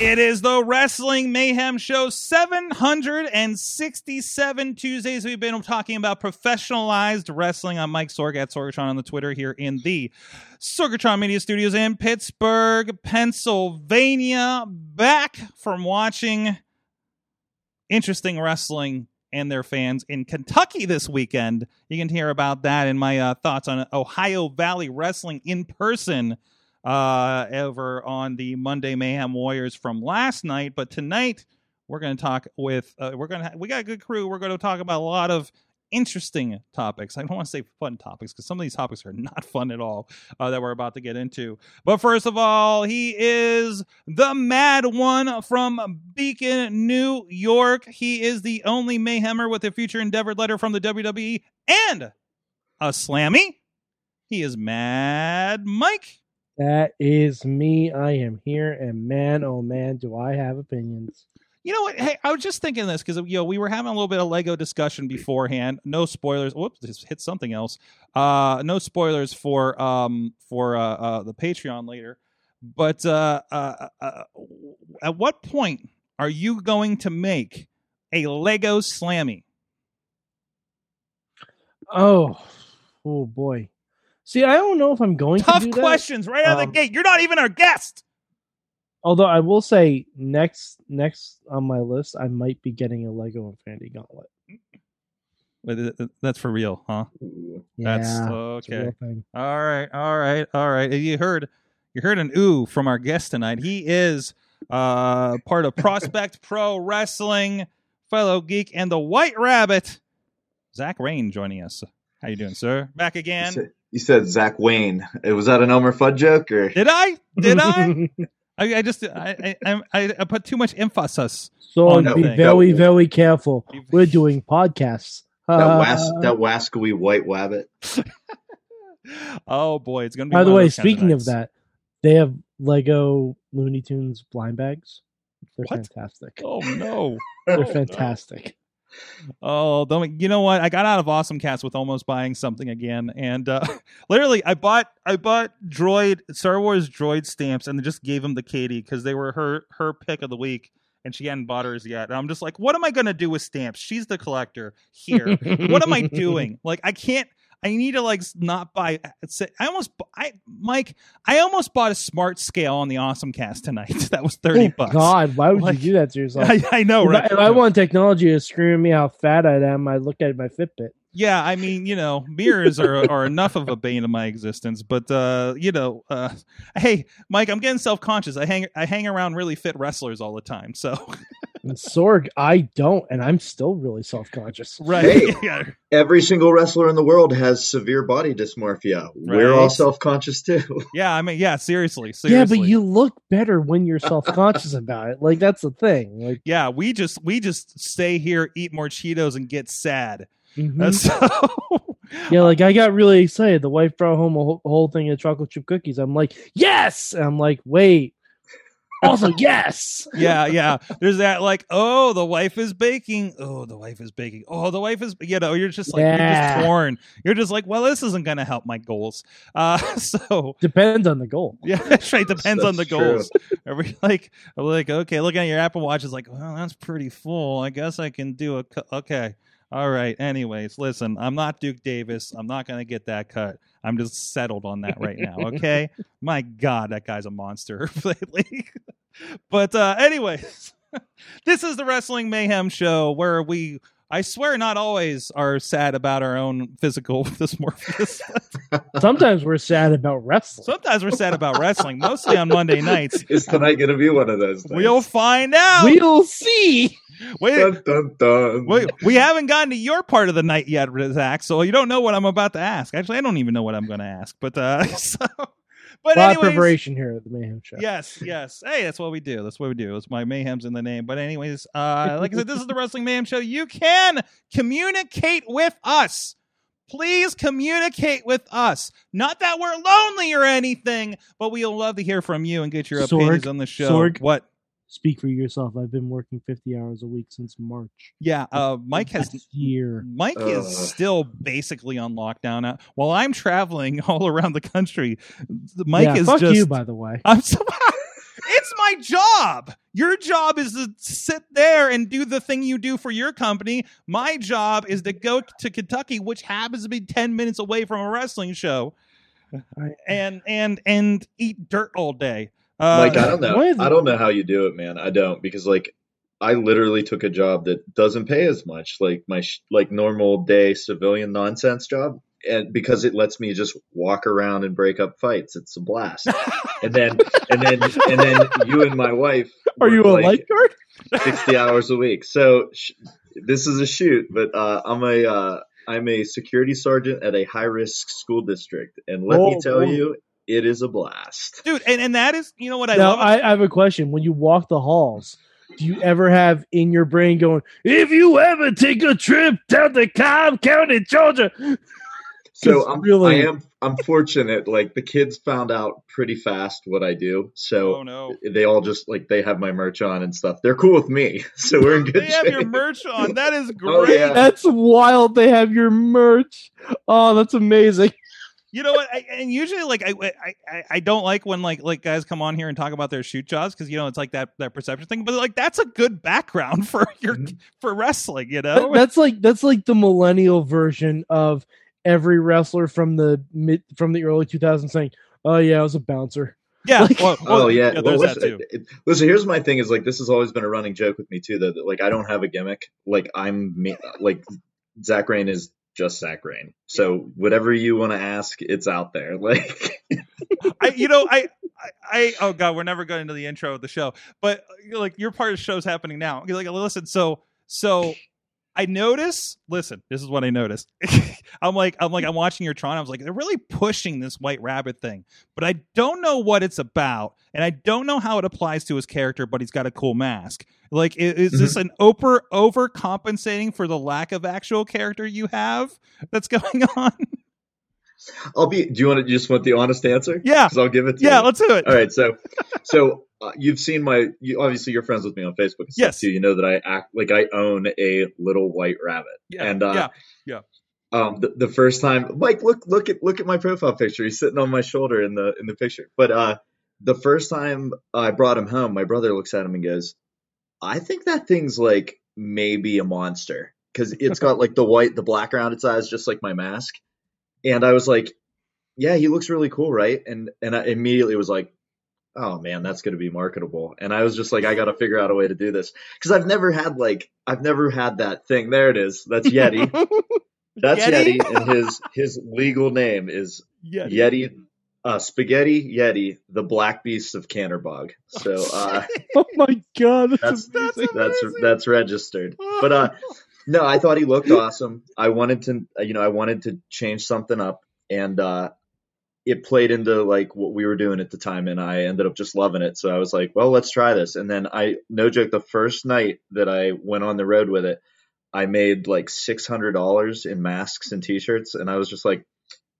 It is the Wrestling Mayhem Show 767 Tuesdays. We've been talking about professionalized wrestling. I'm Mike Sorg at Sorgatron on the Twitter here in the Sorgatron Media Studios in Pittsburgh, Pennsylvania. Back from watching interesting wrestling and their fans in Kentucky this weekend. You can hear about that in my uh, thoughts on Ohio Valley Wrestling in person uh, over on the Monday Mayhem Warriors from last night. But tonight we're going to talk with uh, we're going to we got a good crew. We're going to talk about a lot of interesting topics. I don't want to say fun topics because some of these topics are not fun at all uh, that we're about to get into. But first of all, he is the mad one from Beacon, New York. He is the only Mayhemmer with a future endeavored letter from the WWE and a Slammy. He is Mad Mike. That is me. I am here, and man, oh man, do I have opinions. You know what? Hey, I was just thinking this because you know we were having a little bit of Lego discussion beforehand. No spoilers. Whoops, just hit something else. Uh, no spoilers for um for uh, uh the Patreon later. But uh, uh, uh, at what point are you going to make a Lego Slammy? Oh, oh boy. See, I don't know if I'm going to Tough do that. questions right out of Um, the gate. You're not even our guest. Although I will say, next next on my list, I might be getting a Lego Infinity Gauntlet. But that's for real, huh? Yeah, That's okay. All right, all right, all right. You heard, you heard an ooh from our guest tonight. He is uh part of Prospect Pro Wrestling, fellow geek, and the White Rabbit. Zach Rain joining us. How you doing, sir? Back You again? Said, you said Zach Wayne. Was that an Elmer Fudd joke or? Did I? Did I? I, I just I, I I I put too much emphasis. so on be thing. very, very careful. We're doing podcasts. that Uh, was that wascally white wabbit. Oh boy, it's gonna be. by the way, those speaking of nights. that, they have Lego Looney Tunes blind bags. They're What? fantastic. Oh no. They're no. fantastic. Oh, don't you know what? I got out of Awesome Cast with almost buying something again, and uh, literally, I bought I bought Droid Star Wars Droid stamps, and just gave them to Katie because they were her her pick of the week, and she hadn't bought hers yet. And I'm just like, what am I gonna do with stamps? She's the collector here. what am I doing? Like, I can't. I need to like not buy. I almost, I Mike, I almost bought a smart scale on the Awesome Cast tonight. that was thirty Oh, bucks. God, why would Like- you do that to yourself? I, I know, if. I, if I want technology to screw me how fat I am, I look at my Fitbit. Yeah, I mean, you know, mirrors are are enough of a bane of my existence. But uh, you know, uh, hey, Mike, I'm getting self conscious. I hang I hang around really fit wrestlers all the time. So Sorg, I don't, and I'm still really self conscious. right, Hey. Every single wrestler in the world has severe body dysmorphia. We're all self conscious too. yeah. I mean, yeah, seriously, Yeah, but you look better when you're self conscious about it. Like that's the thing. Like, yeah, we just we just stay here, eat more Cheetos, and get sad. mhm. Uh, so yeah, like I got really excited. The wife brought home a whole, a whole thing of chocolate chip cookies. I'm like, yes. And I'm like, wait. Also, yes. yeah, yeah. There's that like, oh, the wife is baking. Oh, the wife is baking. Oh, the wife is. You know, you're just like you're just torn. You're just like, well, this isn't going to help my goals. Uh, so Depends on the goal. yeah, that's right. Depends on the true. goals. Are we like, are we like, okay, looking at your Apple Watch is like, well, that's pretty full. I guess I can do a. Cu- okay, all right. Anyways, listen, I'm not Duke Davis. I'm not going to get that cut. I'm just settled on that right now. Okay. My God, that guy's a monster lately. but uh, anyways, this is the Wrestling Mayhem Show where we. I swear, not always are sad about our own physical dysmorphia. Sometimes we're sad about wrestling. Sometimes we're sad about wrestling, mostly on Monday nights. Is tonight going to be one of those? Things? We'll find out. We'll see. Wait, Dun, dun, dun. wait, we haven't gotten to your part of the night yet, Zach. So you don't know what I'm about to ask. Actually, I don't even know what I'm going to ask. But uh, so, but A lot of preparation here at the Mayhem Show. Yes, yes. Hey, that's what we do. That's what we do. It's my mayhem's in the name. But anyways, uh, like I said, this is the Wrestling Mayhem Show. You can communicate with us. Please communicate with us. Not that we're lonely or anything, but we'll love to hear from you and get your Sorg, opinions on the show. Sorg. What? Speak for yourself. I've been working 50 hours a week since March. Yeah, uh, Mike has year. Mike is still basically on lockdown now. While I'm traveling all around the country, Mike yeah, is fuck just you, by the way. I'm so It's my job. Your job is to sit there and do the thing you do for your company. My job is to go to Kentucky, which happens to be 10 minutes away from a wrestling show, I- and and and eat dirt all day. Uh, Like I don't know. Is I don't know how you do it, man. I don't because like I literally took a job that doesn't pay as much, like my sh- like normal day civilian nonsense job, and because it lets me just walk around and break up fights, it's a blast. and then and then and then you and my wife Are you a like lifeguard? sixty hours a week. So sh- this is a shoot, but uh, I'm a uh, I'm a security sergeant at a high risk school district, and let me Oh, tell oh. you, it is a blast. dude, and, and that is, you know what I now, love? I, I have a question. When you walk the halls, do you ever have in your brain going, if you ever take a trip down to Cobb County, Georgia? So I'm um, really- I am I'm fortunate. Like the kids found out pretty fast what I do, so oh no. they all just like they have my merch on and stuff. They're cool with me, so we're in good shape. They have your merch on. That is great. Oh, yeah. That's wild. They have your merch. Oh, that's amazing. You know what? I, and usually, like I, I, I, I don't like when like like guys come on here and talk about their shoot jobs because you know it's like that that perception thing. But like that's a good background for your Mhm. for wrestling. You know? that's like that's like the millennial version of every wrestler from the mid from the early 2000s saying, "Oh yeah, I was a bouncer." yeah. like- well, well, Oh yeah, There's well, that listen, too. it- listen, here's my thing: is like this has always been a running joke with me too. That like I don't have a gimmick. Like I'm like Zach Rain is just Zach Rain. So whatever you want to ask, it's out there. Like I, you know, I, I, I, oh god, we're never going into the intro of the show, but like your part of the show's happening now. You're like, listen, so, so I notice. Listen, this is what I noticed. I'm like, I'm like, I'm watching your Tron. I was like, they're really pushing this White Rabbit thing, but I don't know what it's about, and I don't know how it applies to his character. But he's got a cool mask. Like, i- is, this mm-hmm. an over overcompensating for the lack of actual character you have that's going on? I'll be. Do you want to you just want the honest answer? Yeah. because I'll give it to yeah, you. let's do it. All right, so so uh, you've seen my. You, obviously, you're friends with me on Facebook. Yes. too. You know that I act like I own a little white rabbit. Yeah, and uh, yeah. um, the, the first time, Mike, look look at look at my profile picture. He's sitting on my shoulder in the in the picture. But uh, the first time I brought him home, my brother looks at him and goes, "I think that thing's like maybe a monster because it's got like the white, the black around its eyes, just like my mask." And I was like, "Yeah, he looks really cool, right?" And and I immediately was like. Oh man, that's going to be marketable. And I was just like, I got to figure out a way to do this because I've never had like, I've never had that thing. There it is. That's Yeti. That's Yeti? Yeti, and his his legal name is Yeah, Yeti, uh, Spaghetti Yeti, the Black Beast of Canterbog. So uh, Oh my god, that's, that's amazing. that's that's registered. But uh, no, I thought he looked awesome. I wanted to, you know, I wanted to change something up, and uh, it played into like what we were doing at the time, and I ended up just loving it. So I was like, well, let's try this. And then I, no joke, the first night that I went on the road with it, I made like six hundred dollars in masks and T-shirts, and I was just like,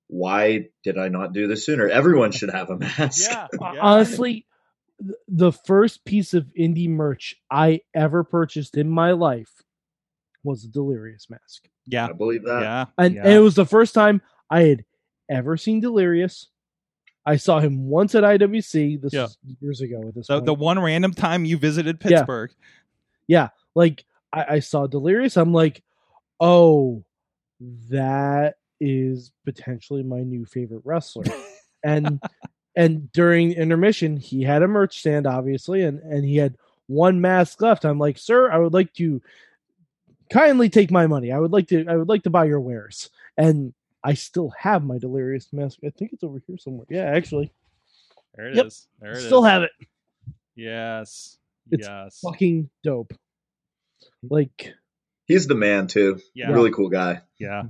why did I not do this sooner? Everyone should have a mask. yeah, yeah. Honestly, the first piece of indie merch I ever purchased in my life was a Delirious mask. yeah, I believe that. yeah, And, yeah. and it was the first time I had ever seen Delirious. I saw him once at IWC. This Yeah. years ago at this the, the one random time you visited Pittsburgh, Yeah. Pittsburgh. like I, I saw Delirious. I'm like, oh, that is potentially my new favorite wrestler. and and during intermission, he had a merch stand, obviously, and and he had one mask left. I'm like, sir, I would like to kindly take my money. I would like to I would like to buy your wares. And I still have my Delirious mask. I think it's over here somewhere. Yeah, actually, There it is. Yep. There it is. still have it. Yes. It's yes. Fucking dope. Like, He's the man too. Yeah. Really cool guy. Yeah.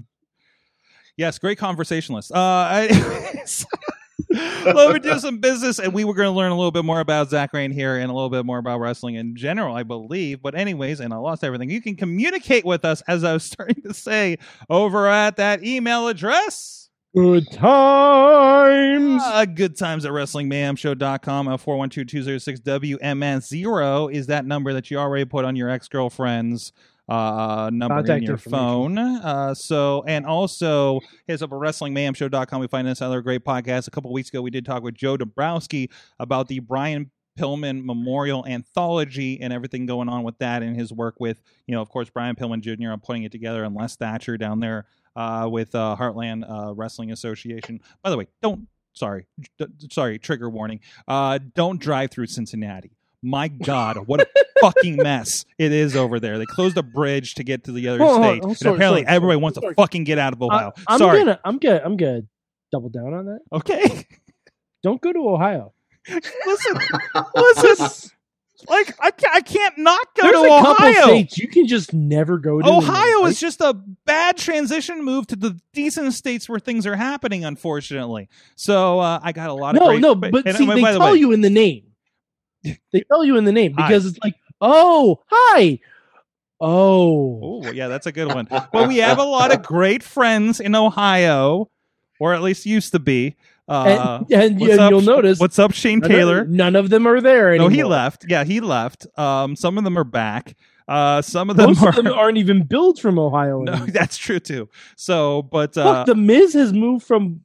Yes, great conversationalist. Uh, anyways, let me do some business, and we were going to learn a little bit more about Zach Rain here and a little bit more about wrestling in general, I believe. But anyways, and I lost everything. You can communicate with us, as I was starting to say, over at that email address. good times. Uh, good times at WrestlingMayhemShow.com. Uh, 412-206-WMS0 is that number that you already put on your ex-girlfriend's uh, number Contact in your phone. Uh, so, and also hit us up at WrestlingMayhemShow.com. We find this other great podcast. A couple weeks ago, we did talk with Joe Dombrowski about the Brian Pillman Memorial Anthology and everything going on with that and his work with, you know, of course, Brian Pillman Jr. on putting it together and Les Thatcher down there uh, with uh, Heartland uh, Wrestling Association. By the way, don't sorry, d- sorry, trigger warning. Uh, don't drive through Cincinnati. My God, what a fucking mess it is over there. They closed a bridge to get to the other on, state, hold on. and apparently sorry, everybody sorry, wants to fucking get out of Ohio. I, am sorry, gonna, I'm gonna, I'm gonna double down on that. okay. Don't go to Ohio. listen, listen. Like I can't, I can't not go There's to couple Ohio. states you can just never go to. Ohio Like, is just a bad transition move to the decent states where things are happening, unfortunately. So uh, I got a lot of no, great, no, but and- see, and they by the tell way, you in the name. They tell you in the name Hi. because it's like, oh, hi, oh, Oh, yeah, that's a good one. Well, we have a lot of great friends in Ohio, or at least used to be. Uh, and, and, and up, you'll notice What's up, Shane none of- Taylor? None of them are there No, he left. Yeah, he left. Um, some of them are back. Uh, some of them Most are. of them aren't even billed from Ohio. no, that's true too. So, but uh, Fuck, the Miz has moved from.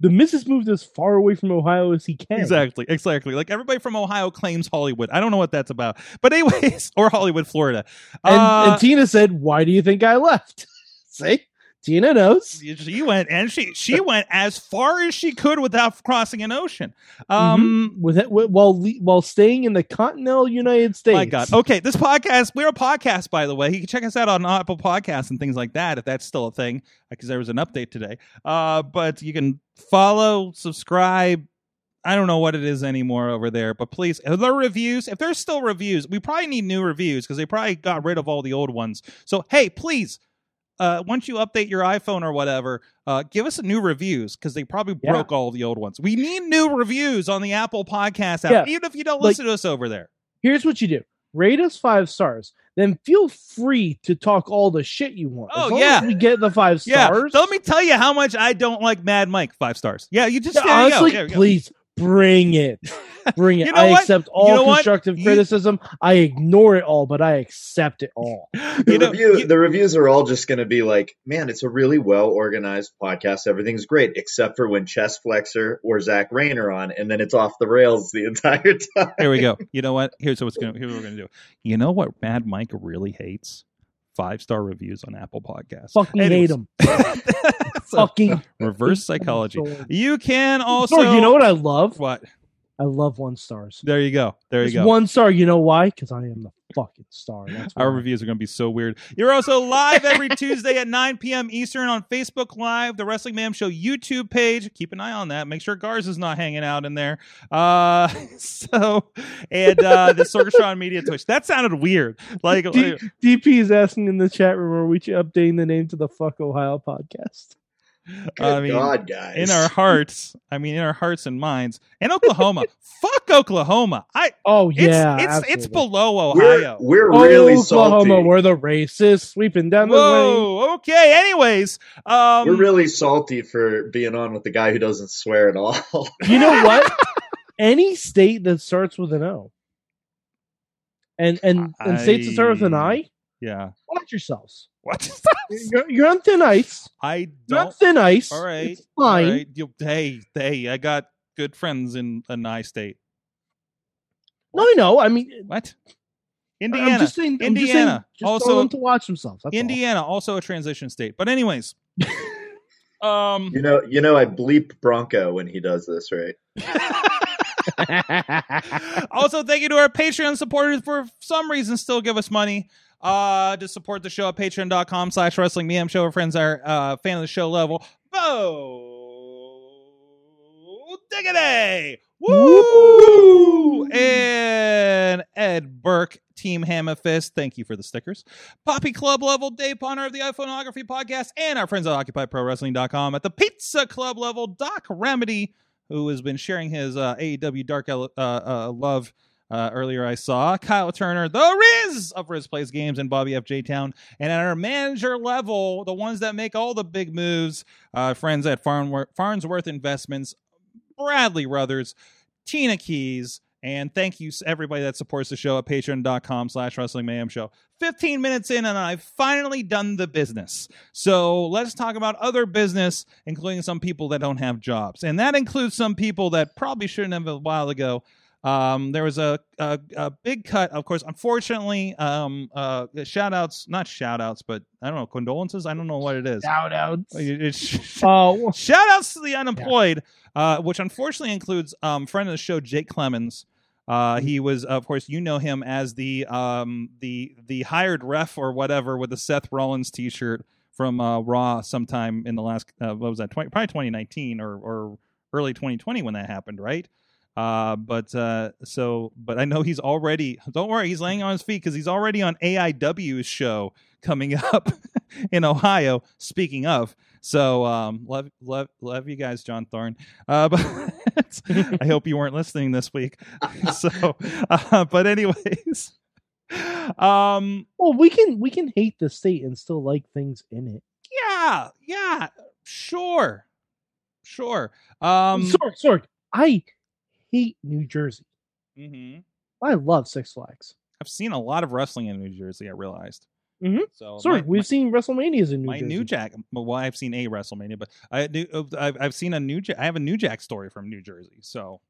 The missus moved as far away from Ohio as he can. Exactly, exactly. Like everybody from Ohio claims Hollywood. I don't know what that's about, but anyways, or Hollywood, Florida. And, Uh, and Tina said, "Why do you think I left?" See, Tina knows. she went and she she went as far as she could without crossing an ocean. Um, with it with- while while staying in the continental United States. My God. Okay, this podcast, we're a podcast, by the way. You can check us out on Apple Podcasts and things like that if that's still a thing, because there was an update today. Uh, but you can follow, subscribe. I don't know what it is anymore over there, but please, are there reviews? If there's still reviews, we probably need new reviews because they probably got rid of all the old ones. So, hey, please, uh, once you update your iPhone or whatever, uh, give us a new reviews because they probably Yeah. broke all the old ones. We need new reviews on the Apple Podcast app, Yeah. even if you don't Like- listen to us over there. Here's what you do: rate us five stars. Then feel free to talk all the shit you want. Oh, as long yeah. as we get the five stars. Yeah, let me tell you how much I don't like Mad Mike. Five stars. Yeah, you just Yeah, there you go. honestly, please bring it. Bring it. You know I what? accept all You know what? constructive You- criticism. I ignore it all, but I accept it all. The, You know, review, you- the reviews are all just going to be like, man, it's a really well organized podcast. Everything's great, except for when Chess Flexor or Zach Rain are on, and then it's off the rails the entire time. Here we go. You know what? Here's what's gonna. Here's what we're gonna do. You know what? Mad Mike really hates five star reviews on Apple Podcasts. Fucking Anyways. hate them. So, Fucking reverse psychology. You can also. You know what I love? What? I love one stars. There you go. There you Just go. one star. You know why? Because I am the fucking star. That's Our reviews are going to be so weird. You're also live every Tuesday at 9 p.m. Eastern on Facebook Live, the Wrestling Mayhem Show YouTube page. Keep an eye on that. Make sure Garz is not hanging out in there. Uh, so, and uh, the Sorgatron Media Twitch. That sounded weird. Like, D- DP is asking in the chat room, are we updating the name to the Fuck Ohio podcast? Good I mean, God, guys. in our hearts, I mean, in our hearts and minds. And Oklahoma. Fuck Oklahoma. I. Oh It's yeah, it's it's absolutely. below we're, Ohio. we're Oh, really Oklahoma, salty. we're the racists sweeping down the lane. Whoa. Okay. Anyways, um, we're really salty for being on with the guy who doesn't swear at all. You know what? Any state that starts with an O, and and and states that start with an I, yeah. watch yourselves. What? You're, you're on thin ice. I You're on don't. thin ice. All right. it's fine. All right. You, hey, hey, I got good friends in a nice state. No, I know. I mean, What? I'm Indiana. just saying. I'm just saying, Indiana. just Also- them to watch themselves. That's all. Indiana, also a transition state. But anyways, um, you know, you know, I bleep Bronco when he does this, right? also thank you to our Patreon supporters for some reason still give us money uh to support the show at patreon.com slash wrestling mayhem show. Our friends are uh fan of the show level. Bo Diggity! Woo! And Ed Burke Team Hammerfist, thank you for the stickers. Poppy Club level, Dave Ponner of the iPhoneography podcast, and our friends at OccupyProWrestling.com at the Pizza Club level, Doc Remedy, who has been sharing his uh, AEW Dark uh, uh, love uh, earlier I saw Kyle Turner, the Riz of Riz Plays Games, and Bobby F. J. Town. And at our manager level, the ones that make all the big moves, uh, friends at Farnworth, Farnsworth Investments, Bradley Ruthers, Tina Keys, and thank you everybody that supports the show at patreon.com slash wrestling mayhem show. 15 minutes in, and I've finally done the business. So let's talk about other business, including some people that don't have jobs. And that includes some people that probably shouldn't have a while ago. Um, there was a, a, a big cut, of course. Unfortunately, um, uh, shout outs, not shout outs, but I don't know, condolences. I don't know what it is. Shout outs. Oh, shout outs to the unemployed, uh, which unfortunately includes um, friend of the show, Jake Clemens. Uh, he was, of course, you know him as the um, the the hired ref or whatever with the Seth Rollins T-shirt from uh, Raw sometime in the last uh, what was that 20, probably 2019 or or early 2020 when that happened, right? Uh, but uh, so, but I know he's already. Don't worry, he's laying on his feet because he's already on AIW's show coming up in Ohio. Speaking of, so um, love, love, love you guys, John Thorne. Uh, but I hope you weren't listening this week. so, uh, but anyways, um, well, we can we can hate the state and still like things in it. yeah, yeah, sure, sure. Um, Sorg, Sorg, I hate New Jersey. mhm. I love Six Flags. I've seen a lot of wrestling in New Jersey. I realized. Mhm. So Sorg, my- we've seen WrestleManias in New my Jersey. New Jack. Well, I've seen a WrestleMania, but I do. I've, I've seen a New Jack. I have a New Jack story from New Jersey. So,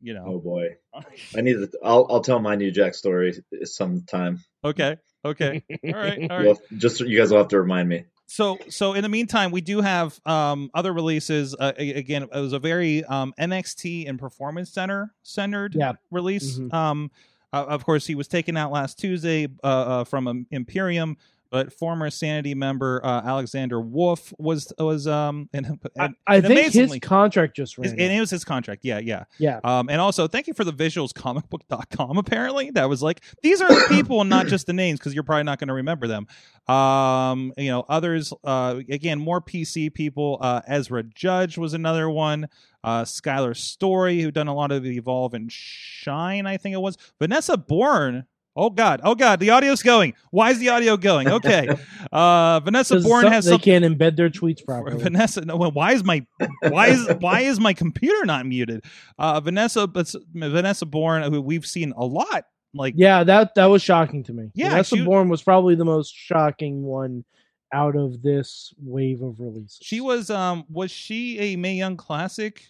you know. Oh boy, I need to. I'll I'll tell my New Jack story sometime. okay. Okay. All right. All You'll have- just you guys will have to remind me. So, so in the meantime, we do have um, other releases. Uh, again, it was a very um, NXT and Performance Center centered Yeah. release. Mhm. Um, uh, of course, he was taken out last Tuesday uh, uh, from um, Imperium, but former Sanity member uh, Alexander Wolf was was um and, I, and- I and think his contract just ran. His- and it was his contract. Yeah, yeah. yeah, Um, and also, thank you for the visuals, comicbook.com. Apparently, that was like, these are the people and not just the names because you're probably not going to remember them. Um, you know, others, uh, again, more PC people. Uh, Ezra Judge was another one. Uh, Skylar Story, who done a lot of Evolve and Shine, I think it was. Vanessa Borne. Oh God! Oh God! The audio's going. Why is the audio going? Okay. Uh, Vanessa Borne some- has they can't embed their tweets properly. Vanessa, no, why is my why is why is my computer not muted? Uh, Vanessa, but Vanessa Borne, who we've seen a lot, like yeah, that that was shocking to me. Yeah, Vanessa she- Borne was probably the most shocking one out of this wave of releases. she was. Um, was she a Mae Young Classic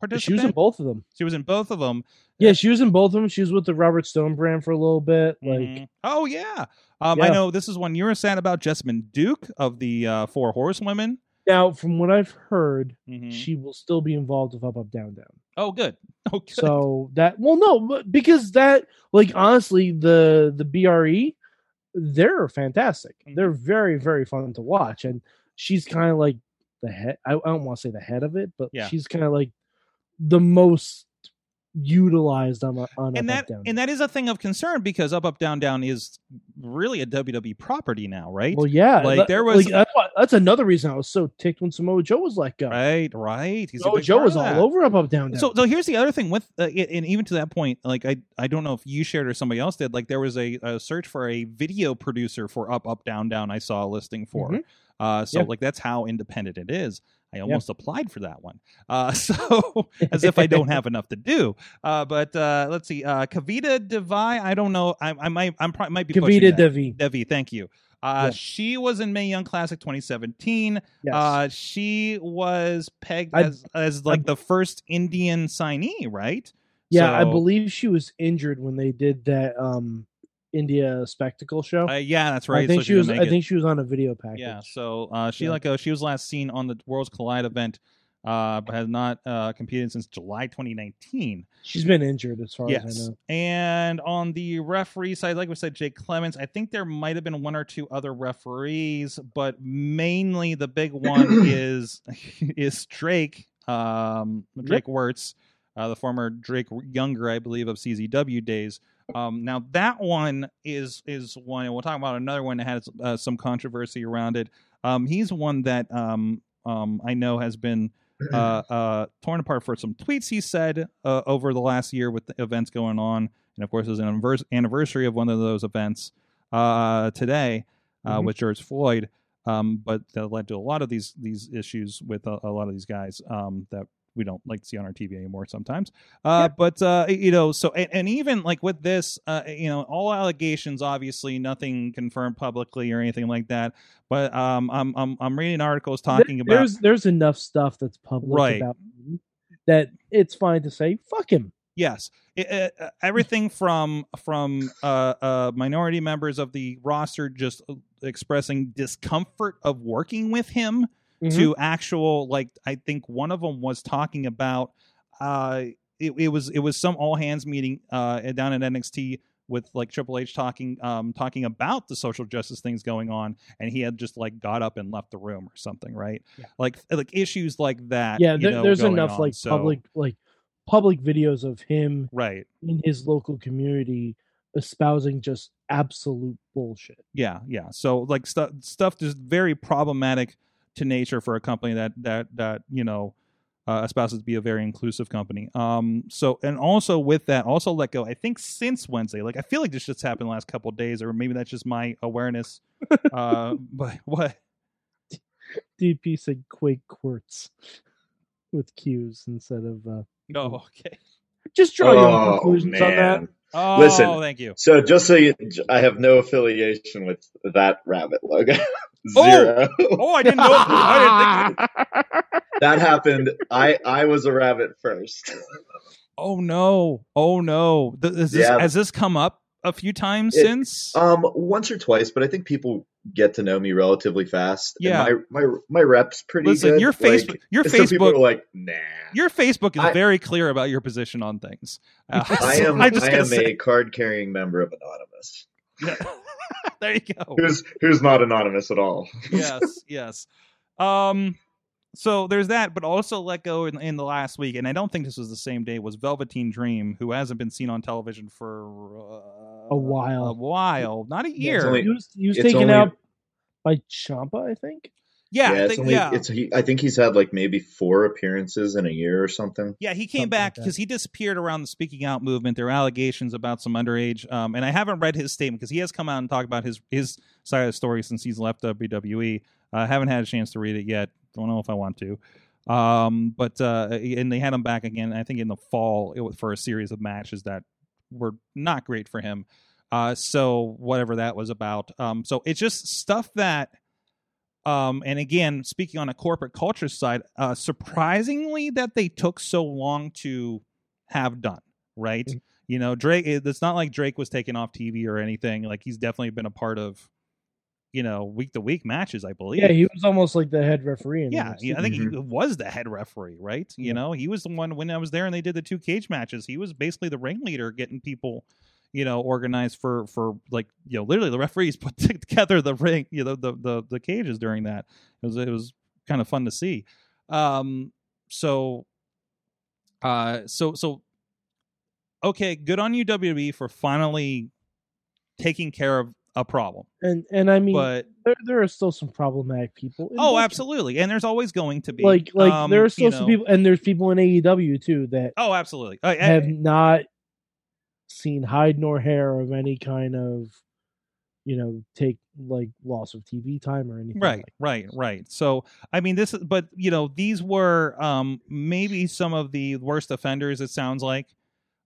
participant? She was in both of them. She was in both of them. Yeah, she was in both of them. She was with the Robert Stone brand for a little bit. Like, Mhm. oh yeah. Um, I know this is one you were sad about. Jessamyn Duke of the uh, Four Horsewomen. now from what I've heard, Mhm. she will still be involved with Up Up Down Down. Oh, good. Oh, good. So that well, no, because that like honestly, the the BRE, they're fantastic. Mhm. They're very very fun to watch, and she's kind of like the head. I, I don't want to say the head of it, but Yeah. she's kind of like the most utilized on a- on and Up, that Up Down. and that is a thing of concern because Up Up Down Down is really a WWE property now, right? well, yeah, like, that- there was- that's, why- that's another reason I was so ticked when Samoa Joe was let go. Right, right. He's Samoa Joe was all over Up Up Down Down. So, so here's the other thing with, uh, and even to that point, like I, I don't know if you shared or somebody else did. Like there was a, a search for a video producer for Up, Up, Down, Down. I saw a listing for. Mhm. Uh, so Yeah. like that's how independent it is. I almost applied for that one. Uh, so as if I don't have enough to do. Uh, but uh, let's see. Uh, Kavita Devi. I don't know. I, I might. I'm probably might be Kavita. Devi. Devi, thank you. Uh, Yeah. She was in Mae Young Classic 2017. Yes. Uh, she was pegged I- as as like the first Indian signee, right? yeah, I believe she was injured when they did that um India spectacle show. Uh, yeah, that's right. I think so she was. I it. think she was on a video package. Yeah. So uh, she Yeah. like uh, she was last seen on the Worlds Collide event, uh, but has not uh, competed since July 2019. she's been injured as far as I know. And on the referee side, like we said, Jake Clements. I think there might have been one or two other referees, but mainly the big one is is Drake, um, Drake Wuertz. uh, the former Drake Younger, I believe, of CZW days. Um, now that one is is one, and we'll talk about another one that has uh, some controversy around it. Um, he's one that um, um, I know has been uh, uh, torn apart for some tweets he said uh, over the last year with the events going on, and of course, there's an anniversary of one of those events uh, today uh, Mhm. with George Floyd. Um, but that led to a lot of these these issues with a, a lot of these guys um, that we don't like to see on our TV anymore sometimes. Uh, But uh, you know, so and, and even like with this, uh, you know, all allegations, obviously, nothing confirmed publicly or anything like that. But um, I'm I'm I'm reading articles talking There- about there's there's enough stuff that's public Right. about him that it's fine to say fuck him. Yes, It- uh, uh, everything from from uh, uh, minority members of the roster just uh, expressing discomfort of working with him Mm-hmm. to actual like I think one of them was talking about uh it, it was it was some all hands meeting uh down at NXT with like Triple H talking um talking about the social justice things going on and he had just like got up and left the room or something right Yeah. like like issues like that yeah, you there, know, there's enough on. like So- public like public videos of him right in his local community espousing just absolute bullshit. Yeah, yeah. So like stuff stuff just very problematic to nature for a company that that that you know uh, espouses to be a very inclusive company. Um. So and also with that, also let go. I think since Wednesday, like I feel like this just happened the last couple of days, or maybe that's just my awareness. uh. But what? DP said Quake Quartz with Q's instead of uh Oh, okay. just draw your own Oh, conclusions on that. Oh, Listen. thank you. So just so you, I have no affiliation with that rabbit logo. Oh! Zero. Oh, I didn't know. I didn't think. that happened. I I was a rabbit first. Oh no. Oh no. Th- is this, Yeah. Has this come up a few times It- since? Um, once or twice, but I think people get to know me relatively fast. and Yeah. my my my rep's pretty Listen, good. your Like, Facebook, your some people Facebook are like, nah. Your Facebook is I- very clear about your position on things. Uh, I am I am say- a card carrying member of Anonymous. there you go. Who's who's not anonymous at all. yes, yes. Um, so there's that, but also let go in, in the last week, and I don't think this was the same day. Was Velveteen Dream, who hasn't been seen on television for uh, A while. a while, not a it's year. only- He was he was taken only- out by Ciampa, I think. yeah, I it's think, only yeah. it's he, I think he's had like maybe four appearances in a year or something. Yeah, he came Something back like because he disappeared around the speaking out movement. There were allegations about some underage, um, and I haven't read his statement because he has come out and talked about his his side of the story since he's left WWE. I uh, haven't had a chance to read it yet. Don't know if I want to. Um, but uh, and they had him back again. I think in the fall it was for a series of matches that were not great for him. Uh, so whatever that was about. Um, so it's just stuff that um, and again, speaking on a corporate culture side, uh, surprisingly that they took so long to have done, right? Mhm. You know, Drake, it's not like Drake was taken off TV or anything. Like he's definitely been a part of, you know, week to week matches, I believe. Yeah, he was almost like the head referee. In Yeah, NXT. yeah, I think he was the head referee, right? You Yeah. know, he was the one when I was there and they did the two cage matches. He was basically the ringleader, getting people, you know, organized for for like you know, literally the referees put together the ring, you know, the the the cages during that. It was it was kind of fun to see. Um, so, uh, so so, okay, good on you WWE for finally taking care of a problem, and and I mean, but there there are still some problematic people. in oh, absolutely, and there's always going to be Like like Um, there are still some know- people, and there's people in AEW too that Oh, absolutely. I, I- have not seen hide nor hair of any kind of, you know, take like loss of TV time or anything. right, like right, right. So, I mean, this is, but you know, these were um maybe some of the worst offenders. It sounds like.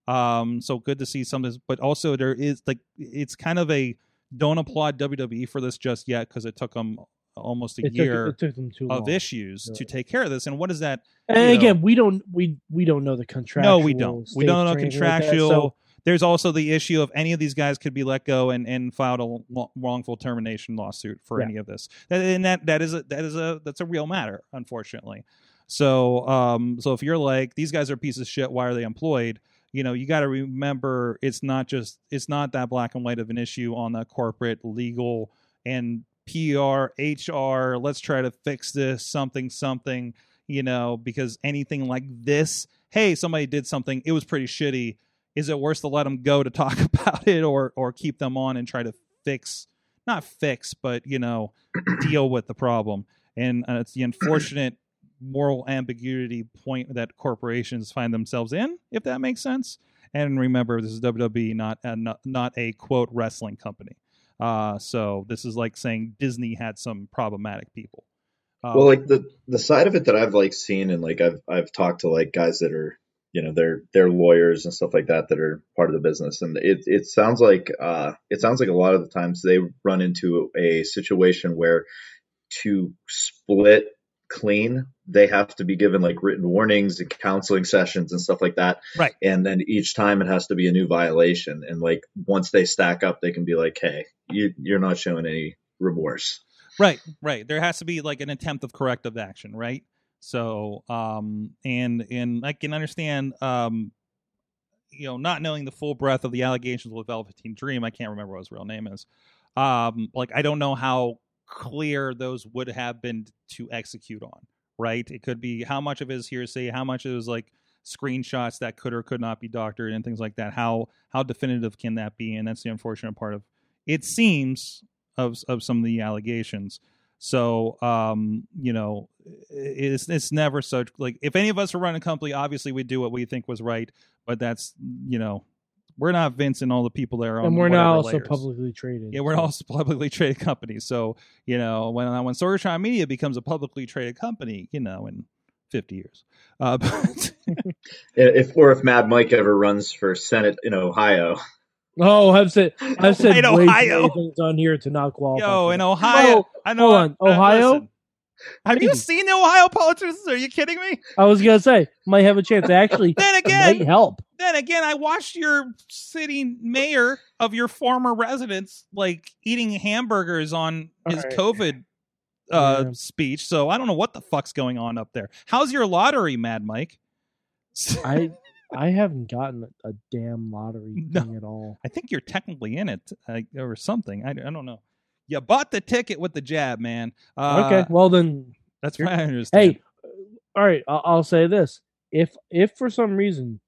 Um, so good to see some of this, but also there is like it's kind of a don't applaud WWE for this just yet because it took them almost a It took, year took them too long. of issues to take care of this. And what is that? And know. again, we don't we we don't know the contractual. no, we don't. We don't know anything like that, contractual. so- There's also the issue of any of these guys could be let go and, and filed a wrongful termination lawsuit for Yeah. any of this. That- And that that is a that is a that's a real matter, unfortunately. So um so if you're like these guys are pieces of shit, why are they employed? You know, you got to remember it's not just it's not that black and white of an issue on the corporate legal and PR, HR. Let's try to fix this something something. You know, because anything like this hey, somebody did something, it was pretty shitty. Is it worse to let them go to talk about it or or keep them on and try to fix not fix, but you know, deal with the problem? And it's the unfortunate moral ambiguity point that corporations find themselves in, if that makes sense. And remember, this is WWE, not a, not, a quote wrestling company. Uh, so this is like saying Disney had some problematic people. Um, well, like the the side of it that I've like seen and like I've I've talked to like guys that are you know they're they're lawyers and stuff like that that are part of the business and it it sounds like uh it sounds like a lot of the times they run into a situation where to split clean they have to be given like written warnings and counseling sessions and stuff like that Right. and then each time it has to be a new violation and like once they stack up they can be like hey you you're not showing any remorse Right, right. There has to be like an attempt of corrective action, right? So, um, and and I can understand, um, you know, not knowing the full breadth of the allegations with Velveteen Dream. I can't remember what his real name is. Um, like I don't know how clear those would have been to execute on. Right? It could be how much of it is hearsay, how much it was like screenshots that could or could not be doctored and things like that. How how definitive can that be? And that's the unfortunate part of it seems of of some of the allegations. So, um, you know, it's it's never such like if any of us were running a company, obviously we'd do what we think was right, but that's you know, we're not Vince and all the people there on and we're not also layers. publicly traded. Yeah, we're so- also publicly traded companies. So, you know, when when Sorgatron Media becomes a publicly traded company, you know, in fifty years, uh, but if or if Mad Mike ever runs for Senate in Ohio Oh, I've said I've said In way too Ohio. many things on here to not qualify. yo, in. Ohio, Oh, I know. hold on, uh, Ohio? listen. have you seen the Ohio politicians? Are you kidding me? I was gonna say might have a chance. Actually, Then again, might help. Then again, I watched your city mayor of your former residence like eating hamburgers on his right. COVID uh, Yeah. speech. So I don't know what the fuck's going on up there. How's your lottery, Mad Mike? I I haven't gotten a, damn lottery No. thing at all. I think you're technically in it uh, or something. I, I don't know. You bought the ticket with the jab, man. Uh, okay, well then, that's what I understand. hey, all right. I'll, I'll say this: if if for some reason,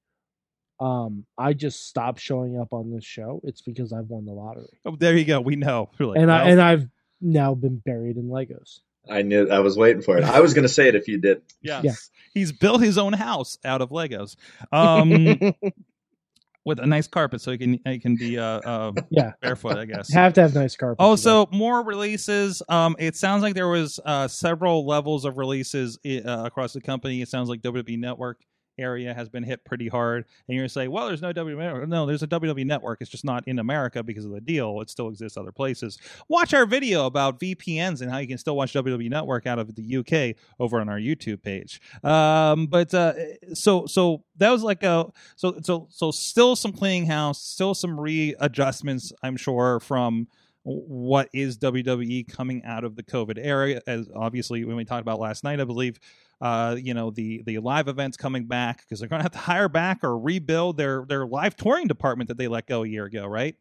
um, I just stop showing up on this show, it's because I've won the lottery, oh, there you go. We know. Like, and I well, and I've now been buried in Legos. I knew I was waiting for it. I was going to say it if you did. yes. yeah. he's built his own house out of Legos. Um, with a nice carpet so he can he can be uh, uh yeah, barefoot, I guess. have to have nice carpet. Oh, so more releases. Um, it sounds like there was uh several levels of releases uh, across the company. It sounds like WWE Network area has been hit pretty hard. And you're gonna say, well, there's no WWE No, there's a WWE Network. It's just not in America because of the deal. It still exists other places. Watch our video about VPNs and how you can still watch WWE Network out of the UK over on our YouTube page. Um, but uh, so so that was like a so so so still some cleaning house, still some readjustments. I'm sure from what is WWE coming out of the COVID era. As obviously when we talked about last night, I believe, uh, you know, the the live events coming back because they're going to have to hire back or rebuild their their live touring department that they let go a year ago, right?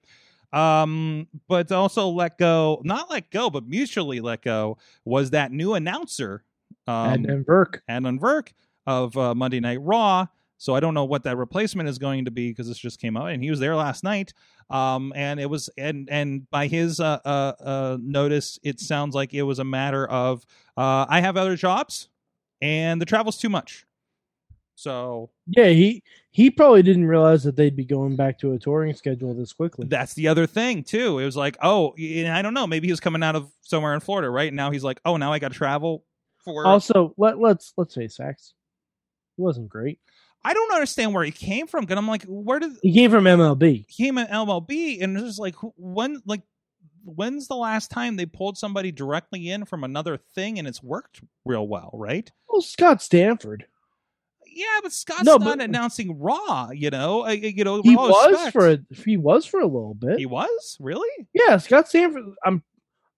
Um, but also let go, not let go, but mutually let go was that new announcer, um, and Adnan Virk. Adnan Virk of uh, Monday Night Raw. So I don't know what that replacement is going to be because this just came out, and he was there last night. Um, and it was, and and by his uh, uh, uh, notice, it sounds like it was a matter of uh, I have other jobs, and the travel's too much. So Yeah, he he probably didn't realize that they'd be going back to a touring schedule this quickly. that's the other thing too. It was like, oh, I don't know, maybe he was coming out of somewhere in Florida, right? And now he's like, oh, now I got to travel for. Also, let let's let's face facts. He wasn't great. I don't understand where he came from. Because I'm like, where did He came from MLB. he came in MLB and it's just like when like when's the last time they pulled somebody directly in from another thing and it's worked real well, right? Well, Scott Stanford. Yeah, but Scott's No, not but- announcing Raw, you know. I, I- you know, He was respect. for a, he was for a little bit. he was really. yeah, Scott Stanford. I'm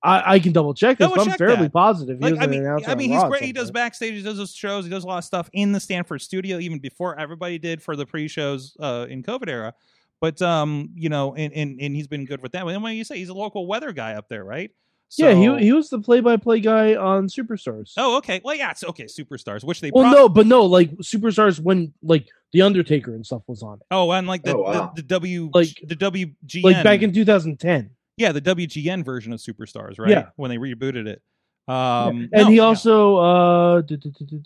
I, I can double check this, Double but I'm check fairly that. positive he Like was I mean, I mean, he's great. He does backstage. He does those shows. He does a lot of stuff in the Stamford studio, even before everybody did for the pre-shows uh, in COVID era. But um, you know, and, and and he's been good with that. And when you say he's a local weather guy up there, right? So, yeah, he he was the play-by-play guy on Superstars. Oh, okay. Well, yeah, it's okay. Superstars, which they well, prob- no, but no, like Superstars when like the Undertaker and stuff was on it, Oh, and like the, Oh, wow. the, the W Like- the WGN like back in 2010. Yeah the WGN version of Superstars, right? Yeah. when they rebooted it. Um, and no, he yeah. also uh d- d- d-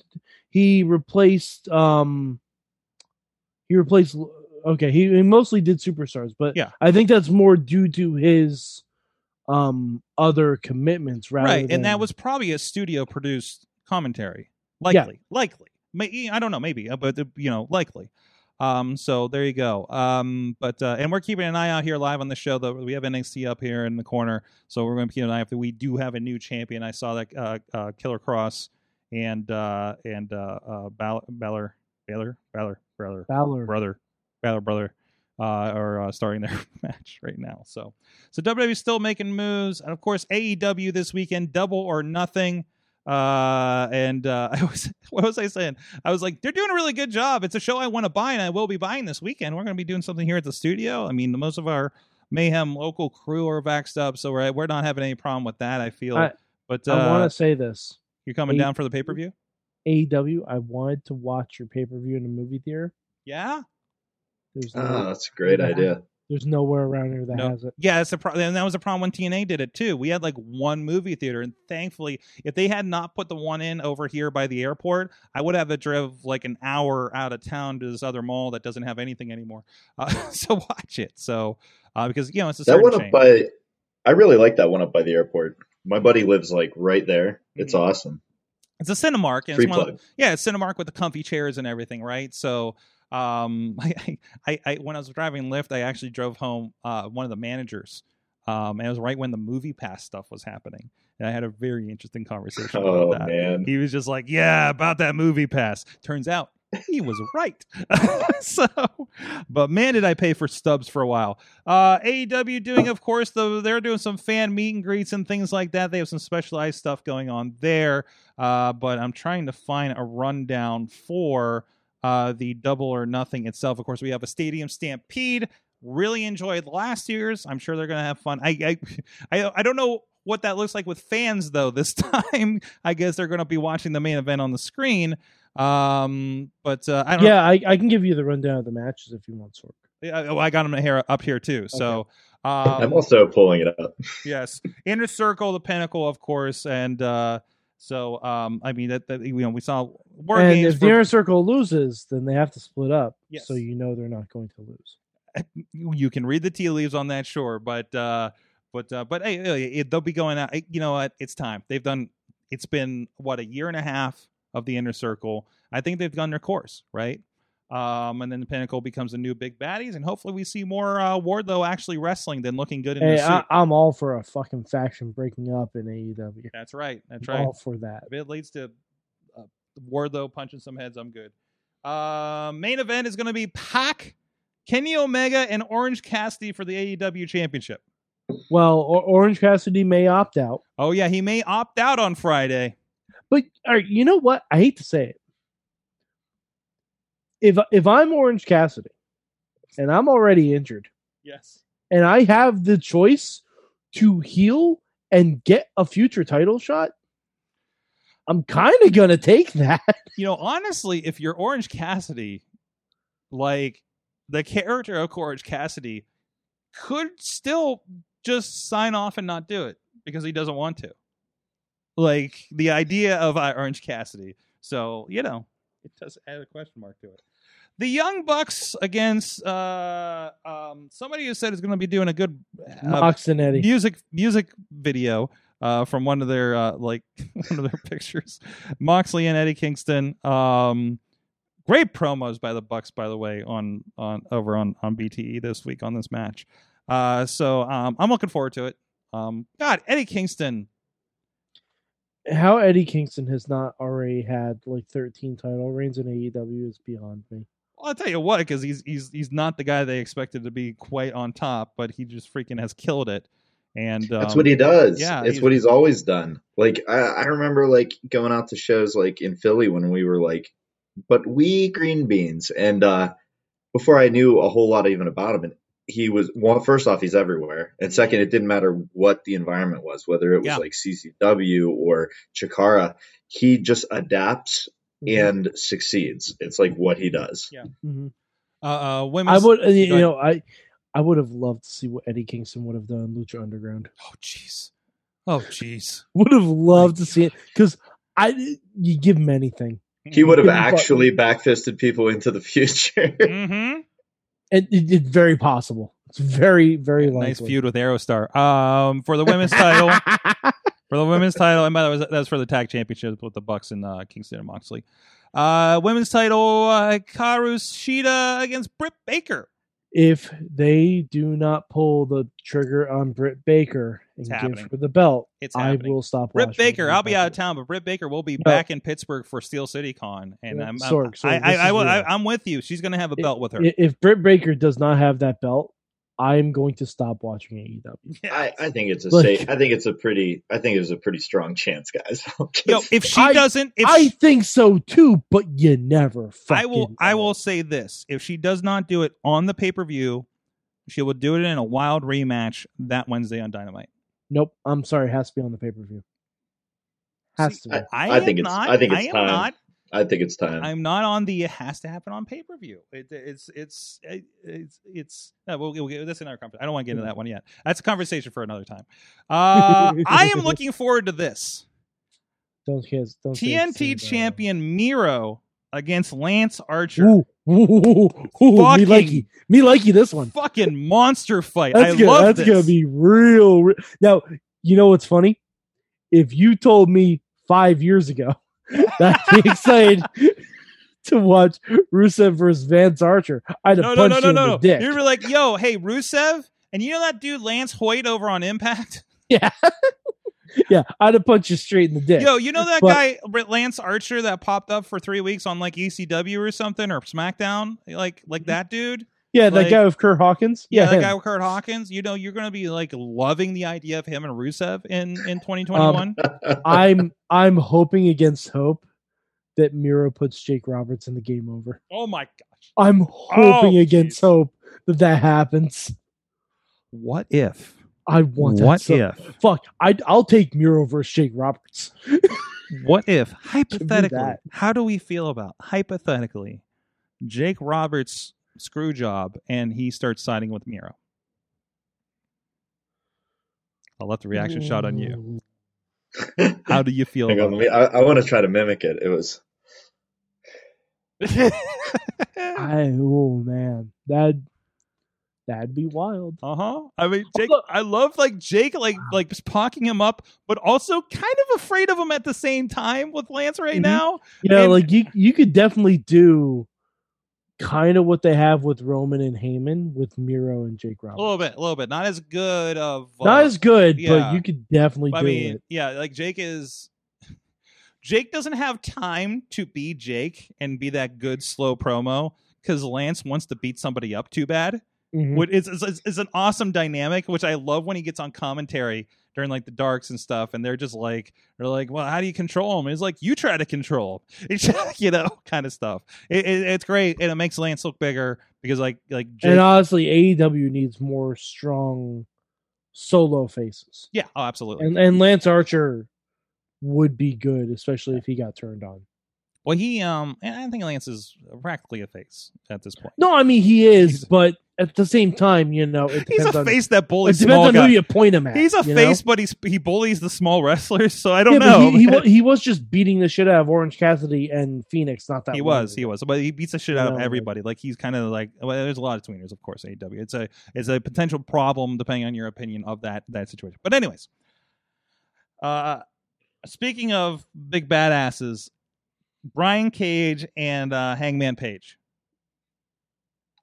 he replaced um he replaced okay he, he mostly did superstars but Yeah. i think that's more due to his um other commitments rather right, than, and that was probably a studio produced commentary, likely, likely. May, I don't know, maybe, uh, but uh, you know, likely. Um, so there you go. Um, but uh, and we're keeping an eye out here live on the show. Though we have NXT up here in the corner, so we're going to keep an eye out. We do have a new champion. I saw that uh, uh, Killer Kross and uh, and uh, uh, Bal- Balor, Baylor, Balor, brother, Balor. brother, Balor brother, uh, are uh, starting their match right now. So, so WWE still making moves, and of course AEW this weekend, Double or Nothing. Uh, and uh, I was, what was I saying? I was like, they're doing a really good job. It's a show I want to buy, and I will be buying this weekend. We're going to be doing something here at the studio. I mean, most of our Mayhem local crew are vaxxed up, so we're we're not having any problem with that. I feel, I- but uh, i want to say this you're coming A- down for the pay per view. aew i wanted to watch your pay-per-view in a movie theater Yeah, there's no, Oh, that's a great Yeah. idea. There's nowhere around here that No. has it Yeah, it's a pro- and that was a problem when TNA did it too. We had like one movie theater, and thankfully, if they had not put the one in over here by the airport, I would have to drive like an hour out of town to this other mall that doesn't have anything anymore. Uh, so watch it. So uh, because you know it's a That certain one chain. up by, I really like that one up by the airport. My buddy lives like right there. It's Mhm. awesome. it's a Cinemark, and Free it's one of plug. yeah, it's Cinemark with the comfy chairs and everything, right? So, um, I, I, I, when I was driving Lyft, I actually drove home uh, one of the managers, um, and it was right when the Movie Pass stuff was happening, and I had a very interesting conversation Oh about that. man, He was just like, "Yeah, about that Movie Pass." Turns out he was right. so, but man, did I pay for stubs for a while. Uh, AEW doing, of course, the they're doing some fan meet and greets and things like that. They have some specialized stuff going on there. Uh, but I'm trying to find a rundown for uh, the Double or Nothing itself. Of course, we have a Stadium Stampede. Really enjoyed last year's. I'm sure they're going to have fun. I, I I I don't know what that looks like with fans though. This time, I guess they're going to be watching the main event on the screen. Um, but uh, I don't. yeah I, I can give you the rundown of the matches if you want Sorg. Yeah, oh, I got them here up here too. So, um, I'm also pulling it up. yes, inner circle, the pinnacle, of course, and uh, so um, I mean that, that you know we saw war and games. if the inner circle loses then they have to split up Yes. so you know they're not going to lose you can read the tea leaves on that, sure, but uh, but uh, but hey, hey, it, they'll be going out. You know what? It's time. They've done. It's been what a year and a half of the inner circle. I think they've done their course, right? Um, and then the pinnacle becomes the new big baddies, and hopefully we see more uh, Wardlow actually wrestling than looking good in hey the suit. I, i'm all for a fucking faction breaking up in aew That's right. That's I'm right. all for that If it leads to uh, Wardlow punching some heads, I'm good. Uh, main event is going to be Pac, Kenny Omega, and Orange Cassidy for the AEW Championship. well or- orange cassidy may opt out Oh yeah, he may opt out on Friday. But right, you know what? I hate to say it. If if I'm Orange Cassidy and I'm already injured Yes. and I have the choice to heal and get a future title shot, I'm kind of going to take that. You know, honestly, if you're Orange Cassidy, like the character of Orange Cassidy could still just sign off and not do it because he doesn't want to. Like the idea of uh, Orange Cassidy. So, you know, it does add a question mark to it. The Young Bucks against uh, um, somebody who said is going to be doing a good uh, Mox and Eddie. music music video uh, from one of their uh, like one of their pictures. Moxley and Eddie Kingston. Um, great promos by the Bucks, by the way, on on over on on BTE this week on this match. Uh, so um, I'm looking forward to it. Um, God, Eddie Kingston. How Eddie Kingston has not already had like 13 title reigns in AEW is beyond me. Well, I'll tell you what, because he's he's he's not the guy they expected to be quite on top, but he just freaking has killed it. And um, That's what he does. yeah, it's he's- what he's always done. Like I, I remember like going out to shows like in Philly when we were like, but we green beans, and uh before I knew a whole lot even about him, and he was well. First off, he's everywhere, and second, it didn't matter what the environment was, whether it was Yeah. like CCW or Chikara. He just adapts Mhm. and succeeds. It's like what he does. Yeah. Mhm. Uh, uh, I would, uh, you know, I I would have loved to see what Eddie Kingston would have done Lucha Underground. Oh jeez. Oh jeez. Would have loved to see it because I you give him anything, He would have actually backfisted people into the future. Mm-hmm. And it, it's very possible. It's very very likely. Nice feud with Aerostar. Um, for the women's title, for the women's title, and by the way, that was for the tag championship with the Bucks and uh, Kingston and Moxley. Uh, women's title, uh, Karu Shida against Britt Baker. if they do not pull the trigger on Britt Baker and It's give her the belt, It's I will stop. Britt watching Baker. I'll be out of town, but Britt Baker will be No. back in Pittsburgh for Steel City Con, and Yeah, I'm, I'm Sorg, Sorg, I, I, I I. I'm with you. She's going to have a It- belt with her. If Britt Baker does not have that belt, I'm going to stop watching AEW. I, I think it's a Like- safe, I think it's a pretty I think it's a pretty strong chance, guys. Yo, if she I- doesn't, if I she- think so too, but you never. I will fucking I will say this: if she does not do it on the pay per view, she will do it in a wild rematch that Wednesday on Dynamite. Nope. I'm sorry. It has to be on the pay per view. Has See, to be. I, I am think it's- not. I think it's am time. not. I think it's time. I'm not on the. It has to happen on pay per view. It, it's it's it's it's. Uh, we'll, we'll get that's another conversation. I don't want to get into that one yet. That's a conversation for another time. Uh, I am looking forward to this. Don't kids. Don't TNT champion Miro against Lance Archer. Ooh, ooh, ooh, ooh, me Fucking- likey, me likey this one. Fucking monster fight. That's I gonna, love that's this. gonna be real, re- Now, you know what's funny? If you told me five years ago that I'd be excited to watch Rusev versus Lance Archer, I'd have no, no, punched no, you no, in no. the dick. You were like, yo, hey, Rusev, and you know that dude Lance Hoyt over on Impact? Yeah, yeah, I'd have punched you straight in the dick. Yo, you know that But- guy Lance Archer that popped up for three weeks on like ECW or something or SmackDown, like like mm-hmm. that dude. yeah, that like- guy with Kurt Hawkins. Yeah, Yeah, that him. guy with Kurt Hawkins. You know, you're gonna be like loving the idea of him and Rusev in in 2021. Um, I'm I'm hoping against hope that Miro puts Jake Roberts in the game over. oh my gosh! I'm hoping Oh, against jeez. hope that that happens. What if? I want that. What so- if? Fuck, I I'll take Miro versus Jake Roberts. What if hypothetically? How do we feel about hypothetically? Jake Roberts screw job and he starts siding with Miro. I'll let the reaction shot on you. How do you feel Hang on, me, I, I want to try to mimic it. It was? I oh man, that that'd be wild. Uh huh. I mean, Jake. I love like Jake, like like just pocking him up, but also kind of afraid of him at the same time with Lance right Mhm. now. Yeah, And- like you you could definitely do kind of what they have with Roman and Heyman with Miro and Jake A little bit, a little bit. Not as good of. Uh, Not as good, yeah. but you could definitely I do mean, it. yeah, like Jake is. Jake doesn't have time to be Jake and be that good slow promo because Lance wants to beat somebody up too bad. Mhm. Is is an awesome dynamic, which I love when he gets on commentary during like the darks and stuff, and they're just like they're like, well, how do you control him? It's like you try to control, him. it's you know, kind of stuff. It, it, it's great, and it makes Lance look bigger because like like Jake, And honestly, AEW needs more strong solo faces. yeah, oh, absolutely. And and Lance Archer would be good, especially if he got turned on. well, he um, I think Lance is practically a face at this point. No, I mean he is, He's- but at the same time, you know, it He's a on face that it bullies depends small on guys. who you point him at. He's a you know? face, but he's he bullies the small wrestlers. So I don't yeah, know. He, he, he was just beating the shit out of Orange Cassidy and Fenix. Not that he long was, he was, but he beats the shit You out know, of everybody. Like he's kind of like, well, there's a lot of tweeners, of course. AEW, it's a it's a potential problem depending on your opinion of that that situation. But anyways, uh, speaking of big badasses, Brian Cage and uh, Hangman Page.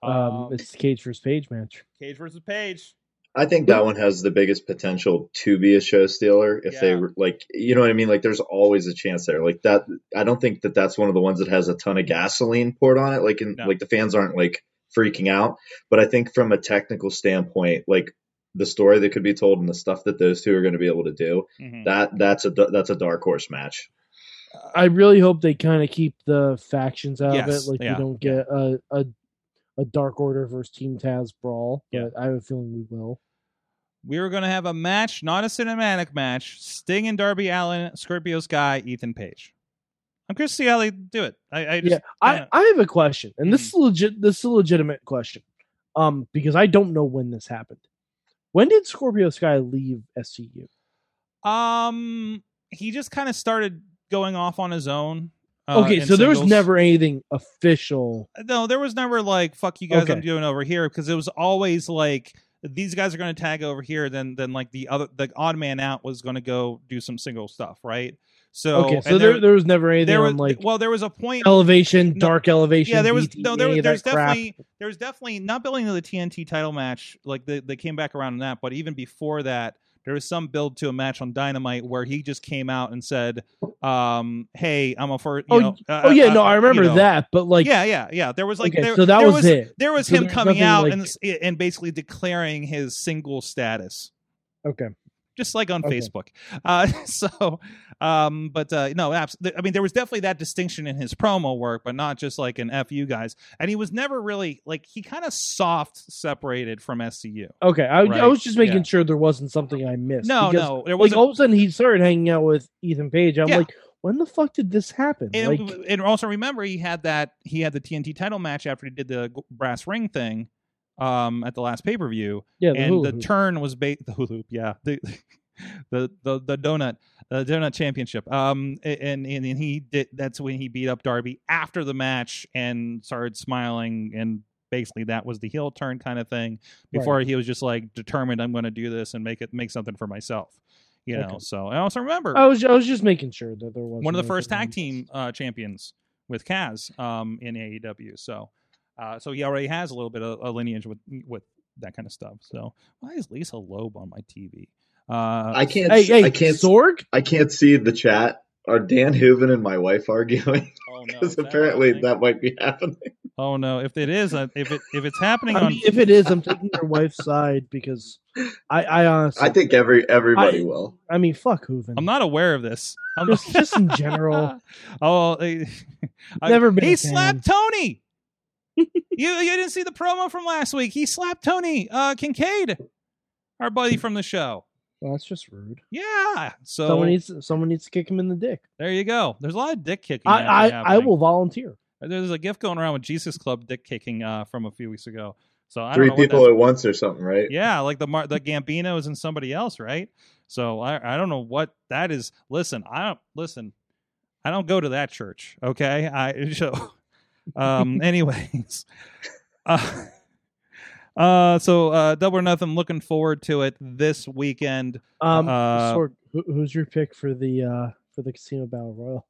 Um, it's Cage versus Page match. Cage versus Page. I think that one has the biggest potential to be a show stealer if they were like, you know what I mean? Like, there's always a chance there. Like that, I don't think that that's one of the ones that has a ton of gasoline poured on it. Like, in, No. like the fans aren't like freaking out. But I think from a technical standpoint, like the story that could be told and the stuff that those two are going to be able to do, Mhm. that that's a that's a dark horse match. I really hope they kind of keep the factions out Yes, of it. Like yeah, you don't get a, a a Dark Order versus Team Taz brawl, Yeah. but I have a feeling we will. We were going to have a match, not a cinematic match. Sting and Darby Allin, Scorpio Sky, Ethan Page. I'm curious to see how they do it. I, I just, yeah, I, I have a question, and this is legit. This is a legitimate question, um, because I don't know when this happened. When did Scorpio Sky leave SCU? um, he just kind of started going off on his own. Uh, okay, so there was never anything official. no, there was never like fuck you guys, I'm doing over here because it was always like these guys are going to tag over here. Then then like the other the odd man out was going to go do some single stuff, right? So okay, so and there, there was never anything there was on like well there was a point elevation, No, dark elevation. yeah there was no there was there's definitely there was definitely not building to the TNT title match like they, they came back around on that but even before that there was some build to a match on Dynamite where he just came out and said um hey I'm a first you Oh, know uh, Oh yeah, uh, no, I you remember know. that, but like, yeah yeah yeah there was like okay, there, so that there was, it. there was So him coming out like- and and basically declaring his single status Okay, just like on Okay. Facebook. Uh, so, um, but uh, no, abs- I mean, there was definitely that distinction in his promo work, but not just like an "f you guys." And he was never really like he kind of soft separated from SCU. okay. I, Right, I was just making yeah. sure there wasn't something I missed. No, because, no, there Like wasn't. all of a sudden he started hanging out with Ethan Page. I'm Yeah. like, when the fuck did this happen? and, like, and also remember, he had that he had the TNT title match after he did the brass ring thing um, at the last pay per view, yeah, the and the hoop. turn was ba- the hula hoop, yeah, the the the the donut the donut championship. Um, and and and he did. That's when he beat up Darby after the match and started smiling and. Basically, that was the heel turn kind of thing. Before he was just like determined, I'm going to do this and make it make something for myself. You know. Okay. So I also remember I was I was just making sure that there was one of the first tag team uh, champions with Kaz um, in AEW. So, uh, so he already has a little bit of a lineage with with that kind of stuff. So, why is Lisa Loeb on my TV? Uh, I can't. Hey, hey, I can't. Sorg. I can't see the chat. Are Dan Hooven and my wife arguing? oh no! Because is that apparently that might be happening. Oh no! If it is, uh, if it if it's happening I on, mean, if it is, I'm taking your wife's side because I, I honestly, I think every everybody I- will. I mean, fuck Hooven. I'm not aware of this. I'm just, just in general. oh, I- I- Never been He slapped Tony. You you didn't see the promo from last week? He slapped Tony uh, Kincaid, our buddy from the show. Well, that's just rude. Yeah. So someone needs someone needs to kick him in the dick. there you go. There's a lot of dick kicking. I actually I, I will volunteer. There's a gift going around with Jesus Club dick kicking uh, from a few weeks ago. So I Three don't know people at once or something, right? Yeah, like the Mar- the Gambinos and somebody else, right? So I I don't know what that is. Listen, I don't listen. I don't go to that church. Okay, I so um. anyways, uh, uh. So uh, double or nothing. Looking forward to it this weekend. Um, Uh, Sorg, who, who's your pick for the uh for the casino battle royal?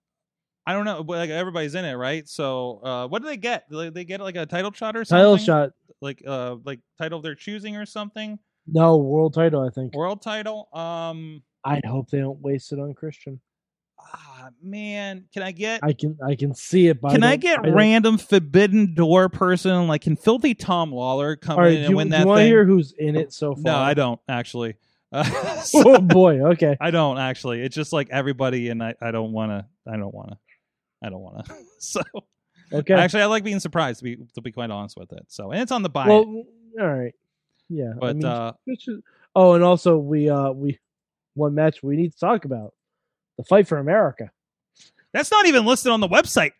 I don't know, but like everybody's in it, right? So uh, what do they get? Do they, they get like a title shot or something? Title shot. like uh, like title of their choosing or something. No world title. I think. World title. Um. I'd hope they don't waste it on Christian. Man, can I get I can I can see it. But Can I, don't- get random Forbidden Door person? Like, can Filthy Tom Lawlor come right, in and you, win that you want to hear who's in it so far? no, I don't actually. Uh, oh boy. Okay. I don't actually. It's just like everybody, and I, I don't want to. I don't want to. I don't want to. so Okay. actually, I like being surprised to be to be quite honest with it. So and it's on the buy. well, all right. Yeah. I but mean, uh, oh, and also we uh we one match we need to talk about the fight for America. that's not even listed on the website.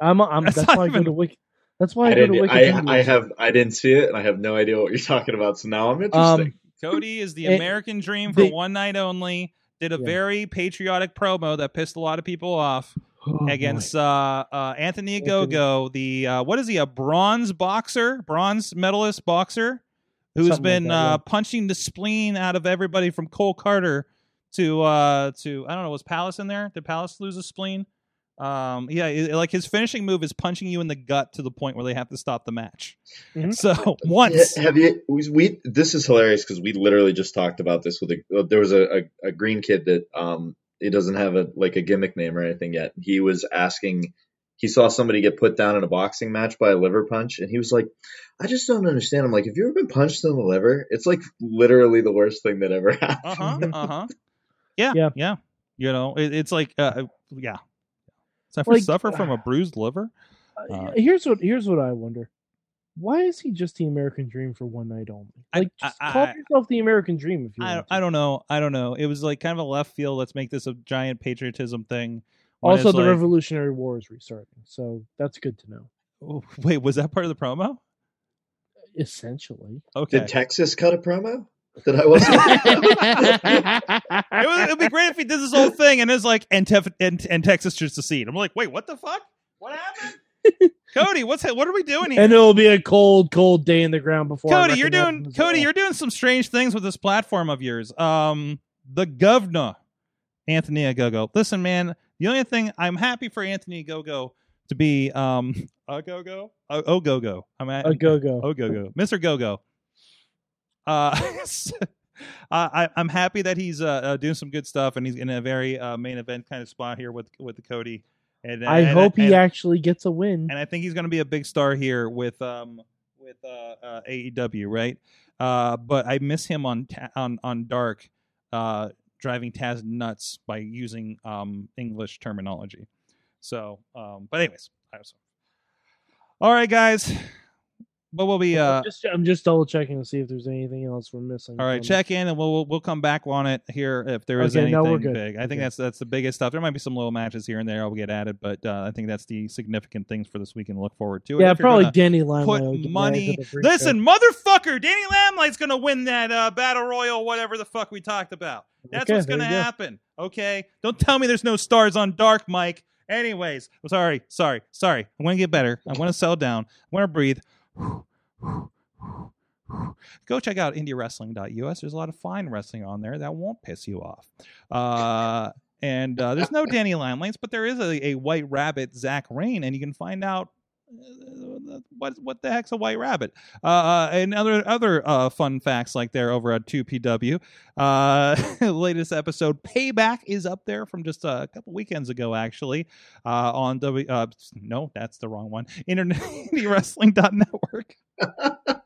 I'm I'm That's that's, not why I even- go to Wiki. That's why I, I go to didn't. Wikipedia. I, I have. I didn't see it, and I have no idea what you're talking about. So now I'm interested. Um, Cody is the It- American dream for they- one night only. Did a Yeah. very patriotic promo that pissed a lot of people off. oh, against uh, uh, Anthony Anthony- Agogo, the uh, what is he? A bronze boxer, bronze medalist boxer, who's Something like been that, uh, yeah. punching the spleen out of everybody from Cole Karter to uh, to I don't know. Was Palace in there? Did Palace lose a spleen? Um, yeah, it- like his finishing move is punching you in the gut to the point where they have to stop the match. Mhm. So once, Have you? We, we this is hilarious because we literally just talked about this with a. There was a, a, a green kid that um he doesn't have a like a gimmick name or anything yet. He was asking. He saw somebody get put down in a boxing match by a liver punch, and he was like, "I just don't understand." I'm like, "Have you ever been punched in the liver? It's like literally the worst thing that ever happened." uh huh, uh huh, yeah, Yeah. yeah, You know, it, it's like, uh, yeah. Suffer, Like- suffer from a bruised liver. Uh, Uh, here's what here's what I wonder. why is he just the American Dream for one night only? I- Like, just I- call I- yourself the American Dream if you I, want. to. I don't know. I don't know. It was like kind of a left field. Let's make this a giant patriotism thing. Also, the like- Revolutionary War is restarting, so that's good to know. Oh, Wait, was that part of the promo? Essentially, Okay. Did Texas cut a promo that I wasn't? it would it'd be great if he did this whole thing and it's like and, Tef- and and Texas should secede. I'm like, wait, what the fuck? What happened? Cody, what's what are we doing here? and it'll be a cold, cold day in the ground before. Cody, you're doing Cody, well. you're doing some strange things with this platform of yours. Um, the governor, Anthony Agogo. Listen, man, the only thing I'm happy for Anthony Agogo to be um Agogo, oh Ogogo. I'm at a go go. Ogogo, Mr. Gogo. Uh, I, I'm happy that he's uh, uh, doing some good stuff, and he's in a very uh, main event kind of spot here with with the Cody. And I and- hope he and- actually gets a win. and I think he's going to be a big star here with um with uh, uh AEW, right? Uh, but I miss him on ta- on on Dark, uh, driving Taz nuts by using um English terminology. So, um, but anyways, I was. All right, guys. But we'll be uh I'm just I'm just double checking to see if there's anything else we're missing. all right. Check in, and we'll we'll, we'll come back on it here if there is Okay, anything no, big. I think that's that's the biggest stuff. There might be some little matches here and there I'll get added, but uh, I think that's the significant things for this weekend to look forward to. And Yeah, probably Danny Limelight. put will get added money. to the pre-show. Listen, motherfucker, Danny Limelight's gonna win that uh, battle royal, whatever the fuck we talked about. That's Okay, what's gonna go. happen. Okay, don't tell me there's no stars on Dark, Mike. Anyways, I'm sorry, sorry, sorry. I'm gonna get better. I want to settle down. I want to breathe. Go check out IndieWrestling.us. There's a lot of fine wrestling on there that won't piss you off. Uh, and uh, there's no Danny Limelights, but there is a, a White Rabbit Zach Rain, and you can find out what what the heck's a White Rabbit. Uh, and other other uh, fun facts like there over at 2PW. Uh, latest episode Payback is up there from just a couple weekends ago, actually. Uh, on W. Uh, no, that's the wrong one. Internet Wrestling.network.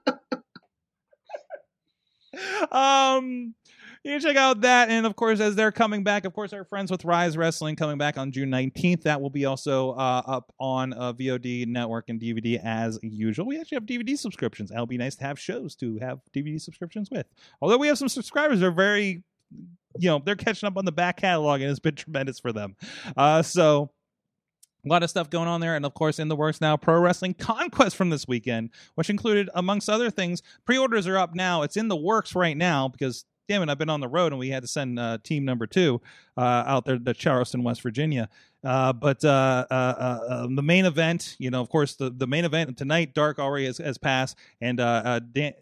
um you check out that and of course as they're coming back of course our friends with rise wrestling coming back on june 19th that will be also uh, up on uh, vod network and dvd as usual. We actually have dvd subscriptions. That'll be nice to have shows to have dvd subscriptions with. Although we have some subscribers they're very you know they're catching up on the back catalog and it's been tremendous for them. Uh, so a lot of stuff going on there, and of course, in the works now, Pro Wrestling Conquest from this weekend, which included, amongst other things, pre-orders are up now. It's in the works right now because, damn it, I've been on the road and we had to send uh, team number two uh, out there to Charleston, West Virginia. Uh, but uh, uh, uh, the main event, you know, of course, the, the main event tonight, Dark already has, has passed, and Dan,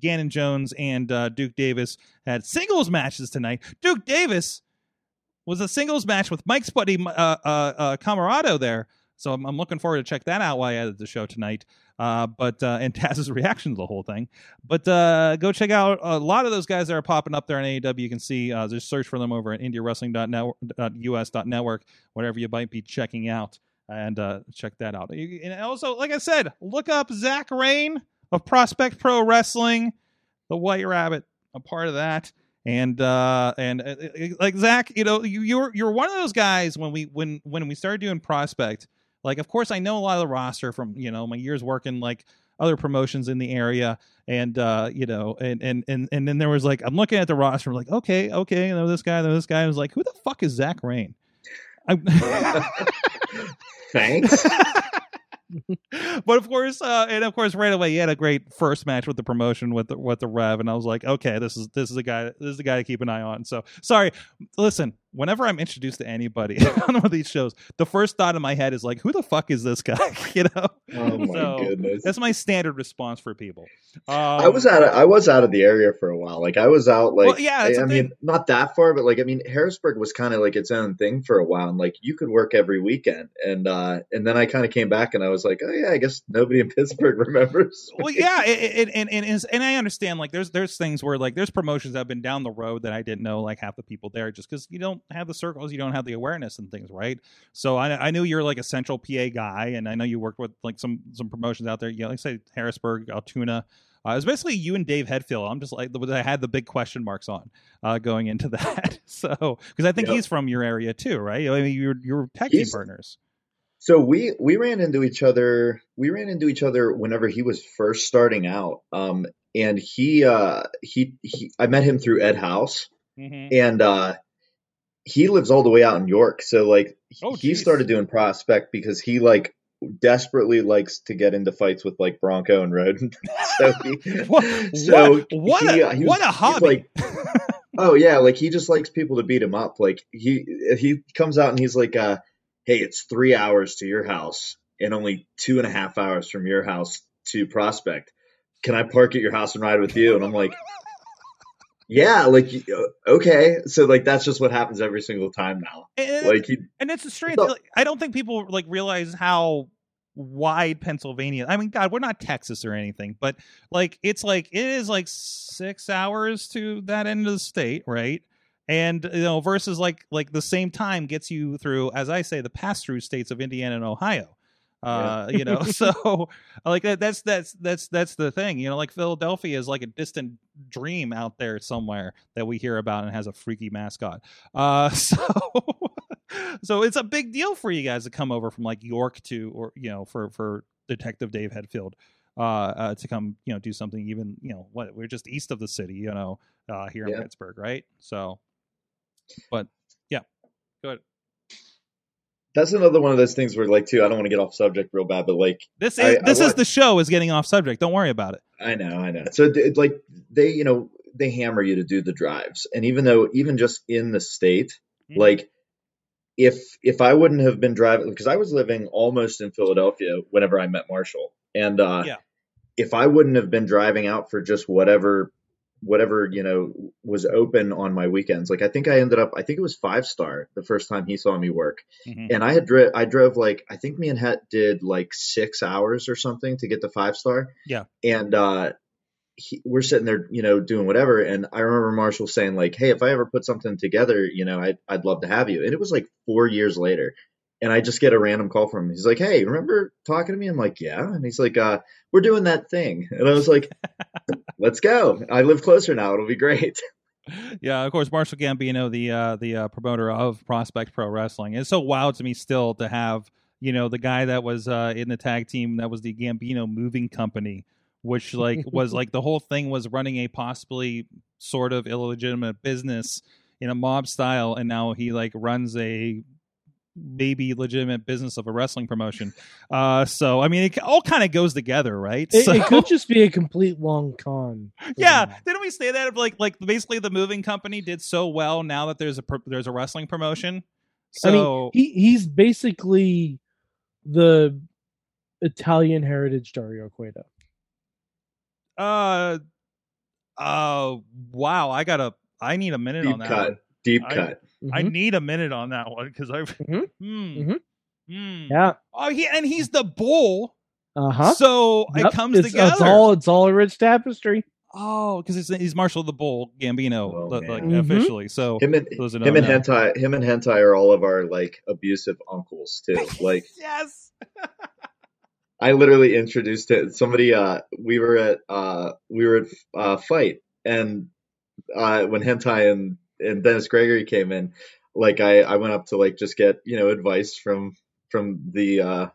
Gannon Jones and Duke Davis had singles matches tonight. Duke Davis was a singles match with Mike's buddy Camarado there. So I'm, I'm looking forward to check that out while I edit the show tonight. Uh, but uh, and Taz's reaction to the whole thing. But uh, go check out a lot of those guys that are popping up there on AEW. You can see uh, just search for them over at IndieWrestling.us.network, whatever you might be checking out, and uh, check that out. And also, like I said, look up Zach Rain of Prospect Pro Wrestling, the White Rabbit, a part of that and uh and uh, uh, like zach you know you you're you're one of those guys when we when when we started doing prospect like of course i know a lot of the roster from you know my years working like other promotions in the area and uh you know and and and, and then there was like i'm looking at the roster I'm like okay okay I know this guy know this guy I was like who the fuck is zach rain Thanks. but of course, uh, and of course, right away, he had a great first match with the promotion with the, with the Rev, and I was like, okay, this is this is a guy, this is a guy to keep an eye on. So sorry, listen. Whenever I'm introduced to anybody on one of these shows, the first thought in my head is like, who the fuck is this guy? you know, Oh my So, goodness. that's my standard response for people. Um, I was out. Of, I was out of the area for a while. Like I was out. Like Well, yeah, I, I mean, not that far, but like I mean, Harrisburg was kind of like its own thing for a while, and like you could work every weekend, and uh and then I kind of came back, and I was like, oh yeah, I guess nobody in Pittsburgh remembers. well yeah it, it, and, and, and, and i understand like there's there's things where like there's promotions that have been down the road that i didn't know like half the people there just because you don't have the circles you don't have the awareness and things right so i, I knew you're like a central pa guy and i know you worked with like some some promotions out there you know like say harrisburg altoona uh, it was basically you and Dave Headfield. I'm just like I had the big question marks on uh, going into that. So because I think Yep. he's from your area too, right? I mean, you're you're tag team partners. So we we ran into each other. We ran into each other whenever he was first starting out. Um, and he uh he, he I met him through Ed House, Mhm. and uh he lives all the way out in York. So like Oh, he geez. started doing prospect because he like desperately likes to get into fights with like Bronco and Roden. so he, What, so what, what, he, a, he what was- a he's hobby. like- Oh yeah, like he just likes people to beat him up. Like he he comes out and he's like, uh, "Hey, it's three hours to your house and only two and a half hours from your house to Prospect. Can I park at your house and ride with you?" And I'm like, "Yeah, like uh, okay." So like that's just what happens every single time now. And- Like he, and it's a strange. So- like, I don't think people like realize how wide Pennsylvania. I mean, God, we're not Texas or anything, but like it's like it is like six hours to that end of the state, right? And you know, versus like like the same time gets you through, as I say, the pass through states of Indiana and Ohio. Uh, you know, so like that, that's that's that's that's the thing. You know, like Philadelphia is like a distant dream out there somewhere that we hear about and has a freaky mascot. Uh, so so it's a big deal for you guys to come over from like York to or you know for for Detective Dave Headfield uh, uh to come you know do something even you know what we're just east of the city you know uh here in Pittsburgh right so but yeah go ahead that's another one of those things where like too. I don't want to get off subject real bad, but like this is I- I this is want- the show is getting off subject don't worry about it I know, I know. So like they, you know, they hammer you to do the drives, and even though even just in the state, Mhm. like if if I wouldn't have been driving because I was living almost in Philadelphia whenever I met Marshall, and uh, Yeah. if I wouldn't have been driving out for just whatever whatever you know was open on my weekends, like I think I ended up, I think it was five star the first time he saw me work, Mhm. and I had dri- I drove like I think me and Het did like six hours or something to get to five star. Yeah. And uh, he, we're sitting there, you know, doing whatever, and I remember Marshall saying like, "Hey, if I ever put something together, you know, I'd I'd love to have you." And it was like four years later, and I just get a random call from him. He's like, "Hey, remember talking to me?" I'm like, "Yeah," and he's like, uh, "We're doing that thing," and I was like, "Let's go! I live closer now. It'll be great." yeah, of course, Marshall Gambino, the uh, the uh, promoter of Prospect Pro Wrestling. It's so wild to me still to have you know the guy that was uh, in the tag team that was the Gambino Moving Company, which like was like the whole thing was running a possibly sort of illegitimate business in a mob style, and now he like runs a maybe legitimate business of a wrestling promotion. Uh, so I mean, it all kind of goes together, right? It, so, it could just be a complete long con. yeah, them. didn't we say that? Of like, like basically the moving company did so well now that there's a there's a wrestling promotion. So I mean, he he's basically the Italian heritage Dario Cueto. uh, uh, wow, I gotta, I need a minute on that. cut, One. deep I- cut. I Mhm. need a minute on that one because I, Mhm. hmm, Mhm. hmm. yeah. Oh, he and he's the bull, Uh huh. so it comes it's, together. It's all it's all a rich tapestry. Oh, because he's Marshall the Bull Gambino, Oh, li- like man. Mhm. officially. So Him and those that him and know. hentai, him and hentai are all of our like abusive uncles too. Like yes, I literally introduced it. Somebody, uh, we were at, uh, we were at, uh, fight, and uh, when hentai and and Dennis Gregory came in, like I, I went up to like just get you know advice from from the uh,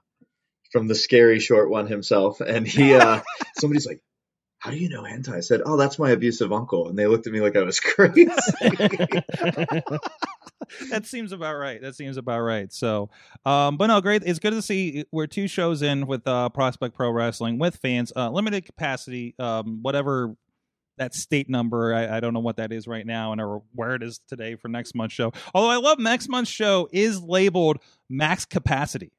from the scary short one himself, and he, uh, somebody's like. How do you know hentai? I said, "Oh, that's my abusive uncle," and they looked at me like I was crazy. that seems about right. That seems about right. So, um, but no, great. It's good to see we're two shows in with uh, Prospect Pro Wrestling with fans, uh, limited capacity, um, whatever that state number. I, I don't know what that is right now, and or where it is today for next month's show. Although I love next month's show is labeled max capacity.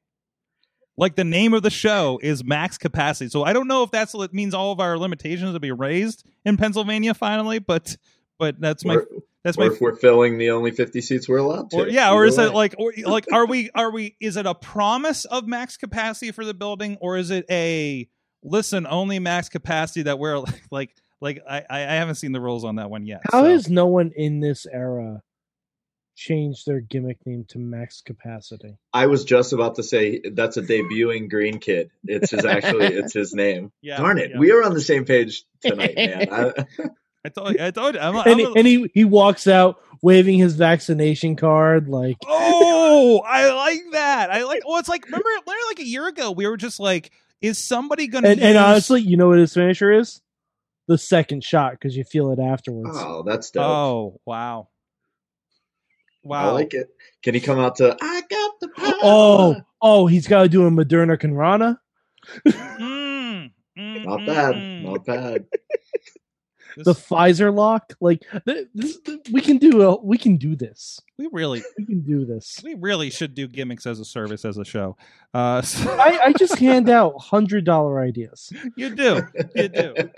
Like the name of the show is max capacity. So I don't know if that's what means all of our limitations will be raised in Pennsylvania finally, but but that's my or, that's my if we're filling the only fifty seats we're allowed to. or yeah, or is it like, or like, are we, are we, is it a promise of max capacity for the building, or is it a listen only max capacity that we're like, like, like I, I haven't seen the rules on that one yet. How so. has no one in this era changed their gimmick name to max capacity? I was just about to say that's a debuting green kid. It's his actually it's his name. yeah, Darn it, yeah. we are on the same page tonight, man. I, I told you. I told you. I'm, a- and, I'm he, a- and he he walks out waving his vaccination card like oh, I like that. I like. Well, it's like remember, remember like a year ago, we were just like, is somebody going to? and, and honestly you know what his finisher is the second shot because you feel it afterwards Oh, that's dope. oh wow, wow. I like it. Can he come out to I got the power? oh oh he's got to do a moderna conrana Mm, mm, Not bad. mm. Not bad. This- the pfizer lock like th- this, th- we can do a, we can do this we really, we can do this we really should do gimmicks as a service as a show. Uh, so- I, I just hand out hundred dollar ideas you do, you do.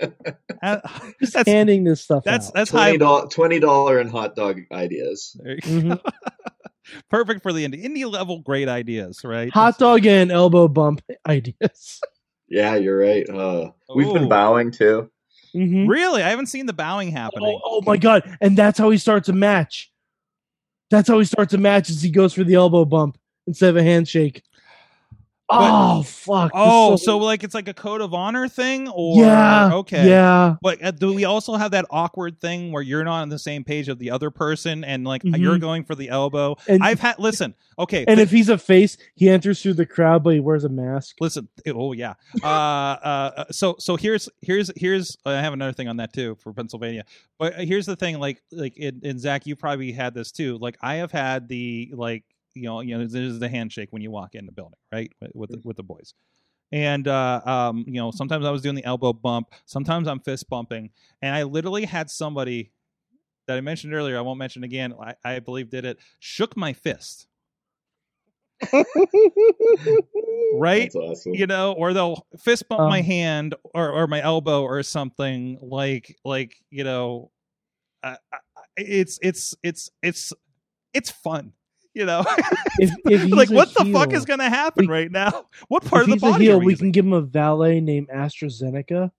Uh, just that's handing this stuff that's out. that's. Twenty dollar twenty dollar and hot dog ideas. There you Mhm. go. Perfect for the indie indie level. Great ideas, right? hot dog and elbow bump ideas Yeah, you're right. Uh, we've been bowing too. Mhm. Really, I haven't seen the bowing happening. Oh, oh my god! And that's how he starts a match. That's how he starts a match. Is he goes for the elbow bump instead of a handshake. Oh fuck! Oh, is so like it's like a code of honor thing, or yeah, okay, yeah. But uh, do we also have that awkward thing where you're not on the same page of the other person, and like Mhm. you're going for the elbow? And I've had listen, okay, and if he's a face, he enters through the crowd, but he wears a mask. listen. Oh yeah. Uh, uh. So so here's here's here's I have another thing on that too for Pennsylvania. But here's the thing, like like in, in Zach, you probably had this too. Like I have had the like you know you know there's the handshake when you walk in the building, right, with with the, with the boys. And uh, um, you know, sometimes I was doing the elbow bump, sometimes I'm fist bumping, and I literally had somebody that I mentioned earlier, I won't mention again, I, I believe did it, shook my fist, right? That's awesome. you know, or they'll fist bump Um, my hand or, or my elbow or something like like you know, uh, I- it's it's it's it's it's fun, you know. If, if he's like what the fuck is gonna happen we- right now? What part if of he's the a body heel, are we, we can give him a valet named AstraZeneca,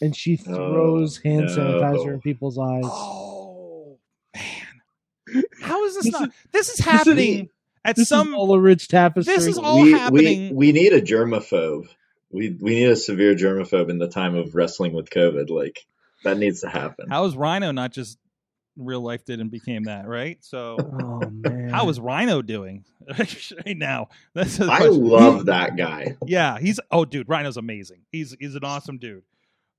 and she throws oh, hand no. sanitizer in people's eyes. Oh man, how is this, This not? is- this is is- happening at This some. is all a rich tapestry. This is all we, happening. We, we need a germaphobe. We we need a severe germaphobe in the time of wrestling with COVID. Like that needs to happen. how is Rhino not just real life did and became that right? So oh man, how is Rhino doing right now? That's I question. love that guy. Yeah, he's oh dude, Rhino's amazing. He's he's an awesome dude.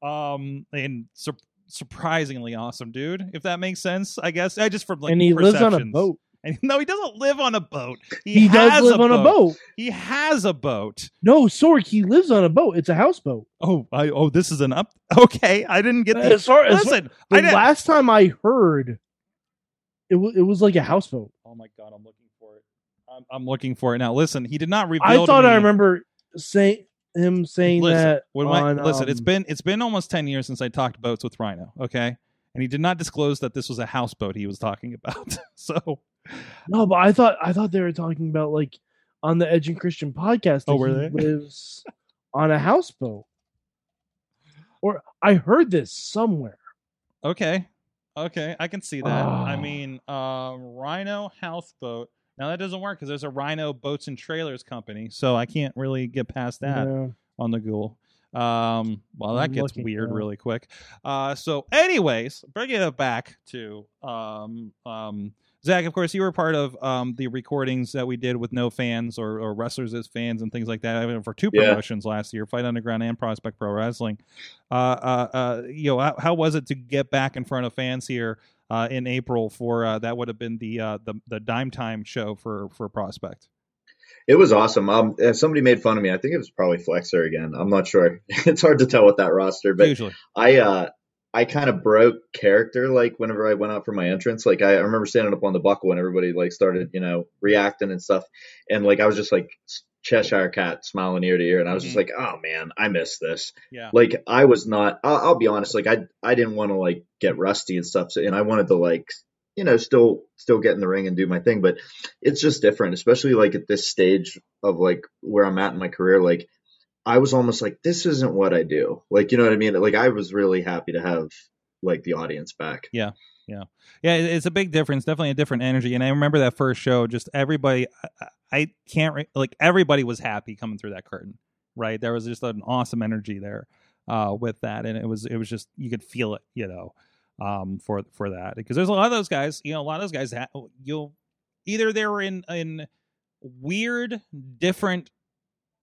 Um and sur- surprisingly awesome dude, if that makes sense. I guess I just from like and he lives on a boat. And no, he doesn't live on a boat. He, He, does live on a boat. He has a boat. No, Sorg, he lives on a boat. It's a houseboat. Oh, I oh this is an up. Okay, I didn't get As far as Listen, the I last time I heard, it was it was like a houseboat. oh my god, I'm looking for it. I'm, I'm looking for it now. Listen, he did not reveal. I thought I remember saying him saying listen, that. on, listen, it's um, been it's been almost ten years since I talked boats with Rhino. Okay, and he did not disclose that this was a houseboat he was talking about. so, no, but I thought I thought they were talking about like on the Edge and Christian podcast. Oh, were he they? lives on a houseboat, or I heard this somewhere. okay, okay, I can see that. I Ah. mean, um, Rhino houseboat. Now that doesn't work because there's a Rhino boats and trailers company, so I can't really get past that. Yeah. on the Google. Um, well, that I'm gets looking weird now. really quick. Uh, so, anyways, bringing it back to um, um, Zach. Of course, you were part of um, the recordings that we did with no fans or, or wrestlers as fans and things like that I mean, for two Yeah. promotions last year, Fight Underground and Prospect Pro Wrestling. Uh, uh, uh, you know, how, how was it to get back in front of fans here? Uh, in April for uh, that would have been the uh, the the dime time show for for Prospect. It was awesome. Um, uh, somebody made fun of me. I think it was probably Flexer again. I'm not sure. it's hard to tell with that roster, but Usually, I uh I kind of broke character like whenever I went out for my entrance. Like I, I remember standing up on the buckle and everybody like started, you know, reacting and stuff. And like I was just like Cheshire cat smiling ear to ear and I was just Mhm. like, "Oh man, I miss this." yeah. Like I was not I'll, I'll be honest, like I I didn't want to like get rusty and stuff. So, and I wanted to like you know, still still get in the ring and do my thing, but it's just different, especially like at this stage of like where I'm at in my career like I was almost like, this isn't what I do. Like, you know what I mean? Like, I was really happy to have like the audience back. Yeah, yeah yeah it's a big difference. Definitely a different energy. And I remember that first show. Just everybody, I, can't re- like everybody was happy coming through that curtain. Right, there was just an awesome energy there uh, with that, and it was it was just you could feel it. You know, um, for for that because there's a lot of those guys. You know, a lot of those guys that you'll either they were in in weird different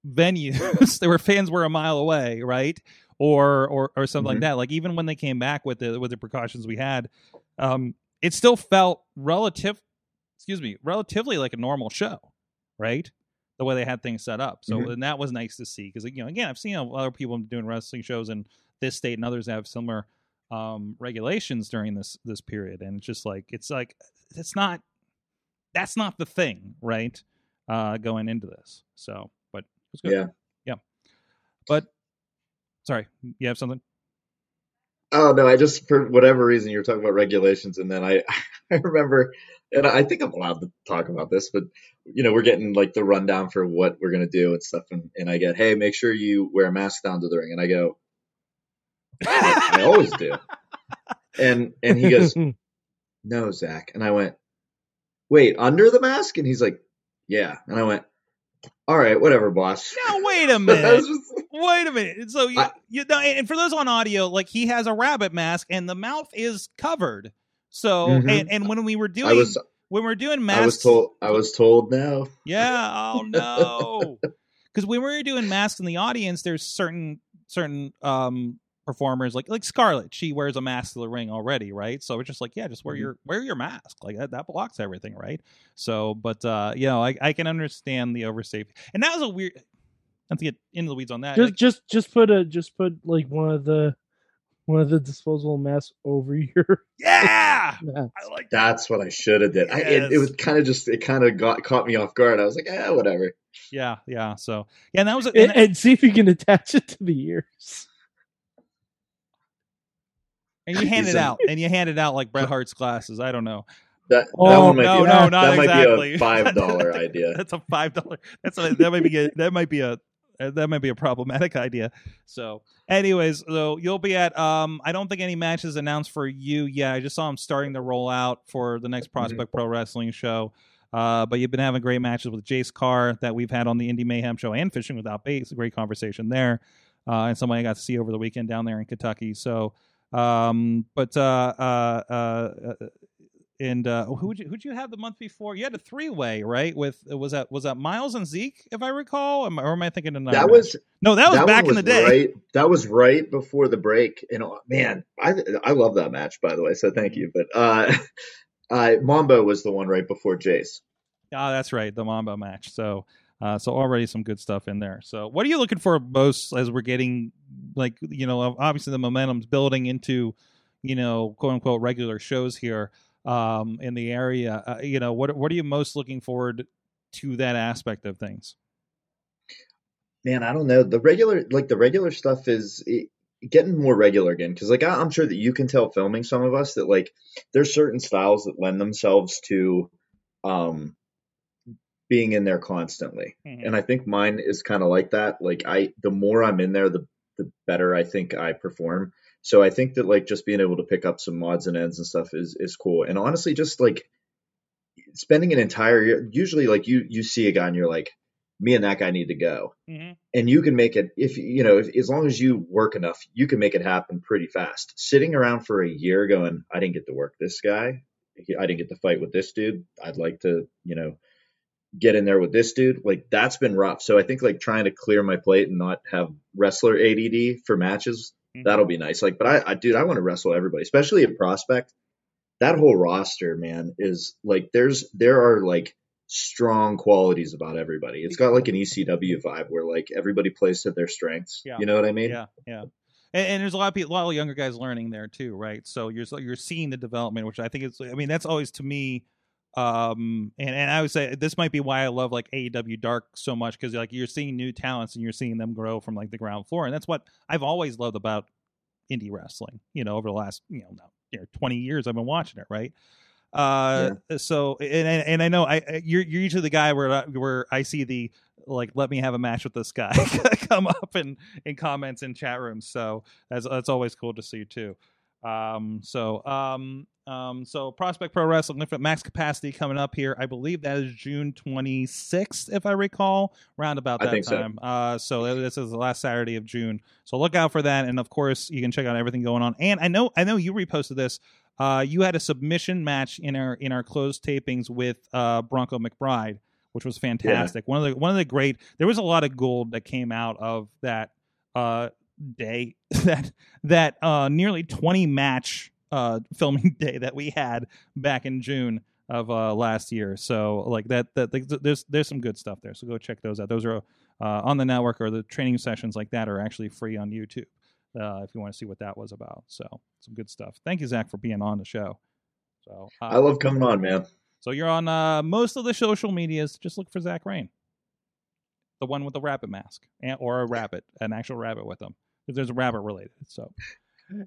venues there were fans were a mile away right or or or something like Mhm. that like even when they came back with the with the precautions we had um it still felt relative excuse me relatively like a normal show right the way they had things set up so Mhm. and that was nice to see because you know again i've seen other people doing wrestling shows in this state and others have similar um regulations during this this period. And it's just like it's like it's not that's not the thing right uh going into this. So but Yeah. yeah. But sorry you have something? Oh no, I just for whatever reason you're talking about regulations, and then I I remember, and I think I'm allowed to talk about this, but you know we're getting like the rundown for what we're gonna do and stuff, and, and I get, hey, make sure you wear a mask down to the ring, and I go, I always do, and and he goes, no, Zach, and I went, wait, under the mask, and he's like, yeah, and I went, all right, whatever, boss. now wait a minute just- Wait a minute. So you, I- you know, and for those on audio, like he has a rabbit mask and the mouth is covered. So Mhm. and, and when we were doing I was when we were doing masks, I was told I was told no. yeah. Oh no. Because when we were doing masks in the audience, there's certain certain um performers like like Scarlett. She wears a mask to the ring already, right? So it's just like yeah, just wear Mhm. your wear your mask. Like that that blocks everything, right? So, but uh, you know, I I can understand the overstay, and that was a weird. Not to get into the weeds on that. just like- just just put a just put like one of the one of the disposable masks over your yeah, mask. I like That's what I should have did. I, it, it was kind of just it kind of got caught me off guard. I was like, eh, whatever. Yeah, yeah. So yeah, and that was and, and, and see if you can attach it to the ears. And you hand it out, and you hand it out like Bret Hart's glasses. I don't know. That, that Oh, one might no, be no, a, not that might exactly. be a five dollar idea. That's a five dollar. That's a, that might be a, that might be a uh, that might be a problematic idea. So, anyways, so you'll be at. Um, I don't think any matches announced for you yet. I just saw them starting to roll out for the next Prospect Pro Wrestling show. Uh, but you've been having great matches with Jace Carr that we've had on the Indie Mayhem show and Fishing Without Bait. It's a great conversation there, uh, and somebody I got to see over the weekend down there in Kentucky. So, um, but uh, uh, uh, and uh, who would you who'd you have the month before? You had a three way, right? With was that was that Miles and Zeke, if I recall, Am- or am I thinking another? That was no, that was one back in the day. Right, that was right before the break. And uh, man, I I love that match by the way. So thank you. But uh, uh, Mambo was the one right before Jace. Ah, that's right, the Mamba match. So, uh, so already some good stuff in there. So, what are you looking for most as we're getting, like, you know, obviously the momentum's building into, you know, quote unquote regular shows here um, in the area. Uh, you know, what what are you most looking forward to that aspect of things? Man, I don't know. The regular like the regular stuff is it, getting more regular again because like I, I'm sure that you can tell filming some of us that like there's certain styles that lend themselves to um being in there constantly. and I think mine is kind of like that. Like I, the more I'm in there, the the better I think I perform. So I think that like just being able to pick up some mods and ends and stuff is is cool. And honestly, just like spending an entire year, usually like you you see a guy and you're like, me and that guy need to go, Mhm. and you can make it if you know if, as long as you work enough, you can make it happen pretty fast. Sitting around for a year going, I didn't get to work this guy. I didn't get to fight with this dude. I'd like to, you know, get in there with this dude. Like that's been rough. So I think like trying to clear my plate and not have wrestler ADD for matches, Mhm. that'll be nice. Like, but I, I dude, I want to wrestle everybody, especially at prospect. That whole roster, man, is like there's there are like strong qualities about everybody. It's got like an ECW vibe where like everybody plays to their strengths. Yeah. You know what I mean? Yeah, yeah. And, and there's a lot of people, a lot of younger guys learning there too, right? So you're so you're seeing the development, which I think is. I mean, that's always to me. Um, and and I would say this might be why I love like AEW Dark so much because like you're seeing new talents and you're seeing them grow from like the ground floor, and that's what I've always loved about indie wrestling. You know, over the last you know now you know 20 years I've been watching it, right? Uh, so and and and I know I you're you're usually the guy where I- where I see the like let me have a match with this guy come up and in comments in chat rooms. So that's that's always cool to see too. Um, so um, um, so Prospect Pro Wrestling at Max Capacity coming up here. I believe that is June 26th, if I recall, round about that think so. time. Uh, so this is the last Saturday of June. So look out for that, and of course you can check out everything going on. And I know I know you reposted this. Uh, you had a submission match in our in our closed tapings with uh, Bronco McBride, which was fantastic. One of the one of the great. There was a lot of gold that came out of that uh, day that that uh, nearly 20 match uh, filming day that we had back in June of uh, last year. So like that that like, there's there's some good stuff there. So go check those out. Those are uh, on the network or the training sessions like that are actually free on YouTube. Uh, if you want to see what that was about, so some good stuff. Thank you, Zach, for being on the show. So uh, I love coming on, man. so you're on uh, most of the social medias. Just look for Zach Rain, the one with the rabbit mask, and, or a rabbit, an actual rabbit with him. If there's a rabbit related. So,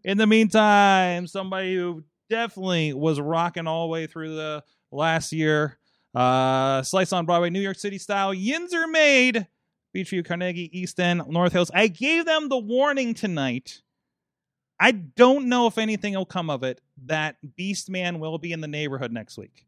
in the meantime, somebody who definitely was rocking all the way through the last year, uh, Slice on Broadway, New York City style, Yinzer Made, Beachview, Carnegie, East End, North Hills. I gave them the warning tonight. I don't know if anything will come of it that Beastman will be in the neighborhood next week.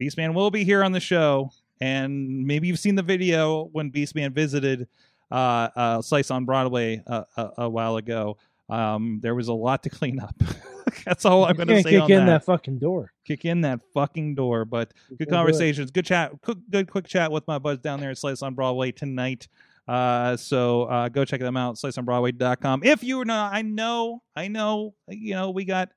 Beastman will be here on the show, and maybe you've seen the video when Beastman visited uh, uh, Slice on Broadway uh, a, a while ago. Um, there was a lot to clean up. That's all I'm going to say kick in that. that fucking door. Kick in that fucking door. But good Can't do it. conversations, good chat, quick, good quick chat with my buds down there at Slice on Broadway tonight. Uh, so uh, go check them out, sliceonbroadway.com. If you were not, I know, I know, you know, we got,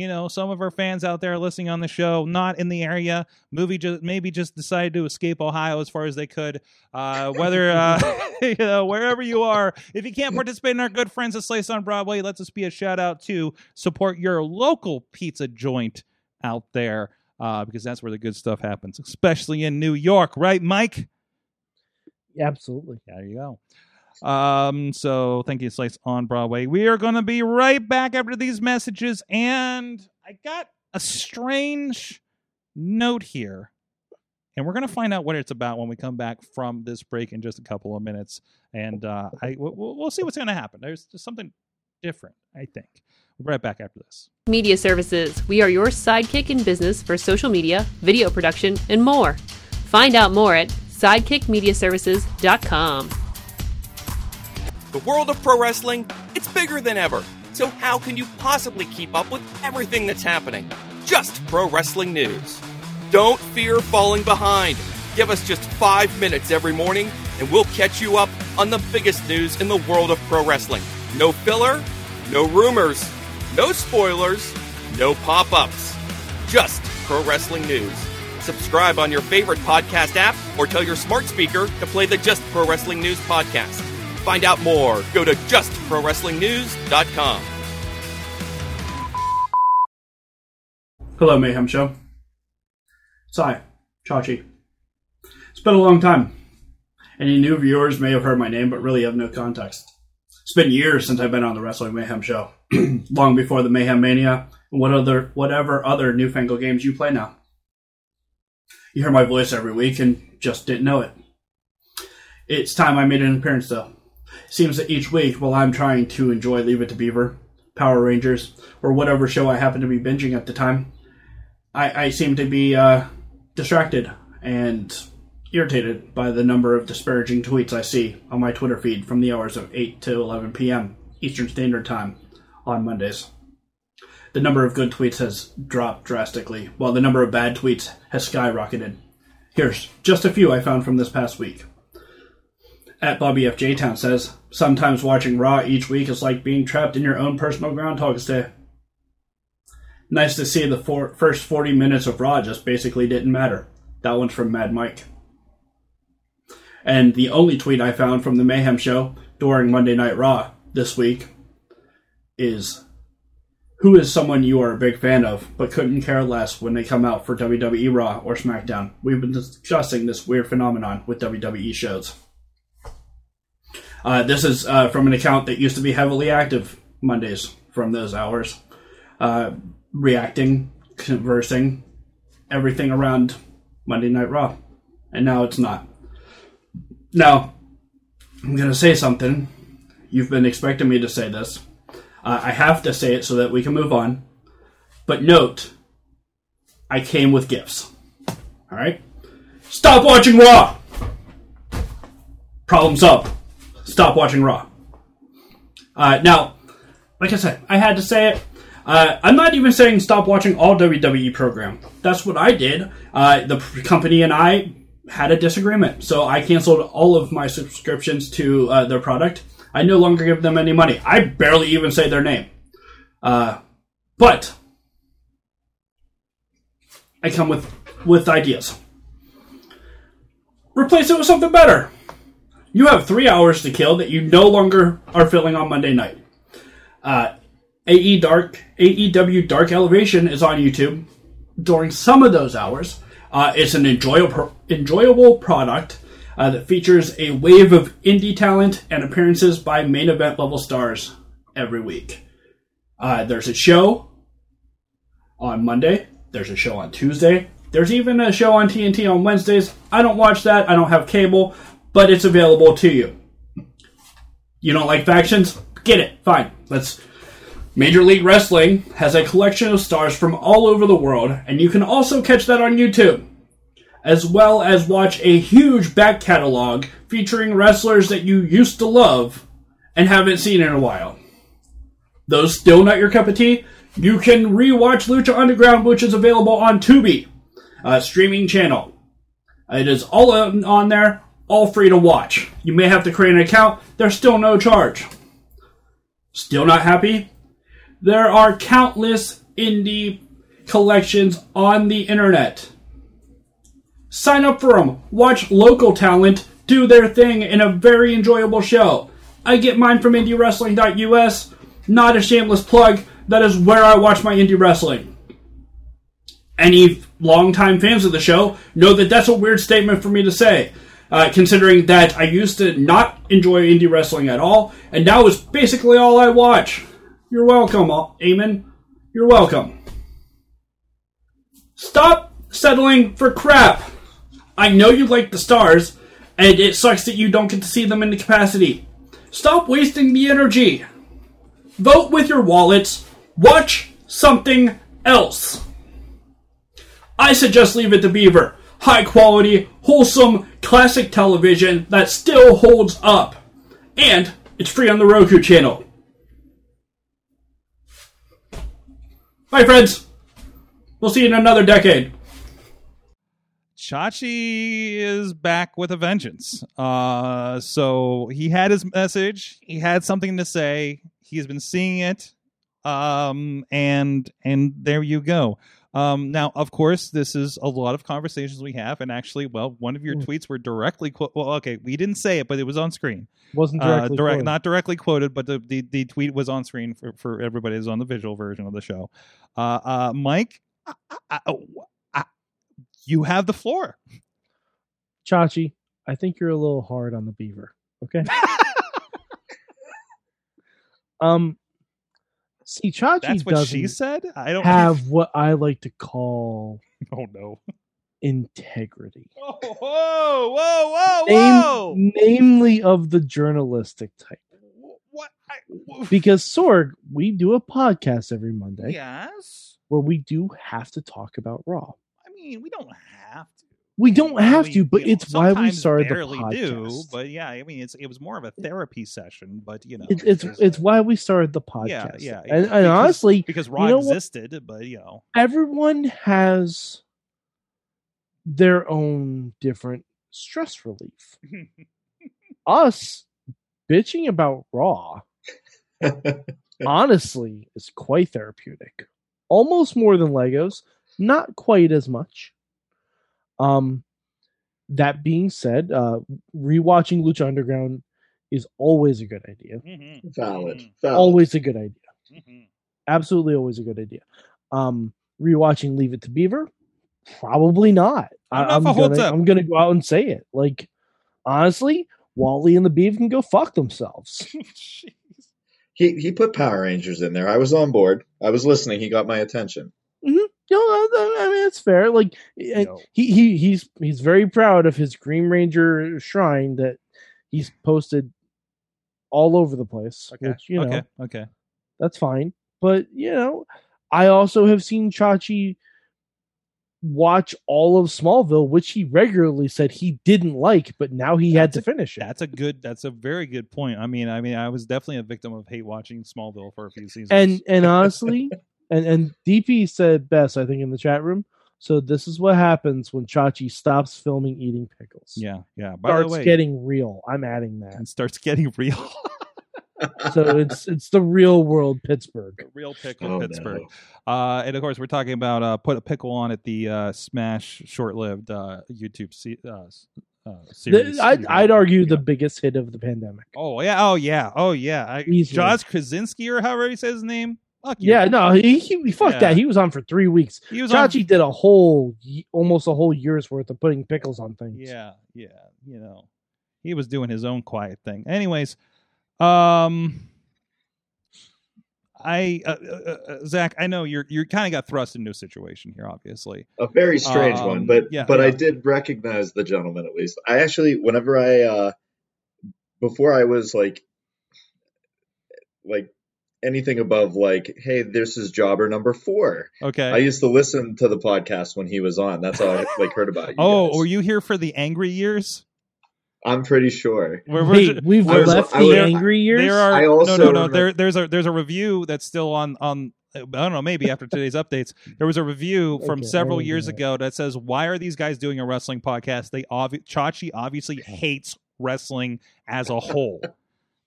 you know, some of our fans out there listening on the show, not in the area. Movie just maybe just decided to escape Ohio as far as they could. Uh, whether uh, you know wherever you are, if you can't participate in our good friends at Slice on Broadway, let's just be a shout out to support your local pizza joint out there uh, because that's where the good stuff happens, especially in New York, right, Mike? Absolutely. There you go. Um, so thank you, Slice on Broadway. We are going to be right back after these messages, and I got a strange note here, and we're going to find out what it's about when we come back from this break in just a couple of minutes, and uh, I we'll, we'll see what's going to happen. There's just something different, I think. We'll be right back after this. Media Services. We are your sidekick in business for social media, video production, and more. Find out more at sidekickmediaservices.com. The world of pro wrestling, it's bigger than ever. So how can you possibly keep up with everything that's happening? Just pro wrestling news. Don't fear falling behind. Give us just 5 minutes every morning and we'll catch you up on the biggest news in the world of pro wrestling. No filler, no rumors, no spoilers, no pop-ups. Just pro wrestling news. Subscribe on your favorite podcast app or tell your smart speaker to play the Just Pro Wrestling News podcast. Find out more. Go to justprowrestlingnews.com. Hello, Mayhem Show. Sai, Chachi. It's been a long time. Any new viewers may have heard my name, but really have no context. It's been years since I've been on the Wrestling Mayhem Show, long before the Mayhem Mania and what other, whatever other newfangled games you play now. You hear my voice every week and just didn't know it. It's time I made an appearance, though. Seems that each week, while I'm trying to enjoy Leave It to Beaver, Power Rangers, or whatever show I happen to be binging at the time, I, I seem to be uh, distracted and irritated by the number of disparaging tweets I see on my Twitter feed from the hours of 8 to 11 p.m. Eastern Standard Time on Mondays. The number of good tweets has dropped drastically, while the number of bad tweets has skyrocketed. Here's just a few I found from this past week. At Bobby F. J. Town says, Sometimes watching Raw each week is like being trapped in your own personal Groundhog's Day. Nice to see the four, first 40 minutes of Raw just basically didn't matter. That one's from Mad Mike. And the only tweet I found from the Mayhem show during Monday Night Raw this week is Who is someone you are a big fan of but couldn't care less when they come out for WWE Raw or SmackDown? We've been discussing this weird phenomenon with WWE shows. Uh, this is uh, from an account that used to be heavily active Mondays from those hours, uh, reacting, conversing, everything around Monday Night Raw. And now it's not. Now, I'm going to say something. You've been expecting me to say this. Uh, I have to say it so that we can move on. But note, I came with gifts. All right? Stop watching Raw! Problem solved. Stop watching Raw. Uh, now, like I said, I had to say it. Uh, I'm not even saying stop watching all WWE program. That's what I did. Uh, the company and I had a disagreement, so I canceled all of my subscriptions to uh, their product. I no longer give them any money. I barely even say their name. Uh, but I come with with ideas. Replace it with something better. You have three hours to kill that you no longer are filling on Monday night. Uh, AE Dark AEW Dark Elevation is on YouTube during some of those hours. Uh, it's an enjoyable enjoyable product uh, that features a wave of indie talent and appearances by main event level stars every week. Uh, there's a show on Monday. There's a show on Tuesday. There's even a show on TNT on Wednesdays. I don't watch that. I don't have cable, but it's available to you. You don't like factions? Get it. Fine. Let's. Major League Wrestling has a collection of stars from all over the world, and you can also catch that on YouTube, as well as watch a huge back catalog featuring wrestlers that you used to love and haven't seen in a while. Those still not your cup of tea? You can rewatch Lucha Underground, which is available on Tubi, a streaming channel. It is all on on there, all free to watch. You may have to create an account, there's still no charge. Still not happy? There are countless indie collections on the internet. Sign up for them. Watch local talent do their thing in a very enjoyable show. I get mine from IndieWrestling.us. Not a shameless plug. That is where I watch my indie wrestling. Any longtime fans of the show know that that's a weird statement for me to say, uh, considering that I used to not enjoy indie wrestling at all, and now it's basically all I watch. You're welcome, Eamon. You're welcome. Stop settling for crap. I know you like the stars, and it sucks that you don't get to see them in the capacity. Stop wasting the energy. Vote with your wallets. Watch something else. I suggest Leave It to Beaver. High quality, wholesome, classic television that still holds up. And it's free on the Roku channel. Bye, friends. We'll see you in another decade. Chachi is back with a vengeance. Uh, so he had his message. He had something to say. He's been seeing it. Um, and and there you go. Um, now, of course, this is a lot of conversations we have, and actually, well, one of your Hmm. tweets were directly quote. Well, okay, we didn't say it, but it was on screen. Wasn't Uh, direct, quoted. not directly quoted, but the, the the tweet was on screen for for everybody who's on the visual version of the show. Uh, uh, Mike, I, I, I, you have the floor. Chachi, I think you're a little hard on the beaver. Okay. um, see, Chachi That's what doesn't she said. I don't have what I like to call Oh no. integrity, Whoa, whoa, whoa, whoa, Name- namely of the journalistic type. What? I, Because Sorg, we do a podcast every Monday yes. where we do have to talk about Raw. I mean, we don't have to. We don't have to, but you know, it's why we started the podcast. do. But yeah, I mean, it's it was more of a therapy session. But you know, It, it's it's why we started the podcast. yeah, yeah. and, and because- honestly, because Raw know what? existed, but you know, everyone has their own different stress relief. Us bitching about Raw, honestly, is quite therapeutic. Almost more than Legos, not quite as much. Um, that being said, uh, rewatching Lucha Underground is always a good idea. Mhm, Valid. mhm, Valid. Always a good idea. mhm. Absolutely, always a good idea. Um, rewatching Leave It to Beaver, probably not. I, I'm gonna, up. I'm gonna go out and say it. Like, honestly, Wally and the Beaver can go fuck themselves. Jeez. He he put Power Rangers in there. I was on board. I was listening. He got my attention. You know, I I mean, it's fair. Like, eh, eh, and Yo. he, he he's he's very proud of his Green Ranger shrine that he's posted all over the place. Okay. Which you know, okay. Okay. That's fine. But you know, I also have seen Chachi watch all of Smallville, which he regularly said he didn't like, but now he had That's to finish it. That's a good. That's a very good point. I mean, I mean, I was definitely a victim of hate watching Smallville for a few seasons. and and honestly, and and DP said best, I think, in the chat room. So this is what happens when Chachi stops filming eating pickles. yeah, yeah. By starts the way, getting real. I'm adding that. and starts getting real. So it's it's the real world Pittsburgh. real pickle Oh, Pittsburgh. no. Uh, and of course, we're talking about uh, put a pickle on at the uh, Smash short-lived uh, YouTube se- uh, s- uh, series. The, I'd, I'd argue the biggest hit of the pandemic. Oh yeah, oh yeah, oh yeah. I, Josh Krasinski or however he says his name. Fuck you. Yeah, no, he, he fuck Yeah. that. He was on for three weeks. he was on. Chachi did a whole, almost a whole year's worth of putting pickles on things. Yeah, yeah. You know, he was doing his own quiet thing. Anyways, um, I uh, uh, uh, Zach, I know you're you're kind of got thrust into a situation here, obviously. A very strange Um, one, but yeah, but I did recognize the gentleman at least. I actually, whenever I uh, before I was like, like anything above like, hey, this is jobber number four. Okay. I used to listen to the podcast when he was on. That's all I like heard about you. oh, guys. were you here for the angry years? I'm pretty sure. Where Wait, we've was- left I the was- angry years. There are I no, also no, no. remember- There, there's a there's a review that's still on on. I don't know. Maybe after today's updates, there was a review from Okay, several years that. ago that says, "Why are these guys doing a wrestling podcast? They obvi- Chachi obviously hates wrestling as a whole,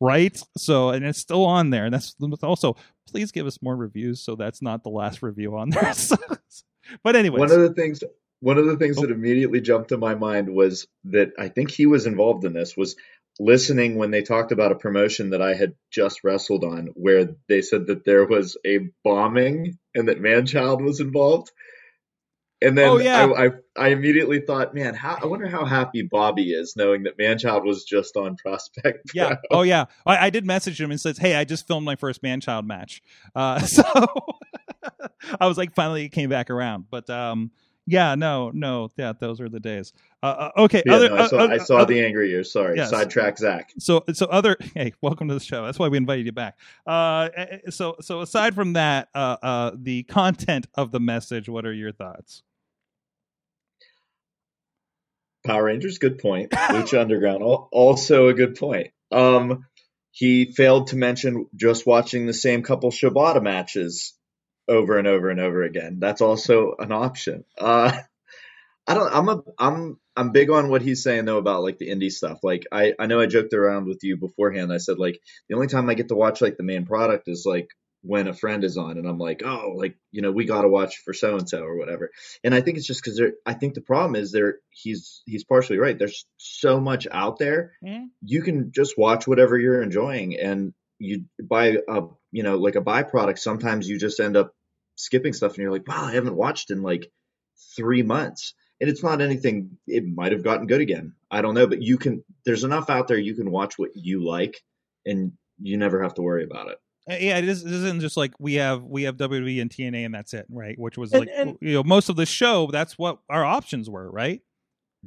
right? So, and it's still on there. And that's also please give us more reviews, so that's not the last review on there. So- but anyway, One of the things one of the things Oh. that immediately jumped to my mind was that I think he was involved in this was listening when they talked about a promotion that I had just wrestled on where they said that there was a bombing and that Manchild was involved. And then Oh, yeah. I, I I immediately thought, man, how I wonder how happy Bobby is knowing that Manchild was just on Prospect. Pro. Yeah. Oh, yeah. I, I did message him and says, "Hey, I just filmed my first man-child match." Uh, so I was like, finally, it came back around. But um, yeah, no, no, yeah, those are the days. Uh, uh, okay. Yeah, other, no, I saw, uh, I saw uh, the angry years. Sorry, Yes. sidetrack Zach. so so other hey welcome to the show that's why we invited you back uh eh, eh, so so aside from that uh uh the content of the message what are your thoughts Power Rangers, good point. Lucha Underground, also a good point. Um, he failed to mention just watching the same couple Shibata matches over and over and over again. That's also an option. Uh, I don't. I'm a. I'm. I'm big on what he's saying though about like the indie stuff. Like I. I know I joked around with you beforehand. I said like the only time I get to watch like the main product is like when a friend is on, and I'm like, oh, like you know, we got to watch for so and so or whatever. And I think it's just because there. I think the problem is there. He's he's partially right. There's so much out there. Mhm. You can just watch whatever you're enjoying, and you buy a you know like a byproduct. Sometimes you just end up skipping stuff, and you're like, wow, I haven't watched in like three months. And it's not anything. It might have gotten good again. I don't know, but you can. There's enough out there. You can watch what you like, and you never have to worry about it. Uh, yeah it, is, it isn't just like we have we have wwe and tna and that's it right which was And- like and- you know most of the show that's what our options were right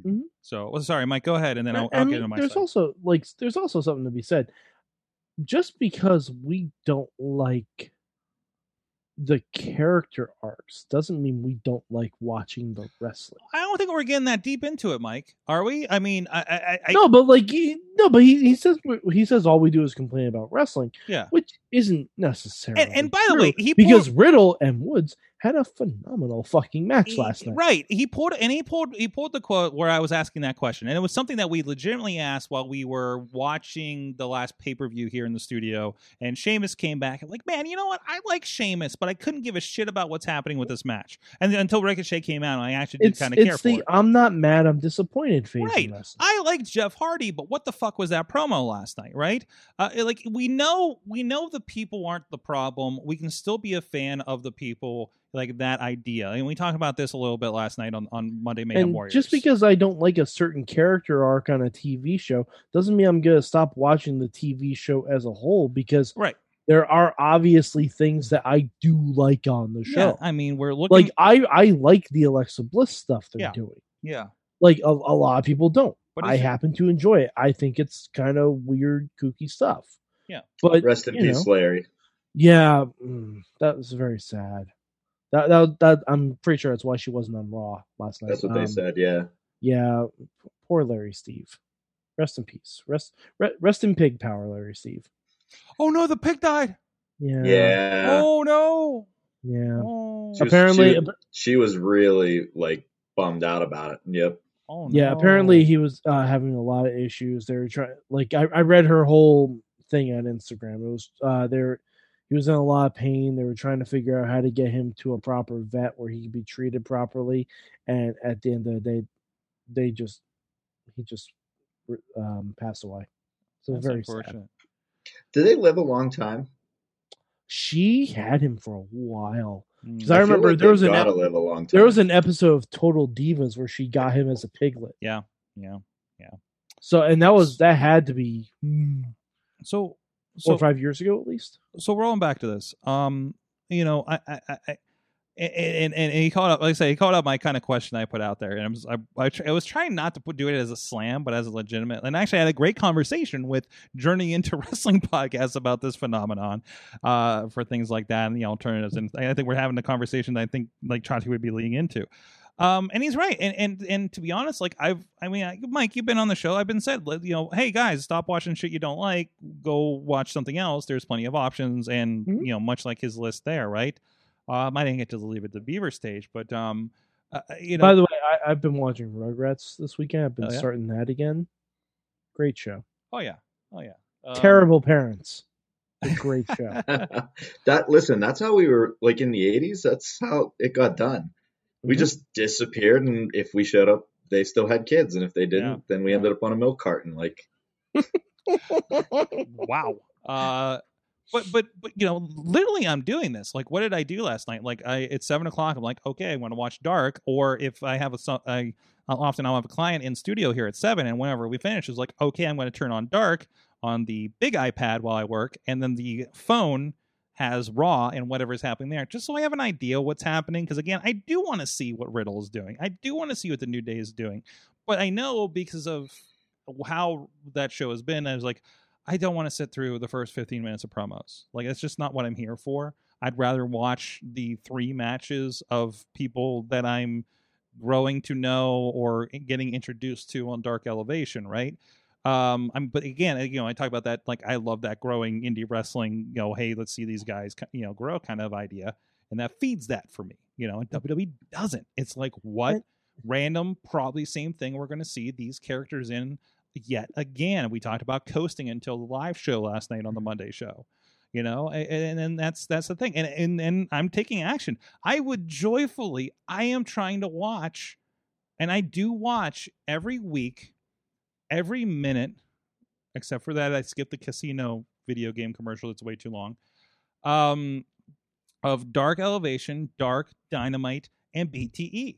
Mhm. so well, sorry mike go ahead and then i'll, I I'll get into my there's side. also like there's also something to be said. Just because we don't like the character arcs doesn't mean we don't like watching the wrestling. i don't think we're getting that deep into it mike are we i mean i i, I no, but like he, no, but he, he says he says all we do is complain about wrestling, yeah which isn't necessarily. And- and by the way, he because pulled- Riddle and Woods had a phenomenal fucking match He- last night. Right. He pulled and he pulled he pulled the quote where I was asking that question. And it was something that we legitimately asked while we were watching the last pay-per-view here in the studio. And Sheamus came back and like, man, you know what? I like Sheamus, but I couldn't give a shit about what's happening with this match. And then until Ricochet came out, I actually did kind of care it's for it. I'm not mad, I'm disappointed in Right. I liked Jeff Hardy, but what the fuck was that promo last night, right? Uh, like we know we know the people aren't the problem. We can still be a fan of the people like that idea. And we talked about this a little bit last night on, on Monday Mayhem and Warriors. just because I don't like a certain character arc on a TV show doesn't mean I'm gonna stop watching the TV show as a whole because Right. there are obviously things that I do like on the Yeah, show. I mean, we're looking like I I like the Alexa Bliss stuff they're Yeah. doing. yeah. Like a, a lot of people don't. What is I it? happen to enjoy it. I think it's kind of weird, kooky stuff. Yeah. But Rest in peace, know, Larry. Yeah, mm, that was very sad. That, that that I'm pretty sure that's why she wasn't on Raw last night. That's what they Um, said. Yeah. Yeah, poor Larry Steve. Rest in peace. Rest re- rest in pig power, Larry Steve. Oh no, the pig died. Yeah. Yeah. Oh no. Yeah. Oh, She was- Apparently- she, she was really like bummed out about it. Yep. oh no. Yeah, apparently he was uh, having a lot of issues. They were trying, like, I, I read her whole thing on Instagram. It was uh, there. He was in a lot of pain. They were trying to figure out how to get him to a proper vet where he could be treated properly. And at the end of the day, they just he just um, passed away. So That's very sad. unfortunate. Did they live a long time? She had him for a while. Mm. 'Cause I feel remember like there was an ep- live a long time. There was an episode of Total Divas where she got him as a piglet. Yeah, yeah. Yeah. So and that was that had to be mm, So, four so or five years ago at least. so rolling back to this, um, you know, I, I, I, and, and and he called up, like I say, he called up my kind of question I put out there, and I was, I, I was trying not to put, do it as a slam, but as a legitimate. And actually, I had a great conversation with Journey into Wrestling podcast about this phenomenon, uh, for things like that and the alternatives. And I think we're having a conversation that I think like Chachi would be leading into. Um, and he's right. And and and to be honest, like I've, I mean, I, Mike, you've been on the show. I've been said, you know, hey guys, stop watching shit you don't like. Go watch something else. There's plenty of options, and Mhm. you know, much like his list there, right? Um, I didn't get to leave it the Beaver stage, but um, uh, you know, By the way, I, I've been watching Rugrats this weekend. I've been Oh, yeah? starting that again. Great show. oh yeah, oh yeah, Um, Terrible parents. A great show. that listen, that's how we were like in the 80s. That's how it got done. We Mhm. just disappeared, and if we showed up, they still had kids, and if they didn't, Yeah. then we ended up on a milk carton. Like, wow. Uh, but but but you know, literally, I'm doing this. Like, what did I do last night? Like, I it's seven o'clock. I'm like, okay, I want to watch Dark. Or if I have a, so- I I'll often I'll have a client in studio here at seven, and whenever we finish, it's like, okay, I'm going to turn on Dark on the big iPad while I work, and then the phone has Raw and whatever's happening there, just so I have an idea what's happening. Because again, I do want to see what Riddle is doing. I do want to see what the New Day is doing, but I know because of how that show has been, I was like, I don't want to sit through the first 15 minutes of promos. Like, that's just not what I'm here for. I'd rather watch the three matches of people that I'm growing to know or getting introduced to on Dark Elevation, right? Um, I'm, but again, you know, I talk about that. Like, I love that growing indie wrestling. You know, hey, let's see these guys, you know, grow kind of idea, and that feeds that for me. You know, and WWE doesn't. It's like what random, probably same thing we're going to see these characters in yet again. We talked about coasting until the live show last night on the Monday show. You know, and, and, and that's that's the thing. And, and and I'm taking action. I would joyfully. I am trying to watch, and I do watch every week, every minute, except for that I skipped the casino video game commercial. It's way too long. Um, of Dark Elevation, Dark Dynamite, and BTE.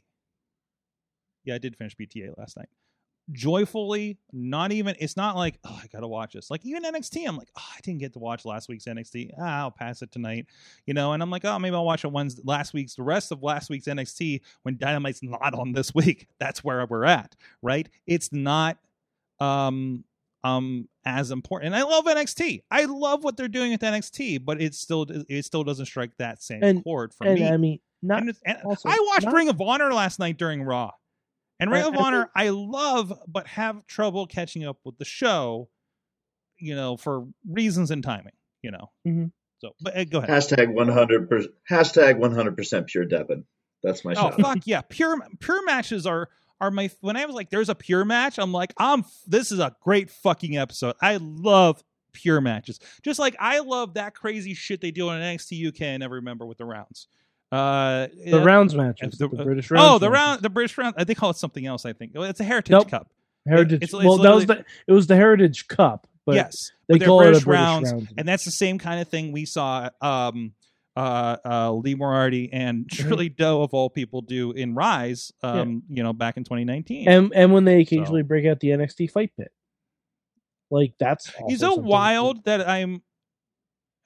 Yeah, I did finish BTE last night joyfully not even it's not like oh i gotta watch this like even nxt i'm like oh i didn't get to watch last week's nxt ah, i'll pass it tonight you know and i'm like oh maybe i'll watch it Wednesday, last week's the rest of last week's nxt when dynamite's not on this week that's where we're at right it's not um um as important and i love nxt i love what they're doing with nxt but it still it still doesn't strike that same And- chord for and me I mean, not and, and also, I watched not- Ring of Honor last night during Raw. And Ring I- of I think- Honor, I love, but have trouble catching up with the show, you know, for reasons and timing, you know. Mhm. So, but uh, go ahead. hashtag 100 hashtag 100% pure Devin. That's my Oh shout. fuck yeah, pure pure matches are are my. When I was like, "There's a pure match," I'm like, "I'm this is a great fucking episode." I love pure matches, just like I love that crazy shit they do on NXT UK. I never remember with the rounds. Uh, the uh, rounds matches, the- the, British rounds. Oh, the matches. round, the British round. They call it something else. I think it's a Heritage Nope. Cup. Heritage. It's- it's well, that was the it was the Heritage Cup, but yes, they but call it a British, British rounds, rounds. and that's the same kind of thing we saw. Um, uh, uh, Lee Moriarty and Mm-hmm. Shirley Doe of all people do in Rise. Um, you know, back in 2019. and and when they occasionally break out the NXT fight pit, like that's Is it wild that I'm?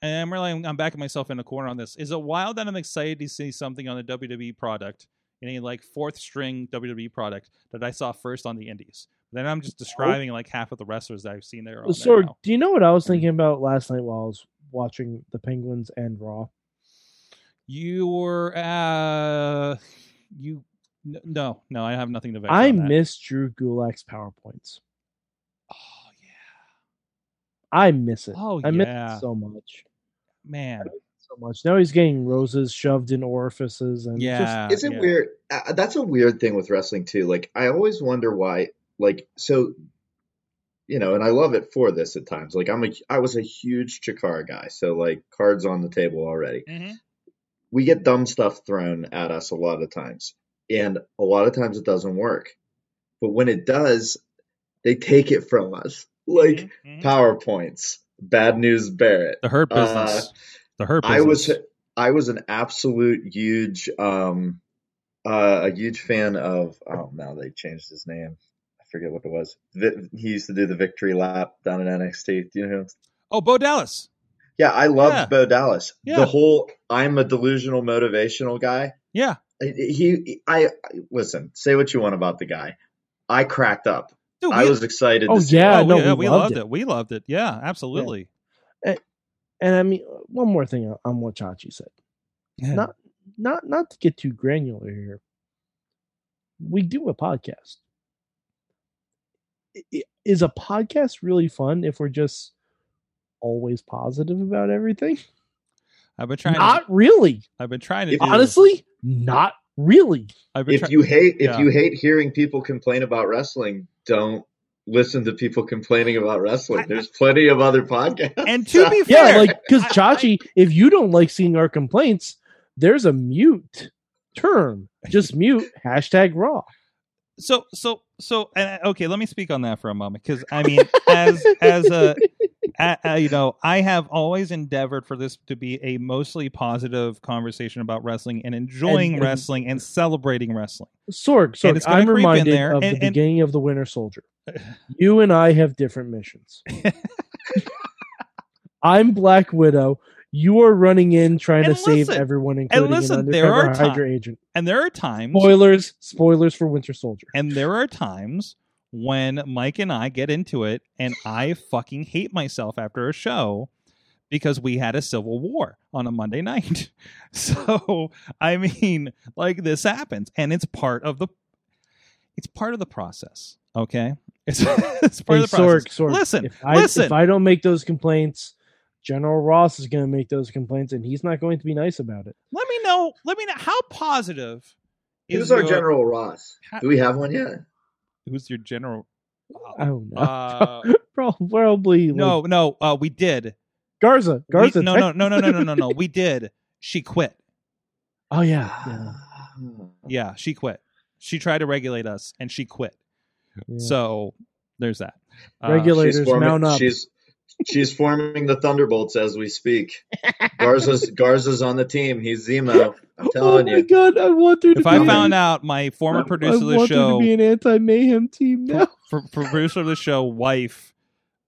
And I'm really I'm backing myself in a corner on this. Is it wild that I'm excited to see something on the WWE product, any like fourth string WWE product that I saw first on the Indies? Then I'm just describing like half of the wrestlers that I've seen there. On So, there do you know what I was thinking about last night while I was watching the Penguins and Raw. You were uh you no, no, I have nothing to vex I on that. miss Drew Gulak's PowerPoints. Oh yeah. I miss it. Oh, I miss yeah. it so much. Man. So much. Now he's getting roses shoved in orifices and just Yeah. Is it yeah. weird? Uh, that's a weird thing with wrestling too. Like I always wonder why. Like so, you know, and I love it for this at times. Like I'm a, I was a huge Chikara guy, so like cards on the table already. Mhm. We get dumb stuff thrown at us a lot of times, and a lot of times it doesn't work. But when it does, they take it from us, like Mhm, mhm. PowerPoints. Bad news, Barrett. the hurt Uh, business. the hurt business. I was I was an absolute huge um uh, a huge fan of oh now they changed his name I forget what it was he used to do the victory lap down in NXT do you know who? Oh, Bo Dallas. Yeah I loved Yeah. Bo Dallas Yeah. the whole I'm a delusional motivational guy Yeah. he I, I listen say what you want about the guy I cracked up Dude, I we- was excited Oh, to see yeah, oh, no, we we loved loved it. it. We loved it. Yeah, absolutely. and I mean one more thing on- on what Chachi said. Yeah. Not not not to get too granular here. We do a podcast. I- i- Is a podcast really fun if we're just always positive about everything? I've been trying Not to really. I've been trying to If- do Honestly, not really. I've been if try- you hate if yeah. you hate hearing people complain about wrestling don't listen to people complaining about wrestling there's plenty of other podcasts and to be fair, Yeah, like because I- Chachi, if you don't like seeing our complaints, there's a mute term. Just mute hashtag raw. so so so and uh, okay let me speak on that for a moment because i mean as as a, a- you know i have always endeavored for this to be a mostly positive conversation about wrestling and enjoying And- and- wrestling and celebrating wrestling Sorg, And Sorg, I'm reminded there, of and- the and- beginning of the Winter Soldier. You and I have different missions. I'm Black Widow. You are running in trying And to save everyone, including listen, an there are Hydra agent. and there are times Spoilers, spoilers for Winter Soldier. and there are times when mike and i get into it and i fucking hate myself after a show because we had a civil war on a monday night. So i mean like this happens and it's part of the it's part of the process okay? It's, it's part Hey, of the process Sorg, Sorg, listen if I, listen. If I don't make those complaints, General Ross is going to make those complaints, and he's not going to be nice about it. let me know let me know how positive is who's our general ross. Ha- do we have one yet who's your general Oh no, uh, probably like, no no uh we did Garza. We- Garza. no, no, no, no, no, no, no, no. We did. She quit. Oh yeah, yeah. Yeah, she quit. She tried to regulate us, and she quit. yeah. So there's that. Uh, Regulators, she's forming, mount up. she's she's forming the thunderbolts as we speak garza's garza's on the team he's zemo i'm oh telling my you god, I want there to if be. I found out my former I producer of the show, to be an anti mayhem team now. for, for producer of the show, wife,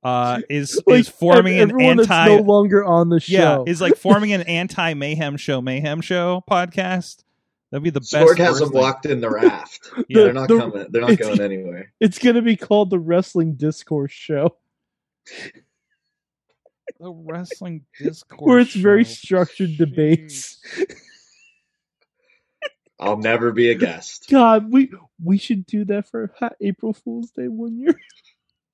uh, is Like, is forming an anti no longer on the show. Yeah, is like forming an anti mayhem show, mayhem show podcast. That'd be the best. Sorg has worst them locked in the raft Yeah. they're not The- coming they're not going anywhere it's gonna be called the Wrestling Discourse Show, The wrestling discourse, where it's very show. structured Jeez. debates. i'll never be a guest God, we we should do that for April Fool's Day one year.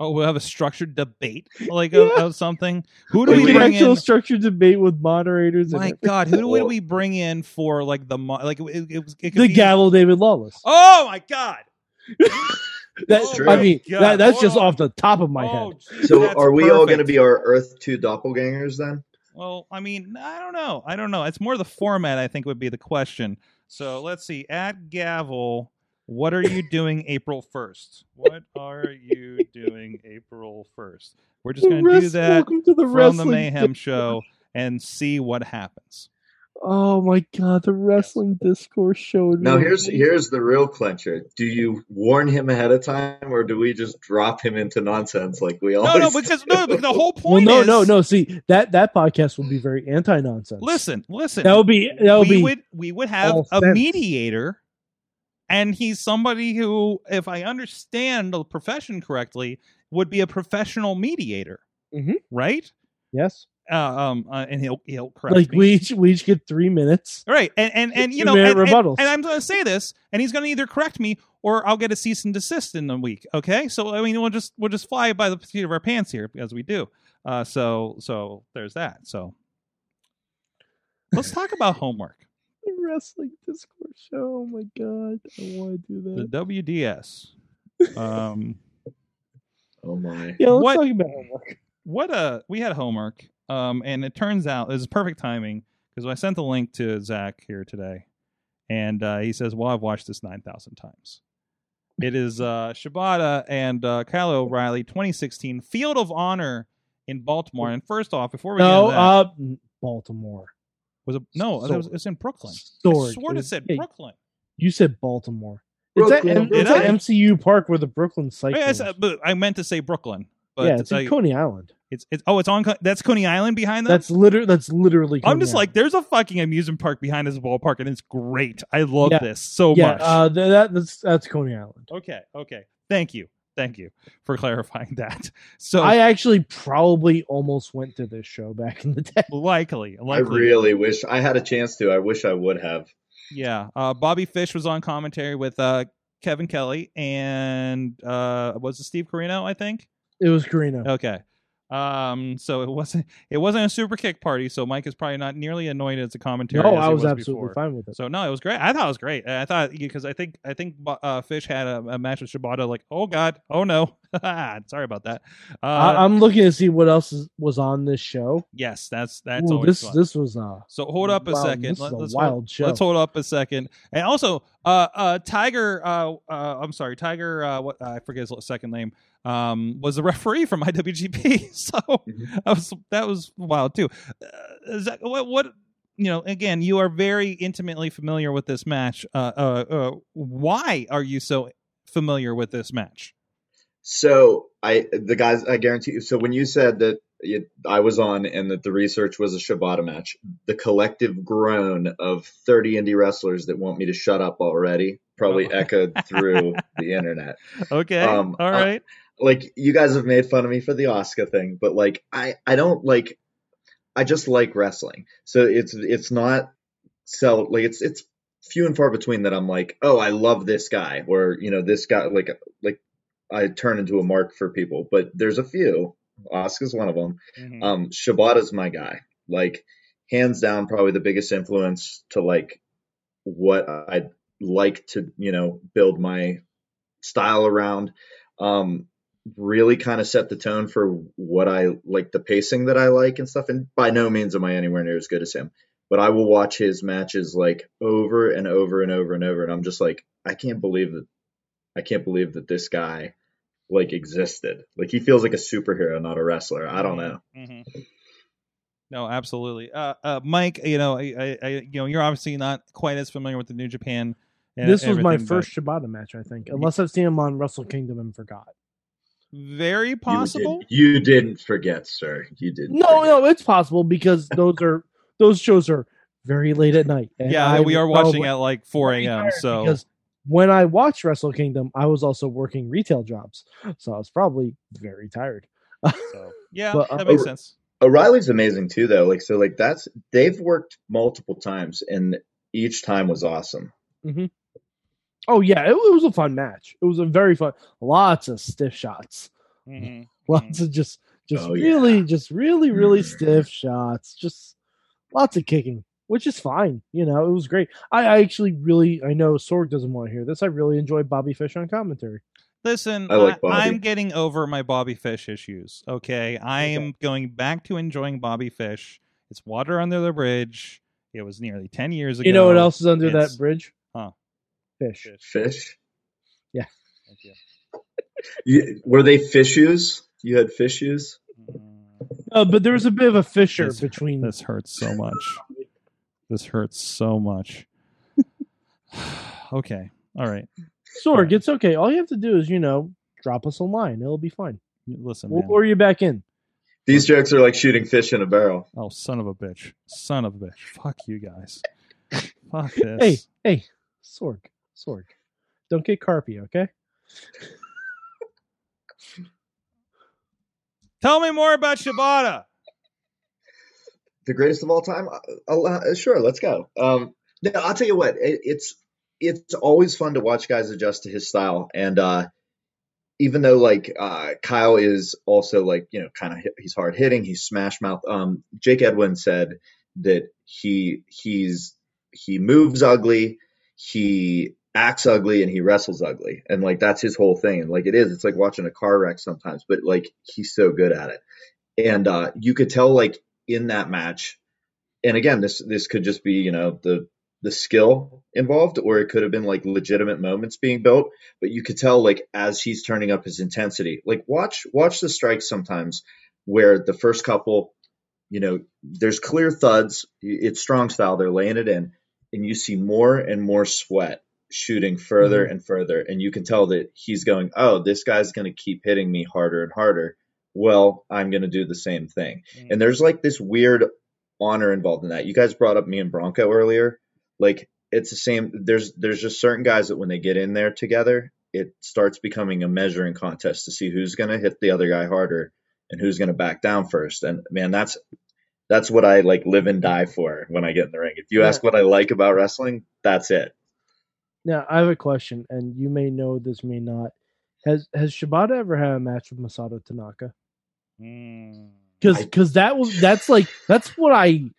Oh, we'll have a structured debate, like of, Yeah. of something. Who do Like we bring actual in? structured debate with moderators. My and God, who do Well- we bring in for like the mo- like it, it, was- it could the be- gavel David Lawless. Oh my God! That's true. Oh I mean that, that's just off the top of my Oh, head. geez, so are we all going to be our earth 2 doppelgangers then Well, I mean, I don't know. I don't know. It's more the format. I think would be the question. So let's see. At Gavel, what are you doing April first? What are you doing April first? We're just going to do that welcome to the from the Mayhem Show and see what happens. Oh my god, the wrestling discourse showed would be Now here's here's the real clincher. Do you warn him ahead of time, or do we just drop him into nonsense like we No, always? no, because no, because the whole Well, point no, is no, no. No. See that that podcast will be very anti nonsense. Listen, listen. that would be that would we be would we would have a sense. mediator and he's somebody who if i understand the profession correctly would be a professional mediator Mhm. right yes. Uh, um, uh, and he'll he'll correct like me. we each we each get three minutes. Right, and and, and you know, Two-minute and, and, rebuttals. and I'm going to say this, and he's going to either correct me or I'll get a cease and desist in a week. Okay, so I mean, we'll just we'll just fly by the seat of our pants here as we do. Uh, so so there's that. So let's talk about homework. The wrestling Discourse show. Oh my god, I want to do that. The that. WDS. Um, Oh my. Yeah, let's What- talk about homework. what a we had homework, um, and it turns out it was perfect timing because I sent the link to Zach here today, and uh, he says, "Well, I've watched this nine thousand times." It is uh, Shibata and uh, Kyle O'Reilly, 2016 Field of Honor in Baltimore. And first off, before we No, get into that, uh, Baltimore. was it no? It was, Sorg. it was in Brooklyn. Sorg. I swore It it said yeah, Brooklyn. You said Baltimore. It's at, Brooklyn, it's at MCU Park where the Brooklyn site. Cyclones. I I meant to say Brooklyn. But yeah, it's I- in Coney Island. It's it's oh, it's on. That's Coney Island behind them. That's literally that's literally. I'm Coney just like, there's a fucking amusement park behind this ballpark, and it's great. I love Yeah. this so yeah, much. uh, th- that that's that's Coney Island. okay, okay. Thank you, thank you for clarifying that. So I actually probably almost went to this show back in the day. likely, likely. I really wish I had a chance to. I wish I would have. yeah. Uh, Bobby Fish was on commentary with uh, Kevin Kelly and uh, was it Steve Carino? I think. It was Carino. Okay. Um, so it wasn't it wasn't a super kick party, so Mike is probably not nearly annoyed as a commentary. no, as I he was, absolutely before. fine with it. So no, it was great. I thought it was great. I thought because I think I think uh, Fish had a, a match with Shibata. Like, oh god, oh no, sorry about that. Uh, I, I'm looking to see what else is, was on this show. yes, that's that's Ooh, this fun. this was uh so hold up a second. This is a let's wild hold, show. Let's hold up a second. And also, uh, uh, Tiger. Uh, uh, I'm sorry, Tiger. Uh, what I forget his second name. Um, was a referee from IWGP. So Mhm. that was that was wild too. Uh, Zach, what what you know? Again, you are very intimately familiar with this match. Uh, uh, uh, why are you so familiar with this match? So I, the guys, I guarantee you. So when you said that you, I was on and that the research was a Shibata match, the collective groan of 30 indie wrestlers that want me to shut up already probably Oh. echoed through the internet. Okay, Um, all uh, right. Like you guys have made fun of me for the Oscar thing, but like I, I don't like. I just like wrestling, so it's it's not so like it's it's few and far between that I'm like, oh, I love this guy, or you know, this guy like like I turn into a mark for people, but there's a few. Oscar's one of them. Mhm. Um, Shibata's my guy. Like hands down, probably the biggest influence to like what I'd like to you know build my style around. Um, really kind of set the tone for what I like the pacing that I like and stuff. And by no means am I anywhere near as good as him, but I will watch his matches like over and over and over and over. And I'm just like, I can't believe that. I can't believe that this guy like existed. Like he feels like a superhero, not a wrestler. I don't know. Mhm. No, absolutely. Uh, uh, Mike, you know, I, I, I, you know, you're obviously not quite as familiar with the New Japan. and this was my everything, but first Shibata match, I think, unless I've seen him on Wrestle Kingdom and forgot. Very You possible. did- You, didn't forget, sir. You didn't. No, forget. no, it's possible because those are those shows are very late at night. and Yeah, I we are watching at like 4 a.m. So because when I watched Wrestle Kingdom, I was also working retail jobs, so I was probably very tired. So yeah, But, uh, that makes oh, sense. O'Reilly's amazing too, though. Like so, like that's they've worked multiple times, and each time was awesome. Oh yeah, it, it was a fun match. It was a very fun. Lots of stiff shots. Mhm. Lots of just, just Oh, yeah. really, just really, really Mhm. stiff shots. Just lots of kicking, which is fine. You know, it was great. I, I actually really, I know Sorg doesn't want to hear this. I really enjoyed Bobby Fish on commentary. Listen, I like I, Bobby. I'm getting over my Bobby Fish issues. Okay, I am going back to enjoying Bobby Fish. It's water under the bridge. It was nearly ten years ago. You know what else is under It's- that bridge? Huh. Fish. Fish. Thank you. You, were they fishes? You had fishes. Uh, but there was a bit of a fissure This- between. This hurts so much. This hurts so much. okay. All right. Sorg, it's okay. All you have to do is, you know, drop us a line. It'll be fine. Listen, We'll man. lure you back in. These jokes are like shooting fish in a barrel. Oh, son of a bitch. Son of a bitch. Fuck you guys. Fuck this. Hey, hey, Sorg, Sorg, don't get carpy, okay? Tell me more about Shibata. the greatest of all time. Uh, uh, sure, let's go. Um, no, I'll tell you what. It, it's it's always fun to watch guys adjust to his style, and uh, even though like uh, Kyle is also like you know kind of he's hard hitting, he's smash mouth. Um, Jake Edwin said that he he's he moves ugly, he acts ugly, and he wrestles ugly, and like that's his whole thing. And like it is, it's like watching a car wreck sometimes, but like he's so good at it, and uh, you could tell like in that match. And again, this this could just be you know the the skill involved, or it could have been like legitimate moments being built. But you could tell like as he's turning up his intensity. Like watch watch the strikes sometimes where the first couple, you know, there's clear thuds. It's strong style. They're laying it in, and you see more and more sweat shooting further mm-hmm. and further, and you can tell that he's going, "Oh, this guy's going to keep hitting me harder and harder." Well, I'm going to do the same thing. Mm. And there's like this weird honor involved in that. You guys brought up me and Bronco earlier like it's the same there's there's just certain guys that when they get in there together it starts becoming a measuring contest to see who's going to hit the other guy harder and who's going to back down first and man that's that's what i like live and die for when i get in the ring if you Yeah. ask what i like about wrestling that's it Now I have a question, and you may know this, may not. Has Has Shibata ever had a match with Masato Tanaka? Mm. Because I- because that was that's like that's what I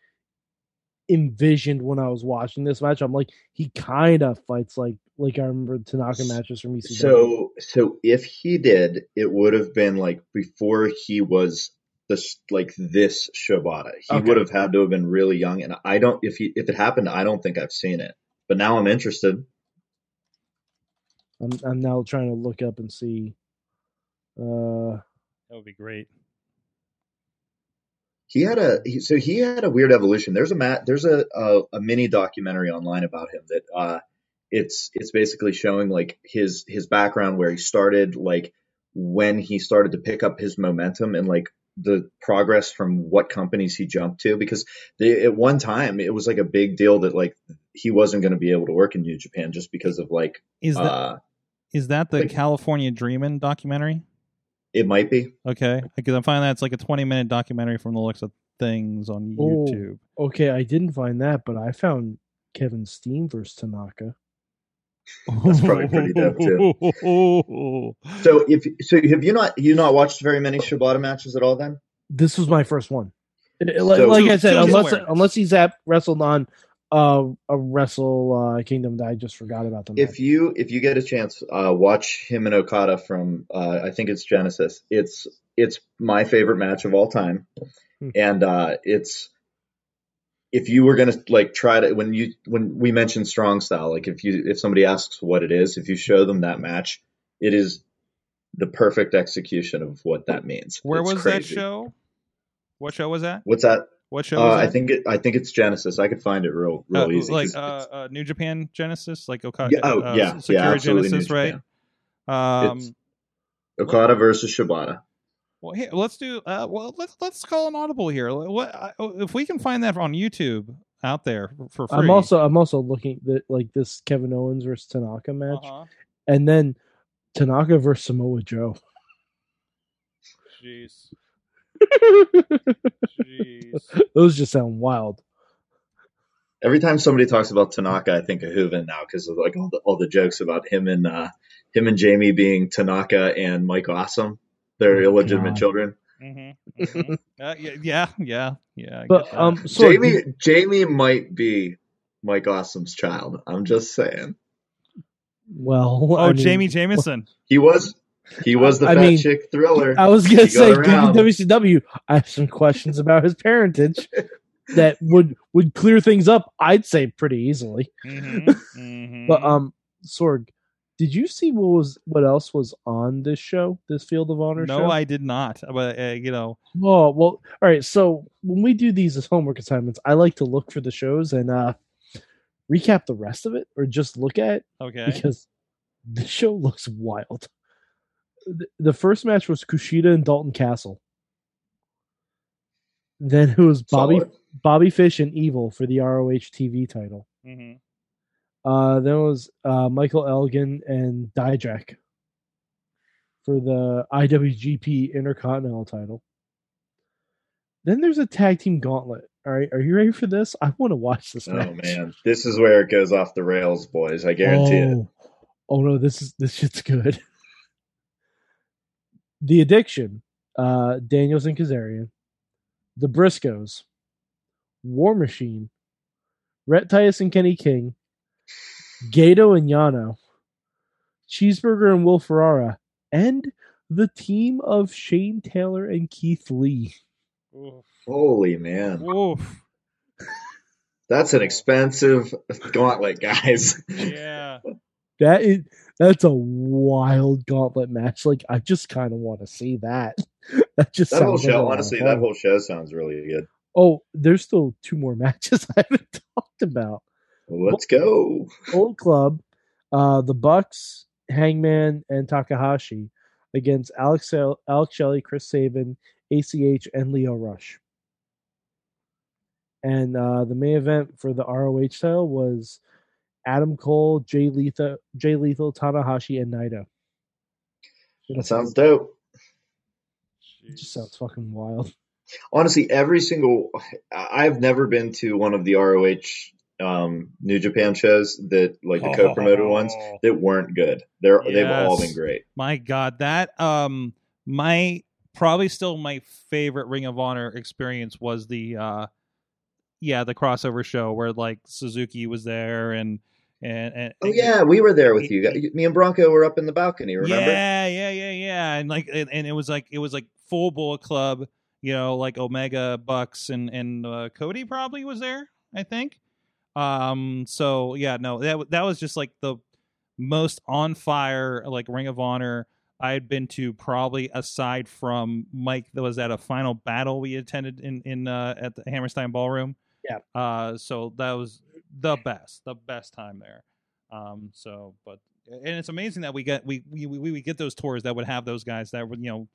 envisioned when I was watching this match. I'm like, he kind of fights like like I remember Tanaka matches from ECW. so so if he did it would have been like before he was this like this Shibata. He Okay. would have had to have been really young and I don't if he if it happened I don't think I've seen it. But now I'm interested. I'm I'm now trying to look up and see. Uh, That would be great. He had a he, so he had a weird evolution. There's a mat there's a, a a mini documentary online about him that uh it's it's basically showing like his his background where he started like when he started to pick up his momentum and like the progress from what companies he jumped to because they, at one time it was like a big deal that like he wasn't going to be able to work in New Japan just because of like Is that uh is that the like- California Dreamin' documentary? it might be Okay, because I'm finding that's like a 20 minute documentary from the looks of things on Oh. YouTube. okay, I didn't find that, but I found Kevin Steen versus Tanaka. That's probably pretty dope, too. so if so have you not you not watched very many Shibata matches at all then This was my first one. It- it- like, So- like I said, to unless unless he's at wrestled on uh, a Wrestle uh, Kingdom that I just forgot about them. if you if you get a chance uh watch him and okada from uh i think it's genesis it's it's my favorite match of all time Hmm. and uh it's if you were gonna like try to when you when we mentioned strong style like if you if somebody asks what it is if you show them that match it is the perfect execution of what that means Where It's was that show? What show was that? what's that What show uh, was i think it i think it's genesis i could find it real real Uh, easy 'cause like uh, uh, New Japan Genesis, like Okada. Yeah, oh, uh, yeah, Sakura yeah, absolutely Genesis, New right? Japan. Um, It's- okada versus shibata well, here, let's do. Uh, well, let's let's call an audible here. What I- if we can find that on YouTube out there for free? I'm also I'm also looking at like this Kevin Owens versus Tanaka match, Uh-huh. and then Tanaka versus Samoa Joe. Jeez. Jeez. Those just sound wild. Every time somebody talks about Tanaka, I think of Hooven now because of like all the all the jokes about him and uh, him and Jamie being Tanaka and Mike Awesome, their Oh, illegitimate God. children. Mm-hmm. hmm Uh, yeah, yeah, yeah, yeah. I But um, Sorg, Jamie did- Jamie might be Mike Awesome's child. I'm just saying. well, oh, I mean, Jamie Jameson. He was he was the I fat mean, chick thriller. I was gonna He say, got. WCW, I have some questions about his parentage that would would clear things up. I'd say pretty easily. hmm hmm But um, Sorg, did you see what was what else was on this show, this Field of Honor no, show? I did not. But uh, you know, Oh well, all right. So when we do these as homework assignments, I like to look for the shows and uh recap the rest of it, or just look at it okay. because the show looks wild. The- The first match was Kushida and Dalton Castle. Then it was Bobby Solid. Bobby Fish and Evil for the ROH TV title. hmm Uh, then it was uh, Michael Elgin and Dijak for the IWGP Intercontinental title. Then there's a tag team gauntlet. All right, are you ready for this? I want to watch this Oh match. man, this is where it goes off the rails, boys. I guarantee it. oh, oh no, this is this shit's good. the Addiction, uh, Daniels and Kazarian, the Briscoes, War Machine, Rhett Titus and Kenny King, Gato and Yano, Cheeseburger and Will Ferrara, and the team of Shane Taylor and Keith Lee. Holy man, Oof. that's an expensive gauntlet, guys. Yeah. That is that's a wild gauntlet match. Like I just kind of want to see that. That just That whole sounds like a show, honestly, that whole show sounds really good. Oh, there's still two more matches I haven't talked about. Let's go. Old Club, uh, the Bucks, Hangman, and Takahashi against Alex Alex Shelley, Chris Sabin, ACH, and Lio Rush. And uh, the main event for the ROH title was Adam Cole, Jay Lethal, Jay Lethal, Tanahashi, and Naito. That sounds dope. It just sounds fucking wild. Honestly, every single I- I've never been to one of the ROH um, New Japan shows that like the co-promoted ones Oh. that weren't good. They're they've all been great. My God, that um, my probably still my favorite Ring of Honor experience was the uh, yeah, the crossover show where like Suzuki was there and and, and Oh yeah, we were there with you. Me and Bronco were up in the balcony. Remember? Yeah, yeah, yeah, yeah. And like, and, it was like it was like full Bullet Club. You know, like Omega, Bucks, and and uh, Cody probably was there. I think. Um. So yeah, no, that that was just like the most on fire like Ring of Honor I had been to probably aside from Mike that was at a final battle we attended in in uh, at the Hammerstein Ballroom. Yeah. Uh. So that was the best, the best time there. Um. So, but and it's amazing that we get we we we, we get those tours that would have those guys that would you know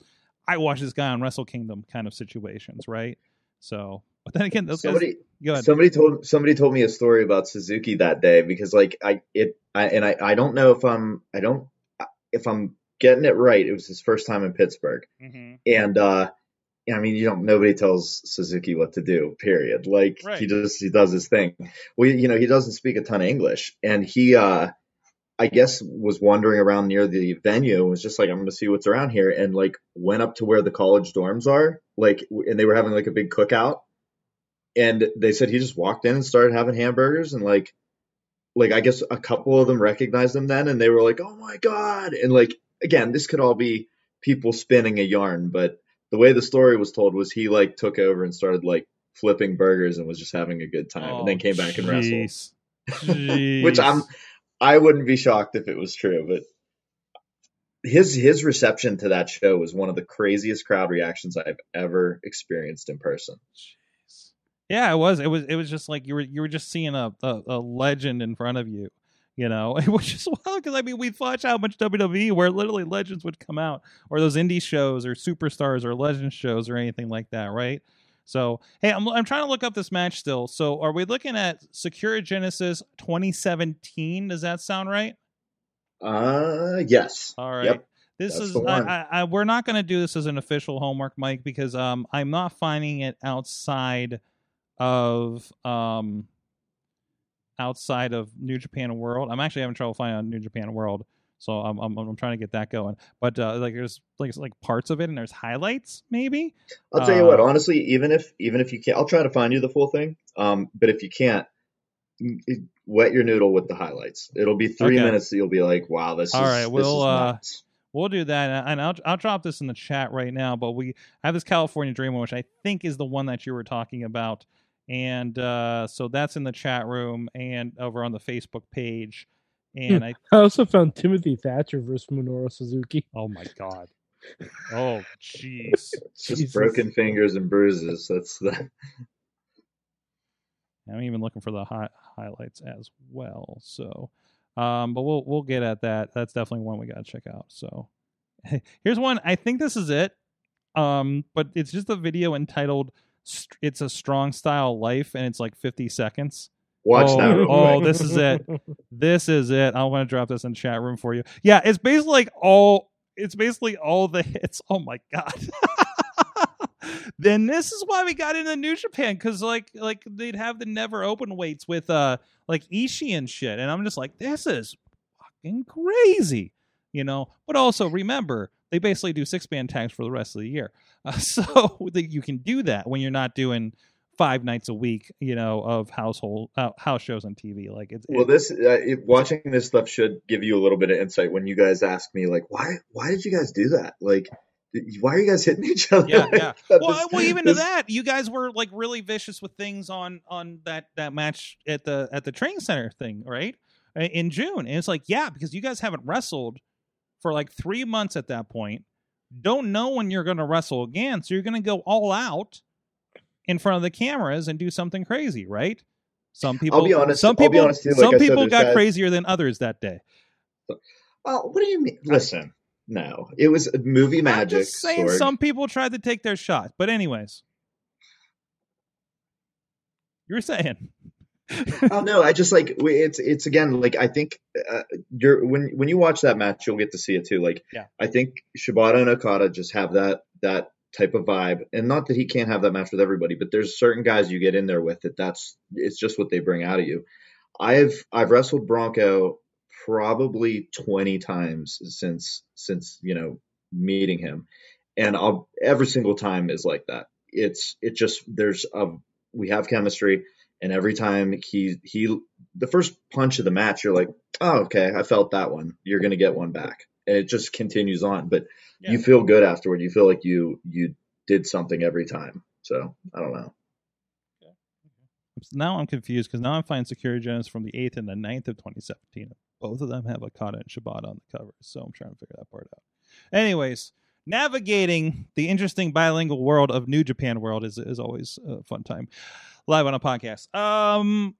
I watched this guy on Wrestle Kingdom kind of situations, right? So, but then again, those Somebody guys. Go ahead. somebody told somebody told me a story about Suzuki that day because like I it I and I I don't know if I'm I don't if I'm getting it right. It was his first time in Pittsburgh. Mhm. and uh I mean, you don't. Nobody tells Suzuki what to do. Period. Like Right. he just he does his thing. Well, you know, he doesn't speak a ton of English, and he, uh I guess, was wandering around near the venue and was just like, I'm going to see what's around here, and like went up to where the college dorms are, like, and they were having like a big cookout, and they said he just walked in and started having hamburgers, and like, like I guess a couple of them recognized him then, and they were like, oh my god, and like again, this could all be people spinning a yarn, but the way the story was told was he like took over and started like flipping burgers and was just having a good time and then oh, came back and wrestled. jeez. Jeez. Which I'm I wouldn't be shocked if it was true, but his his reception to that show was one of the craziest crowd reactions I've ever experienced in person. Yeah, it was. It was. It was just like you were. You were just seeing a a, a legend in front of you. You know, which is wild because I mean, we watch how much WWE where literally legends would come out, or those indie shows, or superstars, or legend shows, or anything like that, right? So, hey, I'm I'm trying to look up this match still. So, are we looking at Sakura Genesis 2017? Does that sound right? Uh yes. All right. Yep. This That's is I. I, I we're not going to do this as an official homework, Mike, because um I'm not finding it outside of um outside of New Japan World. I'm actually having trouble finding on New Japan World, so I'm I'm, I'm trying to get that going. But uh, like there's like like parts of it and there's highlights maybe. I'll tell you what, Uh, honestly, even if even if you can't I'll try to find you the full thing. Um but if you can't wet your noodle with the highlights. It'll be 3 Okay. minutes that you'll be like, "Wow, this All is right, we'll, uh. We'll do that, and I'll I'll drop this in the chat right now. But we I have this California Dream, which I think is the one that you were talking about, and uh, so that's in the chat room and over on the Facebook page. And I I also found Timothy Thatcher versus Minoru Suzuki. oh my god, oh jeez, It's just Jesus. broken fingers and bruises. That's the I'm even looking for the hi- highlights as well. So, um, but we'll we'll get at that. That's definitely one we got to check out. So, here's one. I think this is it. Um, but it's just a video entitled "St- "It's a Strong Style Life" and it's like 50 seconds. watch oh, that oh, this is it. This is it. I want to drop this in the chat room for you. Yeah, it's basically like all. It's basically all the hits. Oh my god. then this is why we got into New Japan because like like they'd have the never open weights with uh like Ishii and shit, and I'm just like this is fucking crazy, you know. But also remember they basically do six band tags for the rest of the year, uh, so that you can do that when you're not doing five nights a week, you know, of household uh, house shows on TV. Like it's Well, this uh, it, watching this stuff should give you a little bit of insight when you guys ask me like, why why did you guys do that? Like, why are you guys hitting each other? yeah, yeah. Well, This- well, even to that, you guys were like really vicious with things on on that that match at the at the training center thing, right? Uh, In June, and it's like, yeah, because you guys haven't wrestled for like three months at that point. Don't know when you're going to wrestle again, so you're going to go all out in front of the cameras and do something crazy, right? Some people, be honest- Some people, honest too, like some I people there's got guys- crazier than others that day. Oh, what do you mean? Listen, no, it was movie magic. I'm just saying, Sorg. some people tried to take their shot, but anyways, you were saying. Oh no, I just like it's it's again like I think uh, you're when when you watch that match you'll get to see it too. Like Yeah. I think Shibata and Okada just have that that type of vibe, and not that he can't have that match with everybody, but there's certain guys you get in there with that that's it's just what they bring out of you. I've I've wrestled Bronco probably 20 times since since you know meeting him, and I'll every single time is like that. It's it just there's a we have chemistry and every time he he the first punch of the match you're like oh okay i felt that one you're gonna get one back and it just continues on but Yeah. you feel good afterward you feel like you you did something every time so i don't know now I'm confused because now I'm finding Sakura Genesis from the 8th and the 9th of 2017. Both of them have Okada and Shibata on the cover, so I'm trying to figure that part out. Anyways, navigating the interesting bilingual world of New Japan world is is always a fun time. Live on a podcast. Um,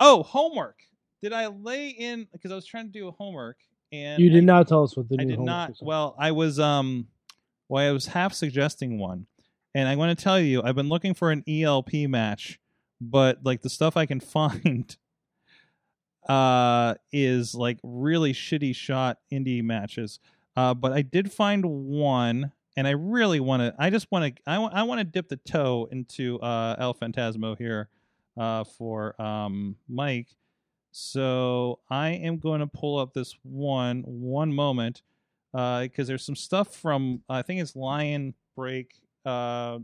oh, homework. Did I lay in because I was trying to do a homework and You I- did not tell us what the I new did homework not. Well, I was um, well, I was half suggesting one, and I want to tell you, I've been looking for an ELP match, but like the stuff I can find, uh, is like really shitty shot indie matches. Uh, but I did find one, and I really want to. I just want to. I want. I want to dip the toe into uh El Phantasmo here, uh, for um Mike. So I am going to pull up this one one moment because there's some stuff from I think it's Lion Break. Uh,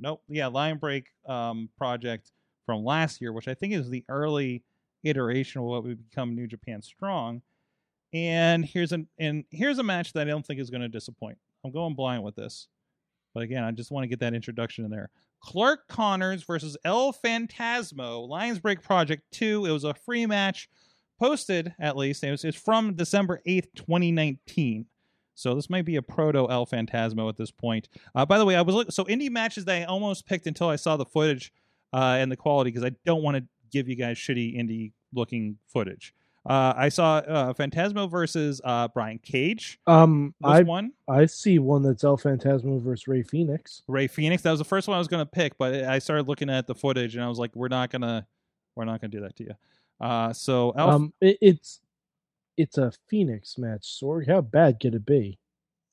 nope, yeah, Lion Break um, project from last year, which I think is the early iteration of what would become New Japan Strong. And here's an and here's a match that I don't think is going to disappoint. I'm going blind with this, but again, I just want to get that introduction in there. Clark Connors versus El Phantasmo, Lions Break Project 2. It was a free match, posted at least. It was, from December 8th, 2019. So this might be a proto El Phantasmo at this point. Uh, by the way, I was look- so indie matches that I almost picked until I saw the footage uh, and the quality because I don't want to give you guys shitty indie looking footage. Uh, I saw uh, Phantasmo versus uh, Brian Cage. um, I one I see one that's El Phantasmo versus Rey Fenix. Rey Fenix. That was the first one I was going to pick, but I started looking at the footage and I was like, "We're not gonna, we're not gonna do that to you." Uh, so Elf, Um, it, it's it's a Fenix match. Sorg, how bad could it be?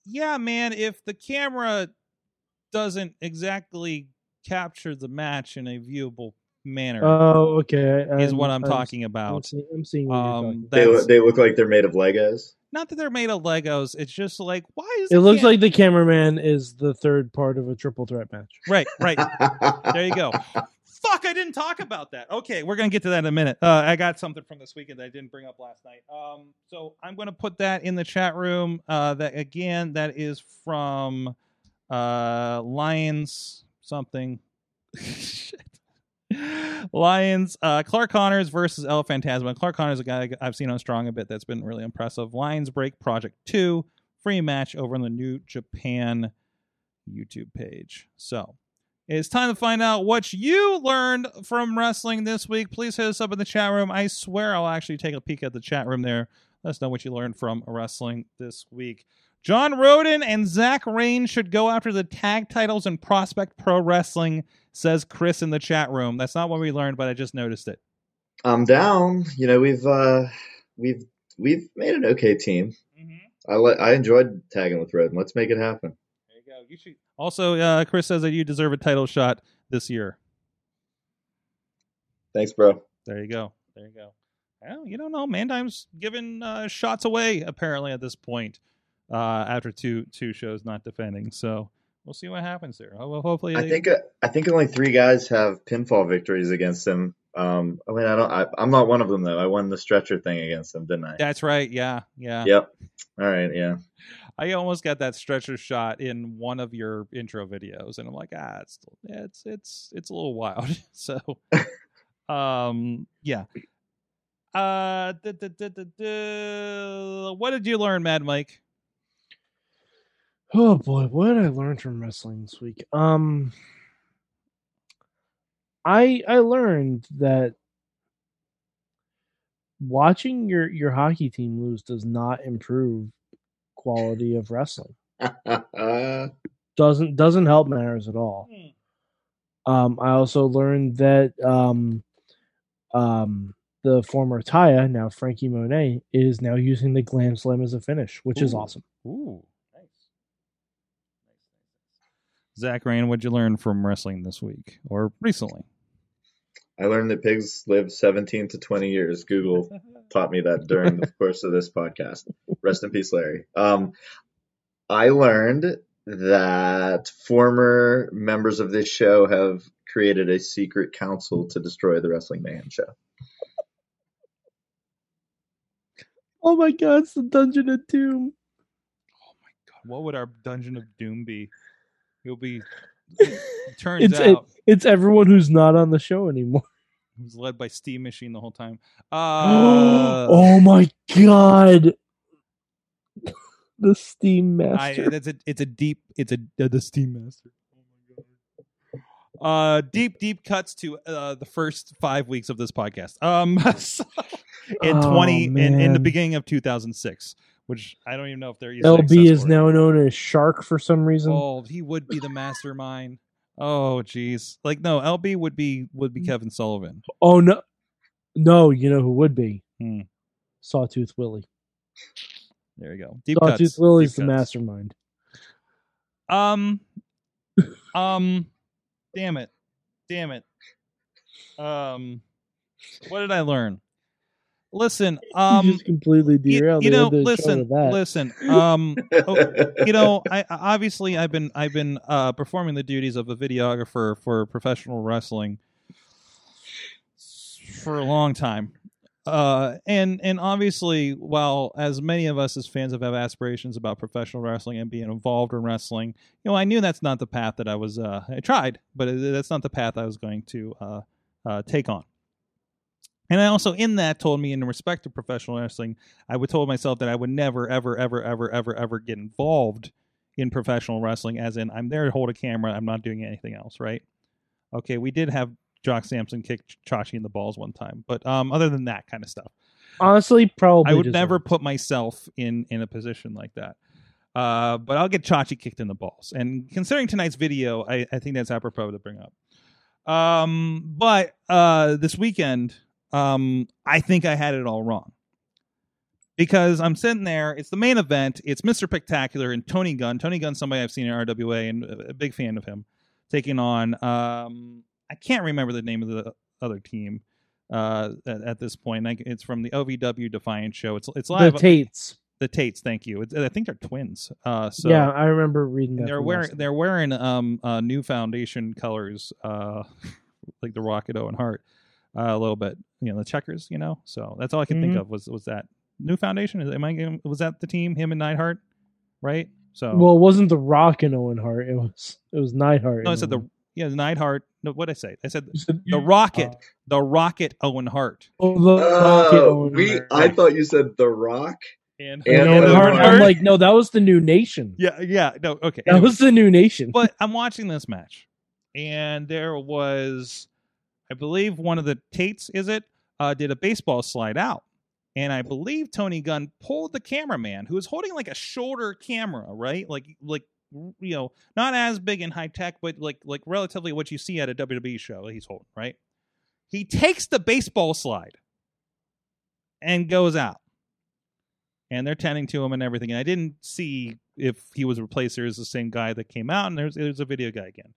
yeah, man, if the camera doesn't exactly capture the match in a viewable manner, Oh, okay. is I'm- what I'm, I'm- talking I'm about. seeing, I'm seeing what you're Um, they, that's they look like they're made of legos not that they're made of Legos. It's just like, why is It the looks cam- like the cameraman is the third part of a triple threat match. right, right. There you go. Fuck, I didn't talk about that. Okay, we're gonna get to that in a minute. Uh, I got something from this weekend that I didn't bring up last night. Um, so I'm gonna put that in the chat room. Uh, that again, that is from uh Lions something. Shit. Lions, uh, Clark Connors versus El Phantasmo. Clark Connors, is a guy I've seen on Strong a bit that's been really impressive. Lions Break Project 2, free match over on the New Japan YouTube page. So it's time to find out what you learned from wrestling this week. Please hit us up in the chat room. I swear I'll actually take a peek at the chat room there. Let us know what you learned from wrestling this week. John Roden and Zach Rain should go after the tag titles in Prospect Pro Wrestling, says Chris in the chat room. That's not what we learned, but I just noticed it. i'm down you know we've uh we've we've made an okay team i li- i enjoyed tagging with Roden. let's make it happen There you go. You should. Also, uh, Chris says that you deserve a title shot this year. Thanks, bro. There you go. There you go. Well, you don't know. Mandime's giving uh, shots away apparently at this point uh, after two two shows not defending. So we'll see what happens there. Oh, well, hopefully, I think uh, I think only three guys have pinfall victories against him. Um, I mean, I don't. I, I'm not one of them though. I won the stretcher thing against him, didn't I? that's right. Yeah, yeah. Yep. All right. Yeah. I almost got that stretcher shot in one of your intro videos, and I'm like, ah, it's it's it's it's a little wild. so, um, yeah. Uh, duh, duh, duh. what did you learn, Mad Mike? Oh boy, what did I learn from wrestling this week? Um I I learned that watching your your hockey team lose does not improve quality of wrestling. Doesn't doesn't help matters at all. Um I also learned that um um the former Taya, now Franky Monet, is now using the glam slam as a finish, which is awesome. Ooh, nice. Zach Rain, what'd you learn from wrestling this week or recently? I learned that pigs live 17 to 20 years. Google taught me that during the course of this podcast. Rest in peace, Larry. Um, I learned that former members of this show have created a secret council to destroy the Wrestling Mayhem show. Oh my god, it's the Dungeon of Doom. Oh my god, what would our Dungeon of Doom be? It'll be. It turns It's it, out it's everyone who's not on the show anymore. it was led by Steam Machine the whole time. Uh, oh my god. the Steam I, Master. that's a, it's a deep. It's a uh, the Steam Master. Oh. Uh, deep, deep cuts to uh, the first five weeks of this podcast. Um, in Oh, twenty in, in the beginning of two thousand six, which I don't even know if they're using LB is now known as Shark for some reason. Oh, he would be the mastermind. Oh, jeez. Like no, LB would be would be Kevin Sullivan. Oh no. No, you know who would be? Hmm. Sawtooth Willie. There you go. Deep Sawtooth cuts. Willie's deep the cuts. mastermind. Um, um, damn it, damn it. Um, what did I learn? Listen, you um, just completely you, derailed you the know, end of the show listen, listen. Um, oh, you know, I I- obviously I've been I've been uh, performing the duties of a videographer for professional wrestling for a long time. Uh, and and obviously, while as many of us as fans have, have aspirations about professional wrestling and being involved in wrestling, you know, I knew that's not the path that I was. Uh, I tried, but that's not the path I was going to uh, uh, take on. And I also, in that, told me in respect to professional wrestling, I would told myself that I would never, ever, ever, ever, ever, ever get involved in professional wrestling. As in, I'm there to hold a camera. I'm not doing anything else. Right? Okay. We did have Jock Sampson kick Ch- Chachi in the balls one time, but um, other than that kind of stuff, Honestly, probably I would never put myself in in a position like that. Uh, but I'll get Chachi kicked in the balls. And considering tonight's video, I, I think that's apropos to bring up. Um, but uh, this weekend, um, I think I had it all wrong because I'm sitting there. It's the main event. It's Mr. Spectacular and Tony Gunn. Tony Gunn's somebody I've seen in RWA and a big fan of him. Taking on, um, I can't remember the name of the other team uh, at, at this point. I, it's from the OVW Defiant show. It's it's live. the. Tates. the Tates. Thank you. It's, I think they're twins. Uh, so yeah, I remember reading that. they're wearing they're wearing um uh, new foundation colors uh like the Rocket O Owen Hart uh, a little bit you know the checkers you know so that's all I can think Mhm. of was was that new foundation is am I was that the team him and Neidhart right so Well, it wasn't the Rock and Owen Hart. It was it was Neidhart. no I said the Owen. yeah Neidhart no what I say I said said- the Rocket uh, the Rocket Owen Hart oh, the Rocket Oh, Owen we, Hart. I thought you said The Rock. and, And And Owen Owen Hart. Hart. I'm like, no, that was the new nation. yeah yeah no okay That anyway. was the new nation. but I'm watching this match, and there was, I believe, one of the Tates, is it, uh, did a baseball slide out, and I believe Tony Gunn pulled the cameraman who was holding like a shoulder camera, right, like like you know, not as big and high tech, but like like relatively what you see at a WWE show he's holding, right? He takes the baseball slide and goes out. And they're tending to him and everything. And I didn't see if he was replaced, there's the same guy that came out, and there's there's a video guy again.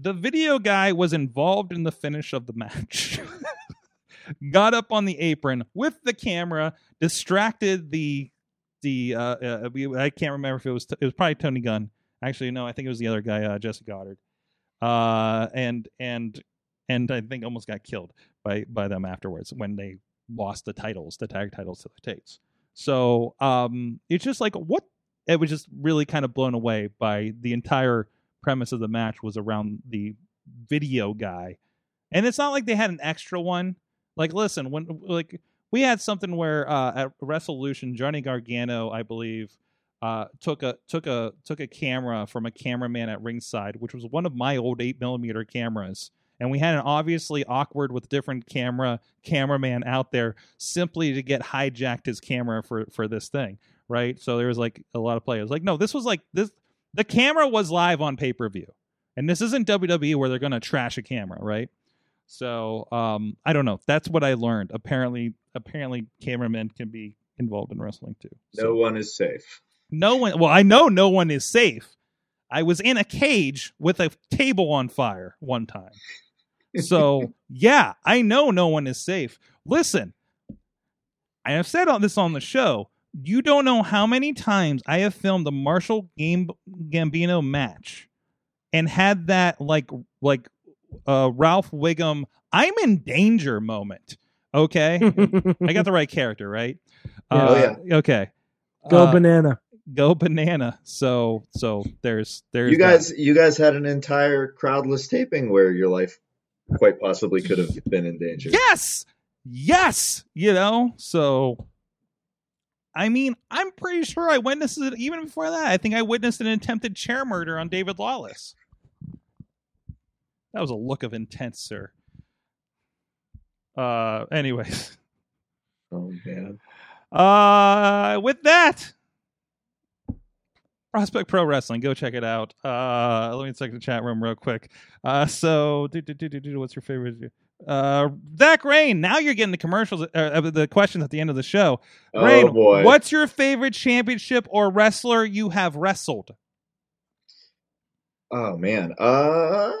The video guy was involved in the finish of the match. Got up on the apron with the camera, distracted the the uh, uh I can't remember if it was it was probably Tony Gunn. Actually, no, I think it was the other guy, uh, Jesse Goddard. Uh, and and and I think almost got killed by by them afterwards when they lost the titles, the tag titles to the Tates. So um, it's just like what it was just really kind of blown away by the entire premise of the match was around the video guy, and it's not like they had an extra one. Like, listen, when like we had something where uh, at Resolution, Johnny Gargano, I believe, uh, took a took a took a camera from a cameraman at ringside, which was one of my old eight millimeter cameras, and we had an obviously awkward with different camera cameraman out there simply to get hijacked his camera for for this thing, right? So there was like a lot of players like, no, this was like this. The camera was live on pay per view, and this isn't WWE where they're gonna trash a camera, right? So um, I don't know. That's what I learned. Apparently, apparently, cameramen can be involved in wrestling too. No one is safe. no one. Well, I know no one is safe. I was in a cage with a table on fire one time. So yeah, I know no one is safe. Listen, I have said all this on the show. You don't know how many times I have filmed the Marshall Game Gambino match and had that like like uh Ralph Wiggum I'm in danger moment. Okay? I got the right character, right? Yeah. Uh, Oh, Okay. Go Uh, banana. go banana. So so there's there's You that. guys, you guys had an entire crowdless taping where your life quite possibly could have been in danger. Yes. Yes. You know, so I mean, I'm pretty sure I witnessed it even before that. I think I witnessed an attempted chair murder on David Lawless. That was a look of intent, sir. Uh anyways. Oh man. Uh, with that, Prospect Pro Wrestling, go check it out. Uh, let me check the chat room real quick. Uh, so, do, do, do, do, do, what's your favorite? Uh, Zach Rain. Now you're getting the commercials, uh, uh, the questions at the end of the show. Oh Rain, boy. what's your favorite championship or wrestler you have wrestled? Oh man. Uh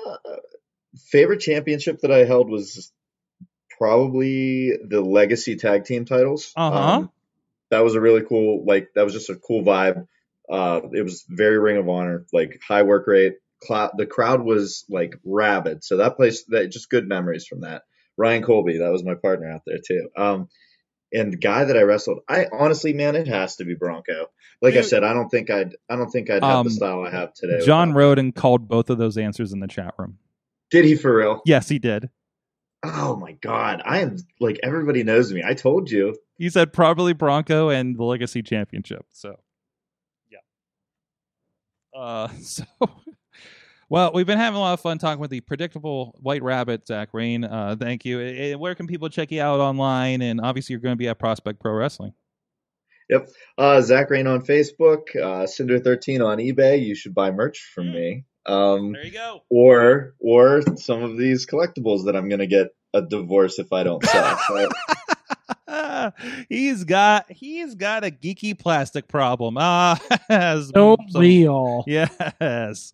favorite championship that I held was probably the legacy tag team titles. Uh-huh. Um, that was a really cool like that was just a cool vibe. Uh it was very ring of honor, like high work rate. The crowd was like rabid. So that place that just good memories from that. Ryan Colby, that was my partner out there too. Um and the guy that I wrestled, I honestly, man, it has to be Bronco. Like I said, I don't think I'd, I don't think I'd have Um, the style I have today. John Roden called both of those answers in the chat room. Did he for real? Yes, he did. Oh my god, I am like everybody knows me. I told you. He said probably Bronco and the Legacy Championship. So, yeah. Uh, so, well, we've been having a lot of fun talking with the predictable White Rabbit, Zach Rain. Uh, thank you. Eh, Where can people check you out online? And obviously, you're going to be at Prospect Pro Wrestling. Yep. Uh, Zach Rain on Facebook, uh, Cinder13 on eBay. You should buy merch from Mm. me. Um, There you go. or or some of these collectibles that I'm gonna get a divorce if I don't sell. So, he's got he's got a geeky plastic problem. Ah, as Don't some- all? Yes.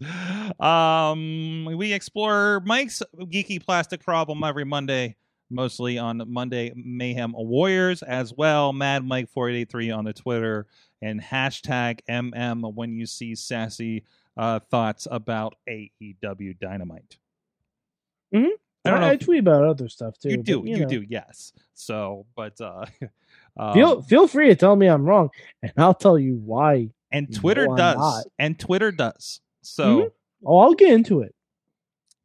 Um, we explore Mike's geeky plastic problem every Monday, mostly on Monday Mayhem Warriors as well. Mad Mike four eight eight three on the Twitter and hashtag MM when you see sassy uh, thoughts about AEW Dynamite. Mhm. I don't know. I, tweet about other stuff too. you do, but, you, know, do, yes. So, but uh, um, Feel feel free to tell me I'm wrong, and I'll tell you why. and Twitter does, and Twitter does. So, Mhm. Oh, I'll get into it.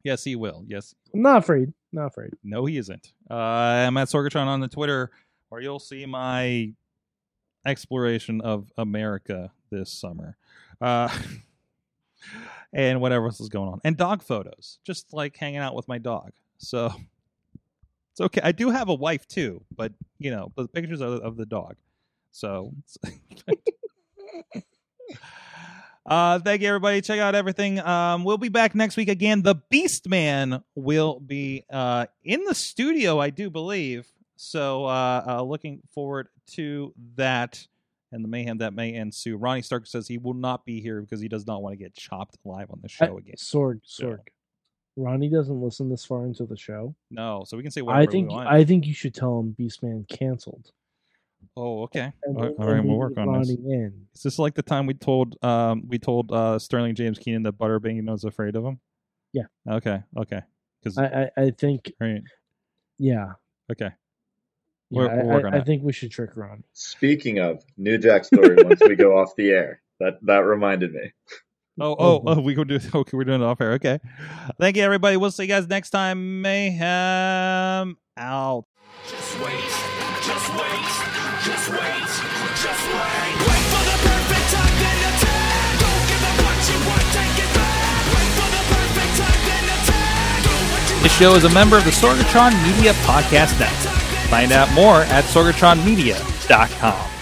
yes, he will. Yes, I'm not afraid. Not afraid. No, he isn't. Uh, I'm at Sorgatron on the Twitter, where you'll see my exploration of America this summer, uh, and whatever else is going on, and dog photos, just like hanging out with my dog. So it's okay. I do have a wife too, but you know, the pictures of, of the dog. So. Uh, thank you, everybody. Check out everything. Um, we'll be back next week again. The Beast Man will be uh, in the studio, I do believe. So, uh, uh, looking forward to that. and the mayhem that may ensue. Ronnie Stark says he will not be here because he does not want to get chopped live on the show again. Sorg, Sorg. Ronnie doesn't listen this far into the show. No, so we can say whatever I think we want. I think you should tell him Beastman canceled. oh, okay. And all right, all right we we'll work get on this. Ronnie in. Is this like the time we told um we told uh Sterling James Keenan that Butterbean was afraid of him? Yeah. Okay. Okay. Because I, I, I think right. yeah. Okay. yeah We'll- I- we'll work I, I think we should trick Ronnie. Speaking of New Jack story, once we go off the air, that that reminded me. Oh, oh, oh, oh, we could do. Okay, we're doing it off air. Okay. Thank you, everybody. We'll see you guys next time. Mayhem out. Just wait, just wait, just wait, just wait. Wait for the perfect time, then attack. Don't give up what you want, take it back. Wait for the perfect time, then attack. Do what you This show is a member of the Sorgatron Media Podcast Network. Find out more at sorgatronmedia.com.